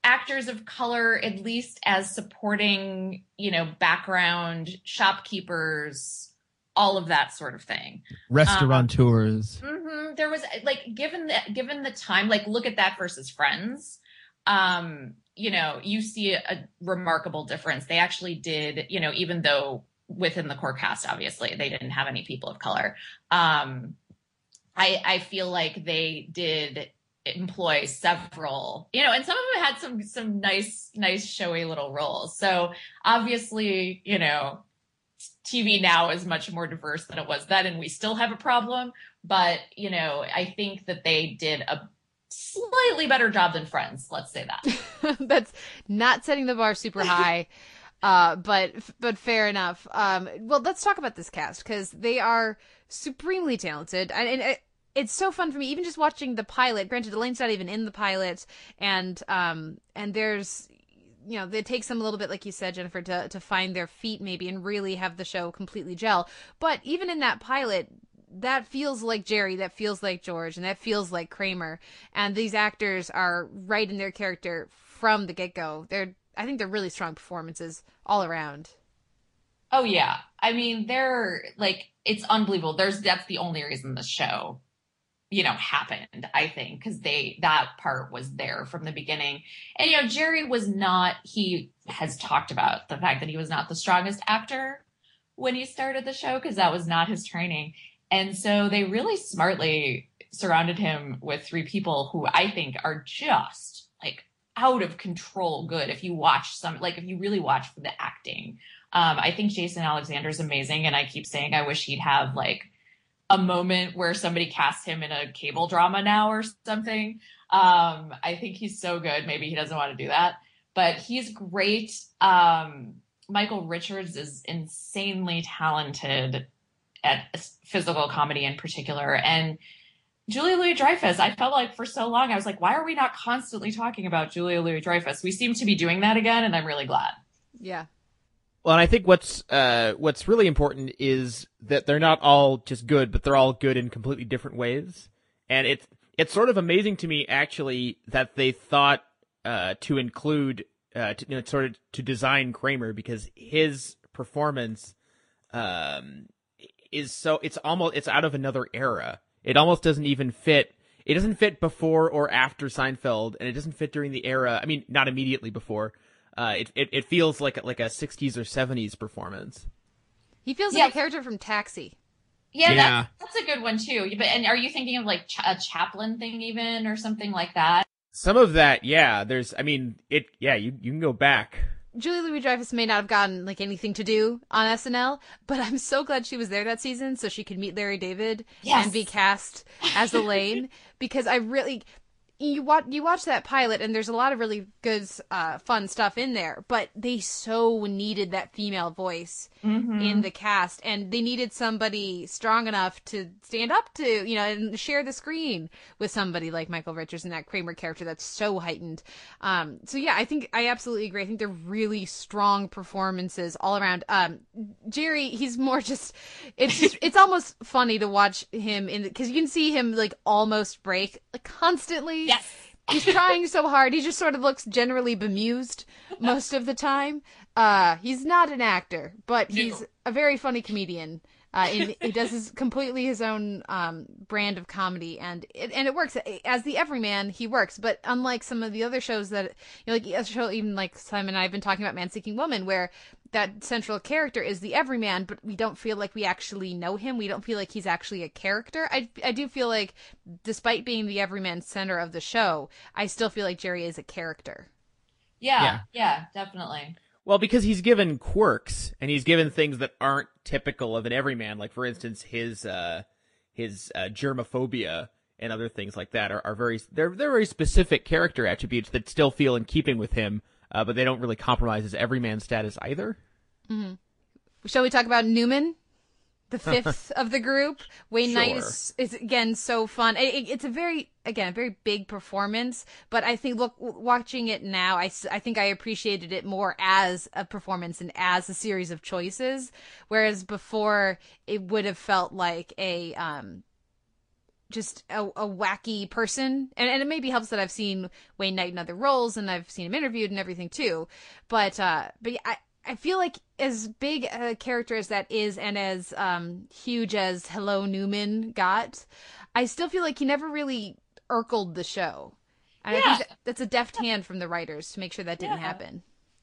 actors of color at least as supporting, you know, background shopkeepers, all of that sort of thing.
Restaurateurs.
hmm There was like given the given the time, like look at that versus Friends. Um, you know, you see a, a remarkable difference. They actually did, you know, even though within the core cast, obviously they didn't have any people of color. Um, I I feel like they did employ several, you know, and some of them had some some nice nice showy little roles. So obviously, you know, TV now is much more diverse than it was then, and we still have a problem. But you know, I think that they did a slightly better job than Friends. Let's say that.
That's not setting the bar super high. Uh, but but fair enough. Um, well, let's talk about this cast because they are supremely talented, and, and it, it's so fun for me. Even just watching the pilot. Granted, Elaine's not even in the pilot, and um, and there's you know it takes them a little bit, like you said, Jennifer, to to find their feet maybe and really have the show completely gel. But even in that pilot, that feels like Jerry, that feels like George, and that feels like Kramer. And these actors are right in their character from the get go. They're, I think they're really strong performances all around.
Oh yeah. I mean, they're like it's unbelievable. There's that's the only reason the show, you know, happened, I think, because they that part was there from the beginning. And you know, Jerry was not he has talked about the fact that he was not the strongest actor when he started the show because that was not his training. And so they really smartly surrounded him with three people who I think are just like out of control good if you watch some like if you really watch for the acting. Um, I think Jason Alexander is amazing, and I keep saying I wish he'd have like a moment where somebody casts him in a cable drama now or something. Um, I think he's so good. Maybe he doesn't want to do that, but he's great. Um, Michael Richards is insanely talented at physical comedy in particular, and Julia Louis Dreyfus. I felt like for so long I was like, why are we not constantly talking about Julia Louis Dreyfus? We seem to be doing that again, and I'm really glad.
Yeah.
Well, and I think what's uh, what's really important is that they're not all just good, but they're all good in completely different ways. And it's it's sort of amazing to me actually that they thought uh, to include uh, to, you know, sort of to design Kramer because his performance um, is so it's almost it's out of another era. It almost doesn't even fit. It doesn't fit before or after Seinfeld, and it doesn't fit during the era. I mean, not immediately before. Uh, it, it it feels like like a '60s or '70s performance.
He feels
Yeah.
like a character from Taxi.
Yeah,
Yeah.
That's, that's a good one too. But and are you thinking of like a Chaplin thing even or something like that?
Some of that, yeah. There's, I mean, it, yeah. You you can go back.
Julie Louis Dreyfus may not have gotten like anything to do on SNL, but I'm so glad she was there that season so she could meet Larry David
Yes.
and be cast as Elaine because I really you watch you watch that pilot and there's a lot of really good uh, fun stuff in there, but they so needed that female voice
Mhm.
in the cast and they needed somebody strong enough to stand up to you know and share the screen with somebody like Michael Richards and that Kramer character that's so heightened. Um, so yeah, I think I absolutely agree. I think they're really strong performances all around. Um, Jerry, he's more just it's just it's almost funny to watch him in because you can see him like almost break like constantly.
Yes.
He's trying so hard. He just sort of looks generally bemused most of the time. Uh, he's not an actor, but he's a very funny comedian. Uh, and he does his completely his own um, brand of comedy, and it, and it works as the everyman. He works, but unlike some of the other shows that you know, like a show even like Simon and I have been talking about, Man Seeking Woman, where that central character is the everyman, but we don't feel like we actually know him. We don't feel like he's actually a character. I I do feel like, despite being the everyman center of the show, I still feel like Jerry is a character.
Yeah,
Yeah.
yeah, definitely.
Well, because he's given quirks and he's given things that aren't typical of an everyman, like for instance his uh his uh, germophobia and other things like that are, are very they're they're very specific character attributes that still feel in keeping with him, uh, but they don't really compromise his everyman status either.
hmm Shall we talk about Newman, the fifth of the group? Wayne Knight is, is again so fun. It, it- it's a very again a very big performance, but I think look watching it now, I I think I appreciated it more as a performance and as a series of choices, whereas before it would have felt like a um just a, a wacky person and, and it maybe helps that i've seen wayne knight in other roles and i've seen him interviewed and everything too but uh but yeah, i i feel like as big a character as that is and as um huge as hello newman got i still feel like he never really urkled the show and i
Yeah.
think that's a deft hand from the writers to make sure that didn't
Yeah.
happen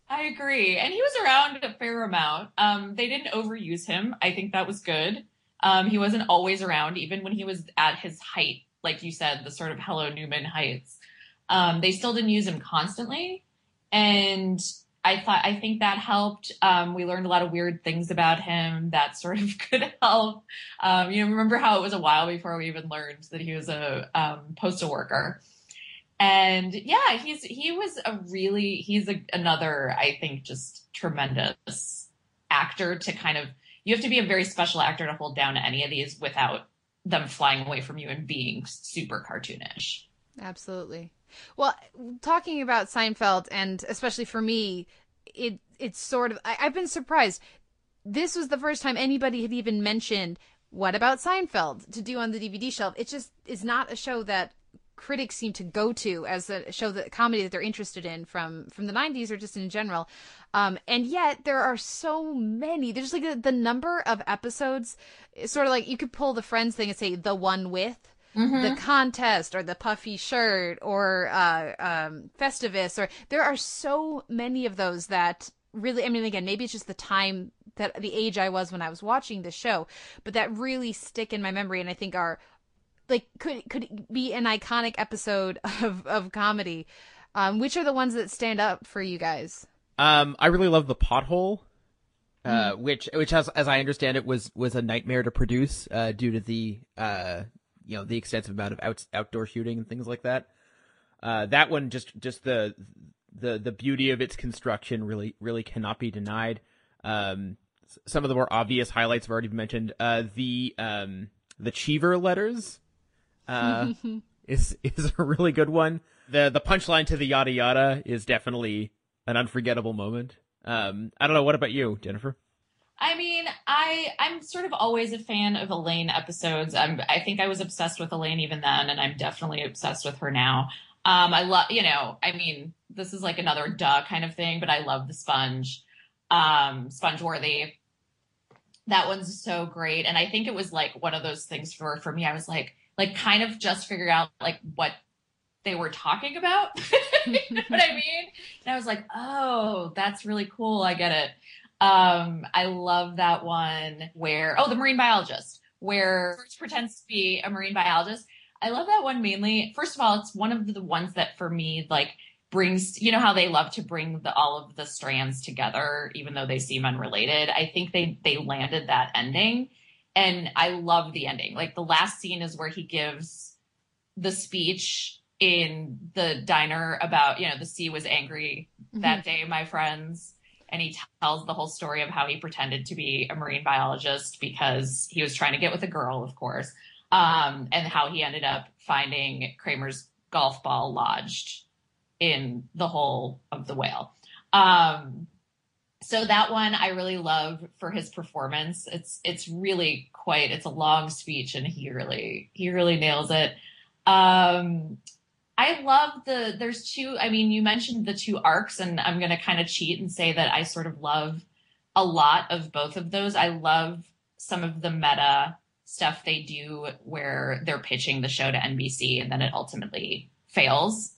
I agree. And he was around a fair amount. Um, they didn't overuse him. I think that was good. Um, he wasn't always around, even when he was at his height, like you said, the sort of Hello Newman heights. Um, they still didn't use him constantly. And I thought, I think that helped. Um, we learned a lot of weird things about him that sort of could help. Um, you know, remember how it was a while before we even learned that he was a um, postal worker and yeah he's he was a really he's a, another i think just tremendous actor to kind of you have to be a very special actor to hold down any of these without them flying away from you and being super cartoonish
Absolutely. Well, talking about Seinfeld, and especially for me, it it's sort of I, I've been surprised. This was the first time anybody had even mentioned what about Seinfeld to do on the DVD shelf. It just is not a show that critics seem to go to as a show that comedy that they're interested in from from the 90s or just in general um and yet there are so many there's like the, the number of episodes sort of like you could pull the friends thing and say the one with the contest or the puffy shirt or uh, um, Festivus or there are so many of those that really I mean again maybe it's just the time that the age I was when I was watching the show but that really stick in my memory and I think are like could could be an iconic episode of of comedy. Um which are the ones that stand up for you guys?
Um, I really love the pothole, uh,
Mm.
which which as as I understand it was was a nightmare to produce uh, due to the uh, you know the extensive amount of out, outdoor shooting and things like that. Uh, that one just just the the the beauty of its construction really really cannot be denied. Um, some of the more obvious highlights have already been mentioned. Uh, the um the Cheever letters uh, is is a really good one. The the punchline to the yada yada is definitely an unforgettable moment. Um, I don't know. What about you, Jennifer?
I mean, I I'm sort of always a fan of Elaine episodes. I'm, I think I was obsessed with Elaine even then, and I'm definitely obsessed with her now. Um, I love, you know, I mean, this is like another duh kind of thing, but I love the sponge, um, Spongeworthy. That one's so great, and I think it was like one of those things for for me. I was like, like kind of just figuring out like what they were talking about. you know what I mean? And I was like, oh, that's really cool. I get it. Um, I love that one where, oh, the marine biologist, where George pretends to be a marine biologist. I love that one mainly. First of all, it's one of the ones that for me, like, brings you know how they love to bring the, all of the strands together even though they seem unrelated i think they they landed that ending and i love the ending like the last scene is where he gives the speech in the diner about you know the sea was angry that day my friends and he tells the whole story of how he pretended to be a marine biologist because he was trying to get with a girl of course um, and how he ended up finding kramer's golf ball lodged in the hole of the whale. Um, so that one I really love for his performance. It's it's really quite it's a long speech and he really he really nails it. Um, I love the there's two I mean you mentioned the two arcs and I'm going to kind of cheat and say that I sort of love a lot of both of those. I love some of the meta stuff they do where they're pitching the show to NBC and then it ultimately fails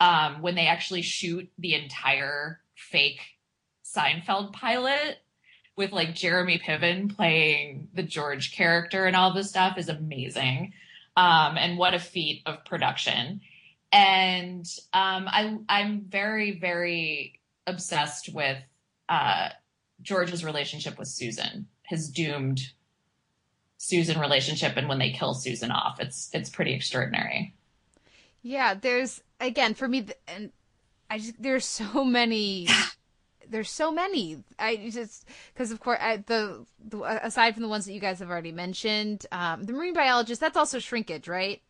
um, when they actually shoot the entire fake Seinfeld pilot with like Jeremy Piven playing the George character and all this stuff is amazing. Um, and what a feat of production. And um, I, I'm very, very obsessed with uh, George's relationship with Susan, his doomed Susan relationship, and when they kill Susan off, it's it's pretty extraordinary.
Yeah, there's again for me, and I just there's so many. There's so many. I just because of course I, the, the aside from the ones that you guys have already mentioned, um, the marine biologist that's also shrinkage, right?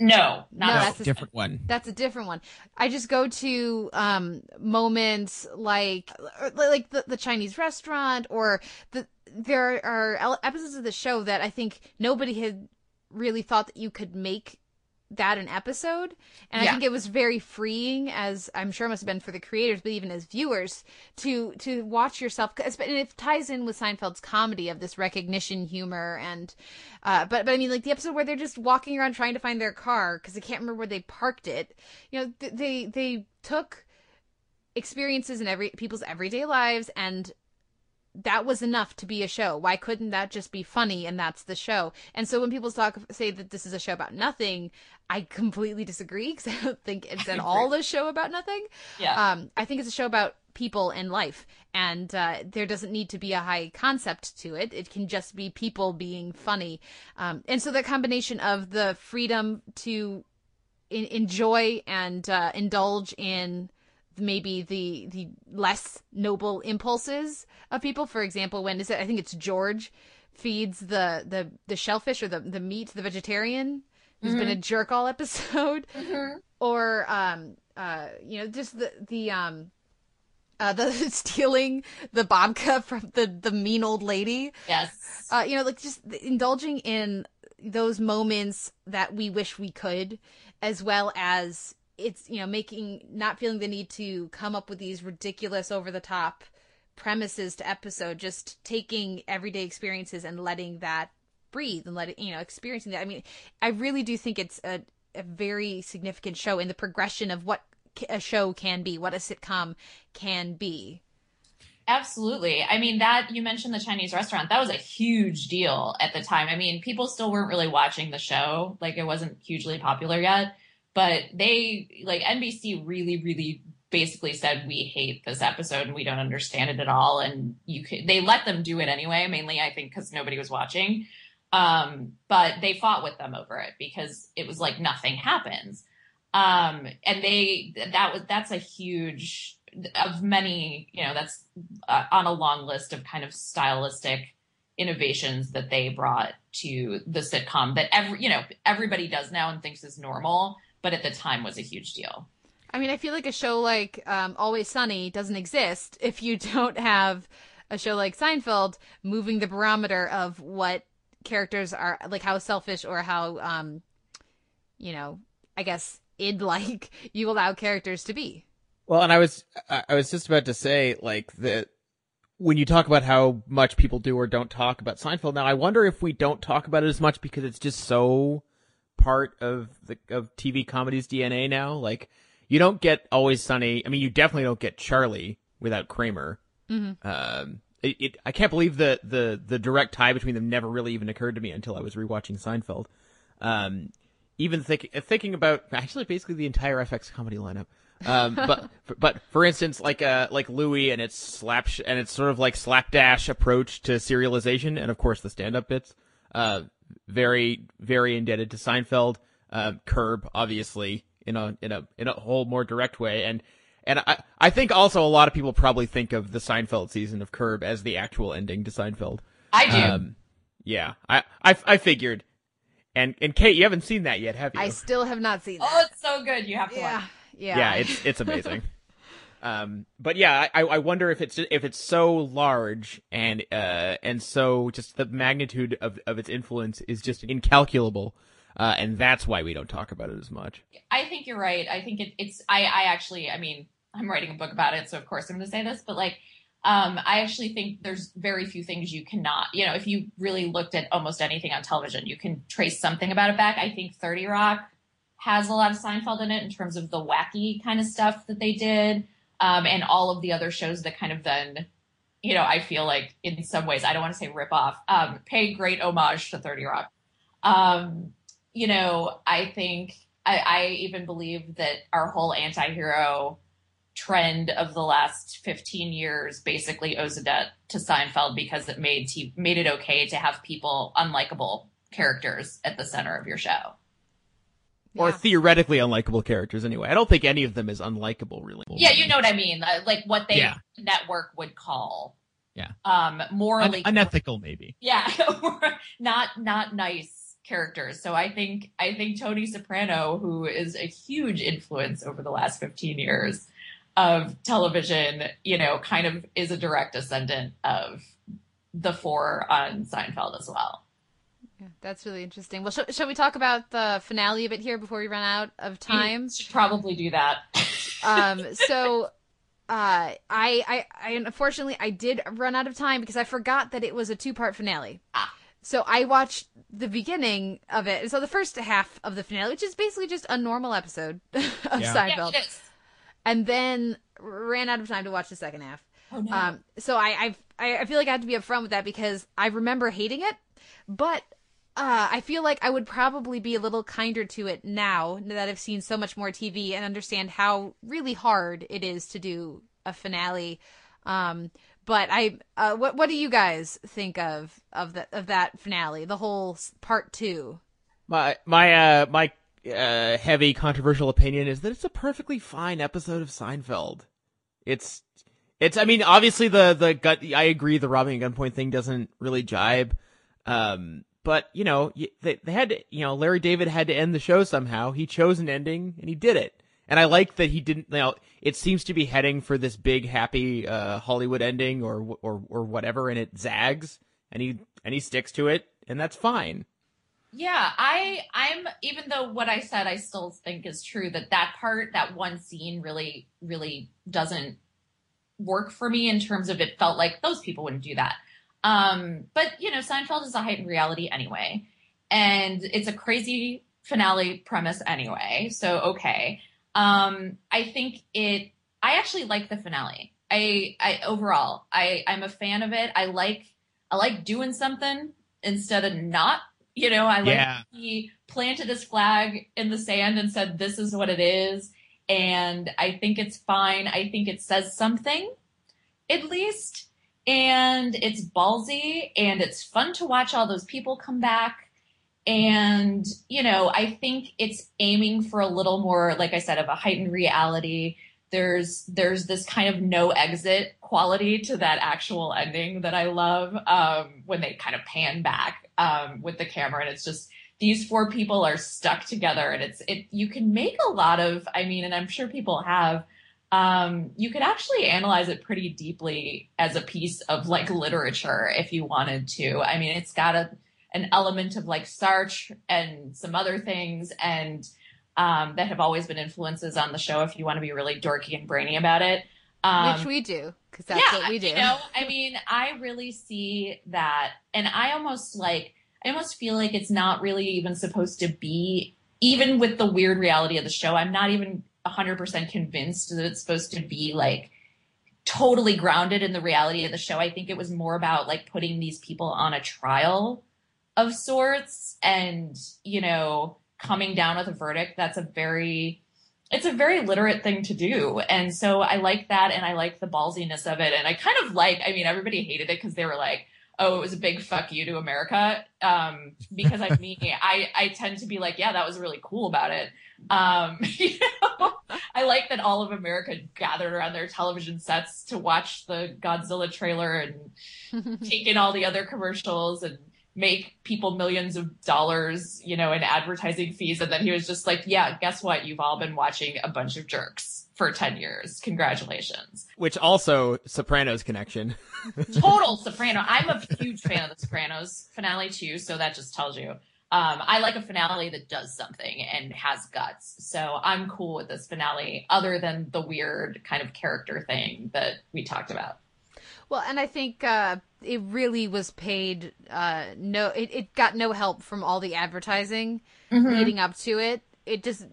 No,
no,
that's a different one.
That's a different one. I just go to um, moments like like the, the Chinese restaurant or the there are episodes of the show that I think nobody had really thought that you could make that an episode and yeah. i think it was very freeing as i'm sure it must have been for the creators but even as viewers to to watch yourself and it ties in with seinfeld's comedy of this recognition humor and uh but but i mean like the episode where they're just walking around trying to find their car because they can't remember where they parked it you know they they took experiences in every people's everyday lives and that was enough to be a show. Why couldn't that just be funny and that's the show? And so when people talk say that this is a show about nothing, I completely disagree because I don't think it's at all a show about nothing.
Yeah.
Um, I think it's a show about people and life, and uh, there doesn't need to be a high concept to it. It can just be people being funny, um, and so the combination of the freedom to in- enjoy and uh, indulge in maybe the the less noble impulses of people. For example, when is it? I think it's George feeds the the the shellfish or the the meat the vegetarian who's mm-hmm. been a jerk all episode,
mm-hmm.
or um uh you know just the the um. Uh, the stealing the babka from the the mean old lady.
Yes.
Uh, you know, like just indulging in those moments that we wish we could, as well as it's you know making not feeling the need to come up with these ridiculous over the top premises to episode just taking everyday experiences and letting that breathe and letting you know experiencing that i mean i really do think it's a, a very significant show in the progression of what a show can be what a sitcom can be
Absolutely. I mean, that you mentioned the Chinese restaurant, that was a huge deal at the time. I mean, people still weren't really watching the show. Like, it wasn't hugely popular yet but they like NBC really, really basically said we hate this episode and we don't understand it at all. And you could, they let them do it anyway, mainly I think because nobody was watching. Um, but they fought with them over it because it was like nothing happens. Um, and they that was that's a huge of many you know that's uh, on a long list of kind of stylistic innovations that they brought to the sitcom that every you know everybody does now and thinks is normal but at the time was a huge deal.
I mean, I feel like a show like um, Always Sunny doesn't exist if you don't have a show like Seinfeld moving the barometer of what characters are like, how selfish or how, um, you know, I guess id like you allow characters to be.
Well, and I was I was just about to say like that when you talk about how much people do or don't talk about Seinfeld now, I wonder if we don't talk about it as much because it's just so part of the of TV comedy's DNA now. Like you don't get Always Sunny. I mean, you definitely don't get Charlie without Kramer.
Mm-hmm.
Um, it, it, I can't believe the, the the direct tie between them never really even occurred to me until I was rewatching Seinfeld. Um, even think, thinking about actually basically the entire FX comedy lineup. Um, but but for instance, like uh like Louie and its slap sh- and its sort of like slapdash approach to serialization, and of course the stand up bits. Uh, very very indebted to Seinfeld. Uh, Curb, obviously, in a in a in a whole more direct way, and and I I think also a lot of people probably think of the Seinfeld season of Curb as the actual ending to Seinfeld.
I do.
Um, yeah, I, I I figured. And and Kate, you haven't seen that yet, have you?
I still have not seen that.
Oh, it's so good. You have to
yeah.
watch.
Yeah.
yeah, it's it's amazing. Um, but yeah, I I wonder if it's if it's so large and uh and so just the magnitude of of its influence is just incalculable, uh, and that's why we don't talk about it as much.
I think you're right. I think it, it's. I, I actually. I mean, I'm writing a book about it, so of course I'm going to say this. But like, um, I actually think there's very few things you cannot. You know, if you really looked at almost anything on television, you can trace something about it back. I think 30 Rock has a lot of Seinfeld in it in terms of the wacky kind of stuff that they did, um, and all of the other shows that kind of then. You know, I feel like in some ways, I don't want to say rip off, um, pay great homage to 30 Rock. Um, you know, I think I, I even believe that our whole anti-hero trend of the last 15 years basically owes a debt to Seinfeld because it made t- made it okay to have people unlikable characters at the center of your show.
Or theoretically unlikable characters, anyway. I don't think any of them is unlikable, really.
Yeah, you know what I mean. Uh, Like what they
Yeah.
network would call
Yeah.
um
Un-
morally
unethical, maybe.
yeah not not nice characters so i think i think tony soprano who is a huge influence over the last 15 years of television you know kind of is a direct descendant of the four on seinfeld as well
Yeah, that's really interesting. Well, sh- shall we talk about the finale of it here before we run out of time?
should probably do that
um, so uh, I, I, I unfortunately I did run out of time because I forgot that it was a two part finale. So I watched the beginning of it. So the first half of the finale, which is basically just a normal episode of
Yeah.
Seinfeld,
Yeah,
and then ran out of time to watch the second half.
Oh, no.
Um, so I, I've, I, I feel like I have to be upfront with that because I remember hating it, but uh, I feel like I would probably be a little kinder to it now that I've seen so much more TV and understand how really hard it is to do a finale. Um, but I, uh, what what do you guys think of of that of that finale, the whole part two?
My my uh my uh heavy controversial opinion is that it's a perfectly fine episode of Seinfeld. It's it's I mean obviously the the gut I agree the robbing gunpoint thing doesn't really jibe. Um but you know they they had to, you know Larry David had to end the show somehow. He chose an ending and he did it. And I like that he didn't you know it seems to be heading for this big happy uh Hollywood ending or or or whatever and it zags and he and he sticks to it and that's fine.
Yeah, I I'm even though what I said I still think is true that that part that one scene really really doesn't work for me in terms of it felt like those people wouldn't do that. Um but you know Seinfeld is a heightened reality anyway and it's a crazy finale premise anyway. So okay. Um I think it I actually like the finale. I I overall I I'm a fan of it. I like I like doing something instead of not. You know, I like
Yeah.
he planted his flag in the sand and said, "This is what it is," and I think it's fine. I think it says something, at least, and it's ballsy and it's fun to watch all those people come back. And you know, I think it's aiming for a little more, like I said, of a heightened reality there's there's this kind of no exit quality to that actual ending that I love um, when they kind of pan back um, with the camera and it's just these four people are stuck together and it's it you can make a lot of I mean and I'm sure people have um, you could actually analyze it pretty deeply as a piece of like literature if you wanted to. I mean it's got a an element of like Sartre and some other things and um, that have always been influences on the show if you want to be really dorky and brainy about it. Um,
Which we do because that's
yeah,
what we do.
You know, I mean, I really see that, and I almost like, I almost feel like it's not really even supposed to be, even with the weird reality of the show. I'm not even 100% convinced that it's supposed to be like totally grounded in the reality of the show. I think it was more about like putting these people on a trial of sorts and, you know, coming down with a verdict. That's a very it's a very literate thing to do. And so i like that and i like the ballsiness of it. And i kind of like i mean everybody hated it because they were like oh it was a big fuck you to america. Um, because i me i i tend to be like yeah that was really cool about it um, you know i like that all of america gathered around their television sets to watch the godzilla trailer and take in all the other commercials and make people millions of dollars, you know, in advertising fees. And then he was just like, yeah, guess what? You've all been watching a bunch of jerks for 10 years. Congratulations.
Which also Sopranos connection.
Total Soprano. I'm a huge fan of the Sopranos finale too. So that just tells you. Um, I like a finale that does something and has guts. So I'm cool with this finale, other than the weird kind of character thing that we talked about.
Well, and I think uh, it really was paid. Uh, no, it, it got no help from all the advertising
Mhm.
leading up to it. It just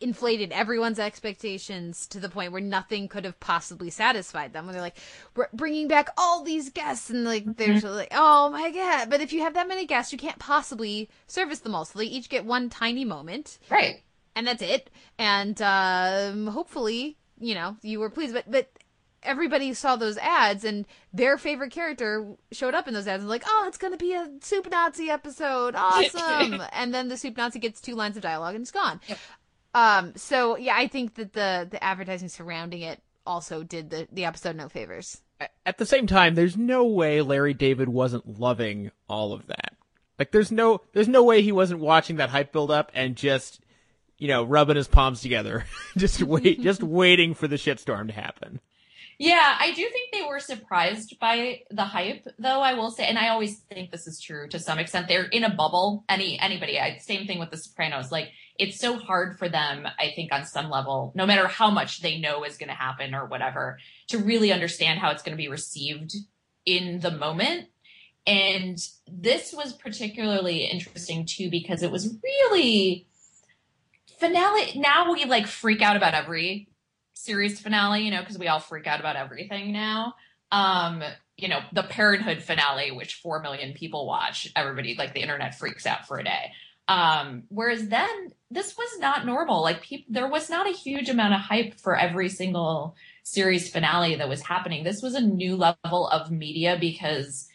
inflated everyone's expectations to the point where nothing could have possibly satisfied them. When they're like, we're bringing back all these guests, and like, they're like, oh my god! But if you have that many guests, you can't possibly service them all. So they each get one tiny moment,
right?
And that's it. And um, hopefully, you know, you were pleased. But but everybody saw those ads and their favorite character showed up in those ads and like, oh, it's gonna be a soup Nazi episode, awesome. and then the soup Nazi gets two lines of dialogue and it's gone. Um, so yeah, I think that the the advertising surrounding it also did the the episode no favors.
At the same time, there's no way Larry David wasn't loving all of that. Like there's no there's no way he wasn't watching that hype build up and just you know rubbing his palms together, just wait just waiting for the shitstorm to happen.
Yeah, I do think they were surprised by the hype, though. I will say, and I always think this is true to some extent. They're in a bubble. Any anybody, I, same thing with The Sopranos. Like it's so hard for them, I think, on some level, no matter how much they know is going to happen or whatever, to really understand how it's going to be received in the moment. And this was particularly interesting too because it was really finale. Now we like freak out about every series finale, you know, because we all freak out about everything now. Um, you know, the Parenthood finale, which four million people watch, everybody like the internet freaks out for a day. Um, whereas then this was not normal. Like people, there was not a huge amount of hype for every single series finale that was happening. This was a new level of media because,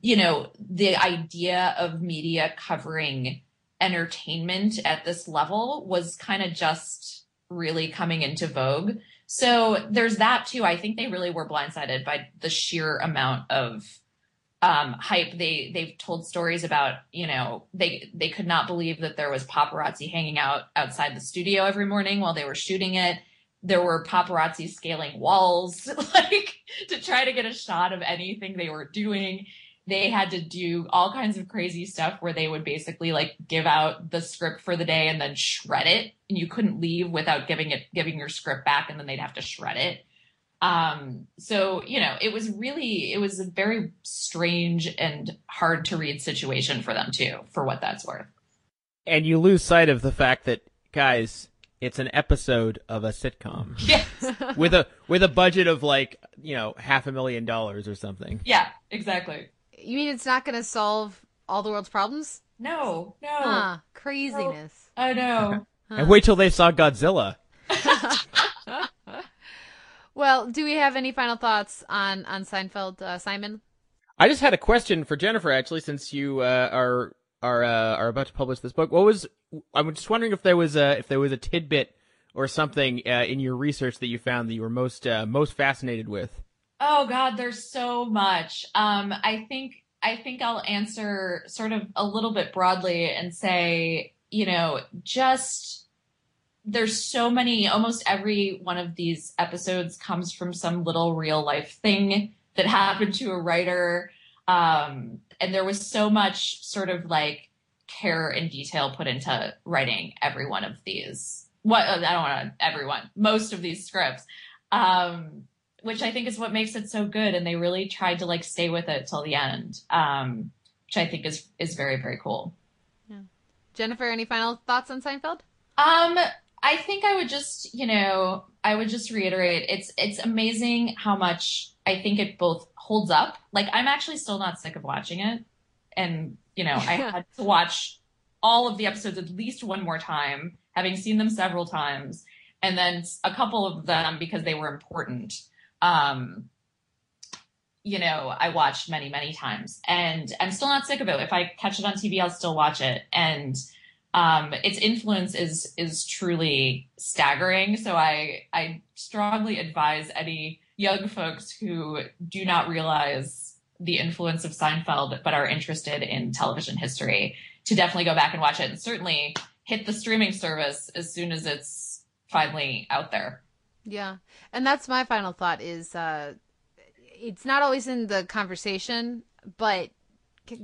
you know, the idea of media covering entertainment at this level was kind of just really coming into vogue. So there's that too. I think they really were blindsided by the sheer amount of um, hype. They they've told stories about you know they they could not believe that there was paparazzi hanging out outside the studio every morning while they were shooting it. There were paparazzi scaling walls like to try to get a shot of anything they were doing. They had to do all kinds of crazy stuff where they would basically like give out the script for the day and then shred it, and you couldn't leave without giving it giving your script back, and then they'd have to shred it. Um, so, you know, it was really, it was a very strange and hard to read situation for them too, for what that's worth.
And you lose sight of the fact that guys, it's an episode of a sitcom.
Yes.
with a with a budget of like, you know, half a million dollars or something.
Yeah, exactly.
You mean it's not going to solve all the world's problems?
No, no.
Huh, craziness.
I know.
And wait till they saw Godzilla.
Well, do we have any final thoughts on on Seinfeld, uh, Simon?
I just had a question for Jennifer actually, since you uh, are are uh, are about to publish this book. What was I'm just wondering if there was a if there was a tidbit or something uh, in your research that you found that you were most uh, most fascinated with.
Oh God, there's so much. Um, I think I think I'll answer sort of a little bit broadly and say, you know, just there's so many. Almost every one of these episodes comes from some little real life thing that happened to a writer, um, and there was so much sort of like care and detail put into writing every one of these. What I don't want to everyone, most of these scripts. Um, which I think is what makes it so good. And they really tried to like stay with it till the end, um, which I think is is very very cool. Yeah.
Jennifer, any final thoughts on Seinfeld?
Um, I think I would just you know I would just reiterate it's it's amazing how much I think it both holds up. Like I'm actually still not sick of watching it, and you know I had to watch all of the episodes at least one more time, having seen them several times, and then a couple of them because they were important. Um, you know, I watched many, many times, and I'm still not sick of it. If I catch it on TV, I'll still watch it, and um, its influence is is truly staggering. So I I strongly advise any young folks who do not realize the influence of Seinfeld but are interested in television history to definitely go back and watch it and certainly hit the streaming service as soon as it's finally out there.
Yeah. And that's my final thought is uh it's not always in the conversation, but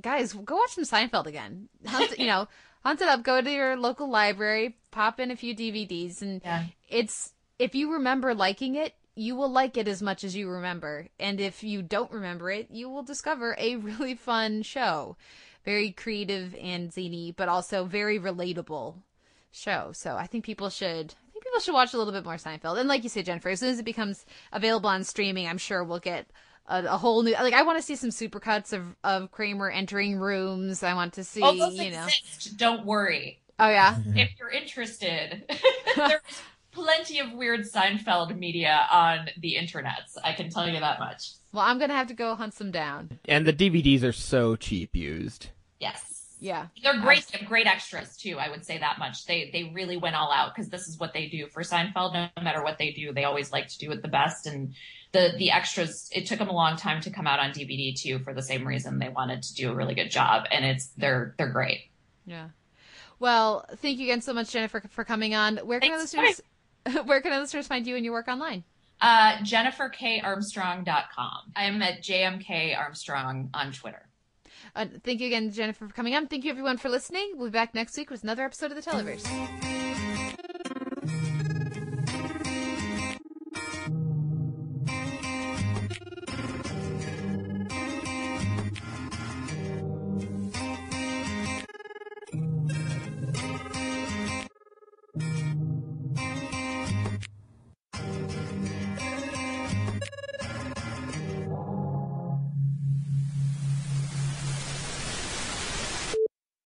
guys, go watch some Seinfeld again. Hunt, you know, hunt it up, go to your local library, pop in a few DVDs and
yeah.
it's if you remember liking it, you will like it as much as you remember. And if you don't remember it, you will discover a really fun show. Very creative and zany, but also very relatable show. So I think people should people should watch a little bit more Seinfeld. And like you said, Jennifer, as soon as it becomes available on streaming, I'm sure we'll get a, a whole new like I want to see some supercuts of of Kramer entering rooms. I want to see,
oh, those
you know.
Exist. Don't worry.
Oh yeah.
if you're interested, there's plenty of weird Seinfeld media on the internet. I can tell you that much.
Well, I'm gonna have to go hunt some down.
And the DVDs are so cheap used.
Yes.
Yeah.
They're great. They have great extras too. I would say that much. They they really went all out because this is what they do for Seinfeld. No matter what they do, they always like to do it the best. And the the extras. It took them a long time to come out on DVD too, for the same reason they wanted to do a really good job. And it's they're they're great.
Yeah. Well, thank you again so much, Jennifer, for coming on. Where can
Thanks.
listeners where can listeners find you and your work online?
Uh, JenniferKArmstrong.com. I'm at JMK Armstrong on Twitter.
Uh, thank you again, Jennifer, for coming on. Thank you, everyone, for listening. We'll be back next week with another episode of the Televerse.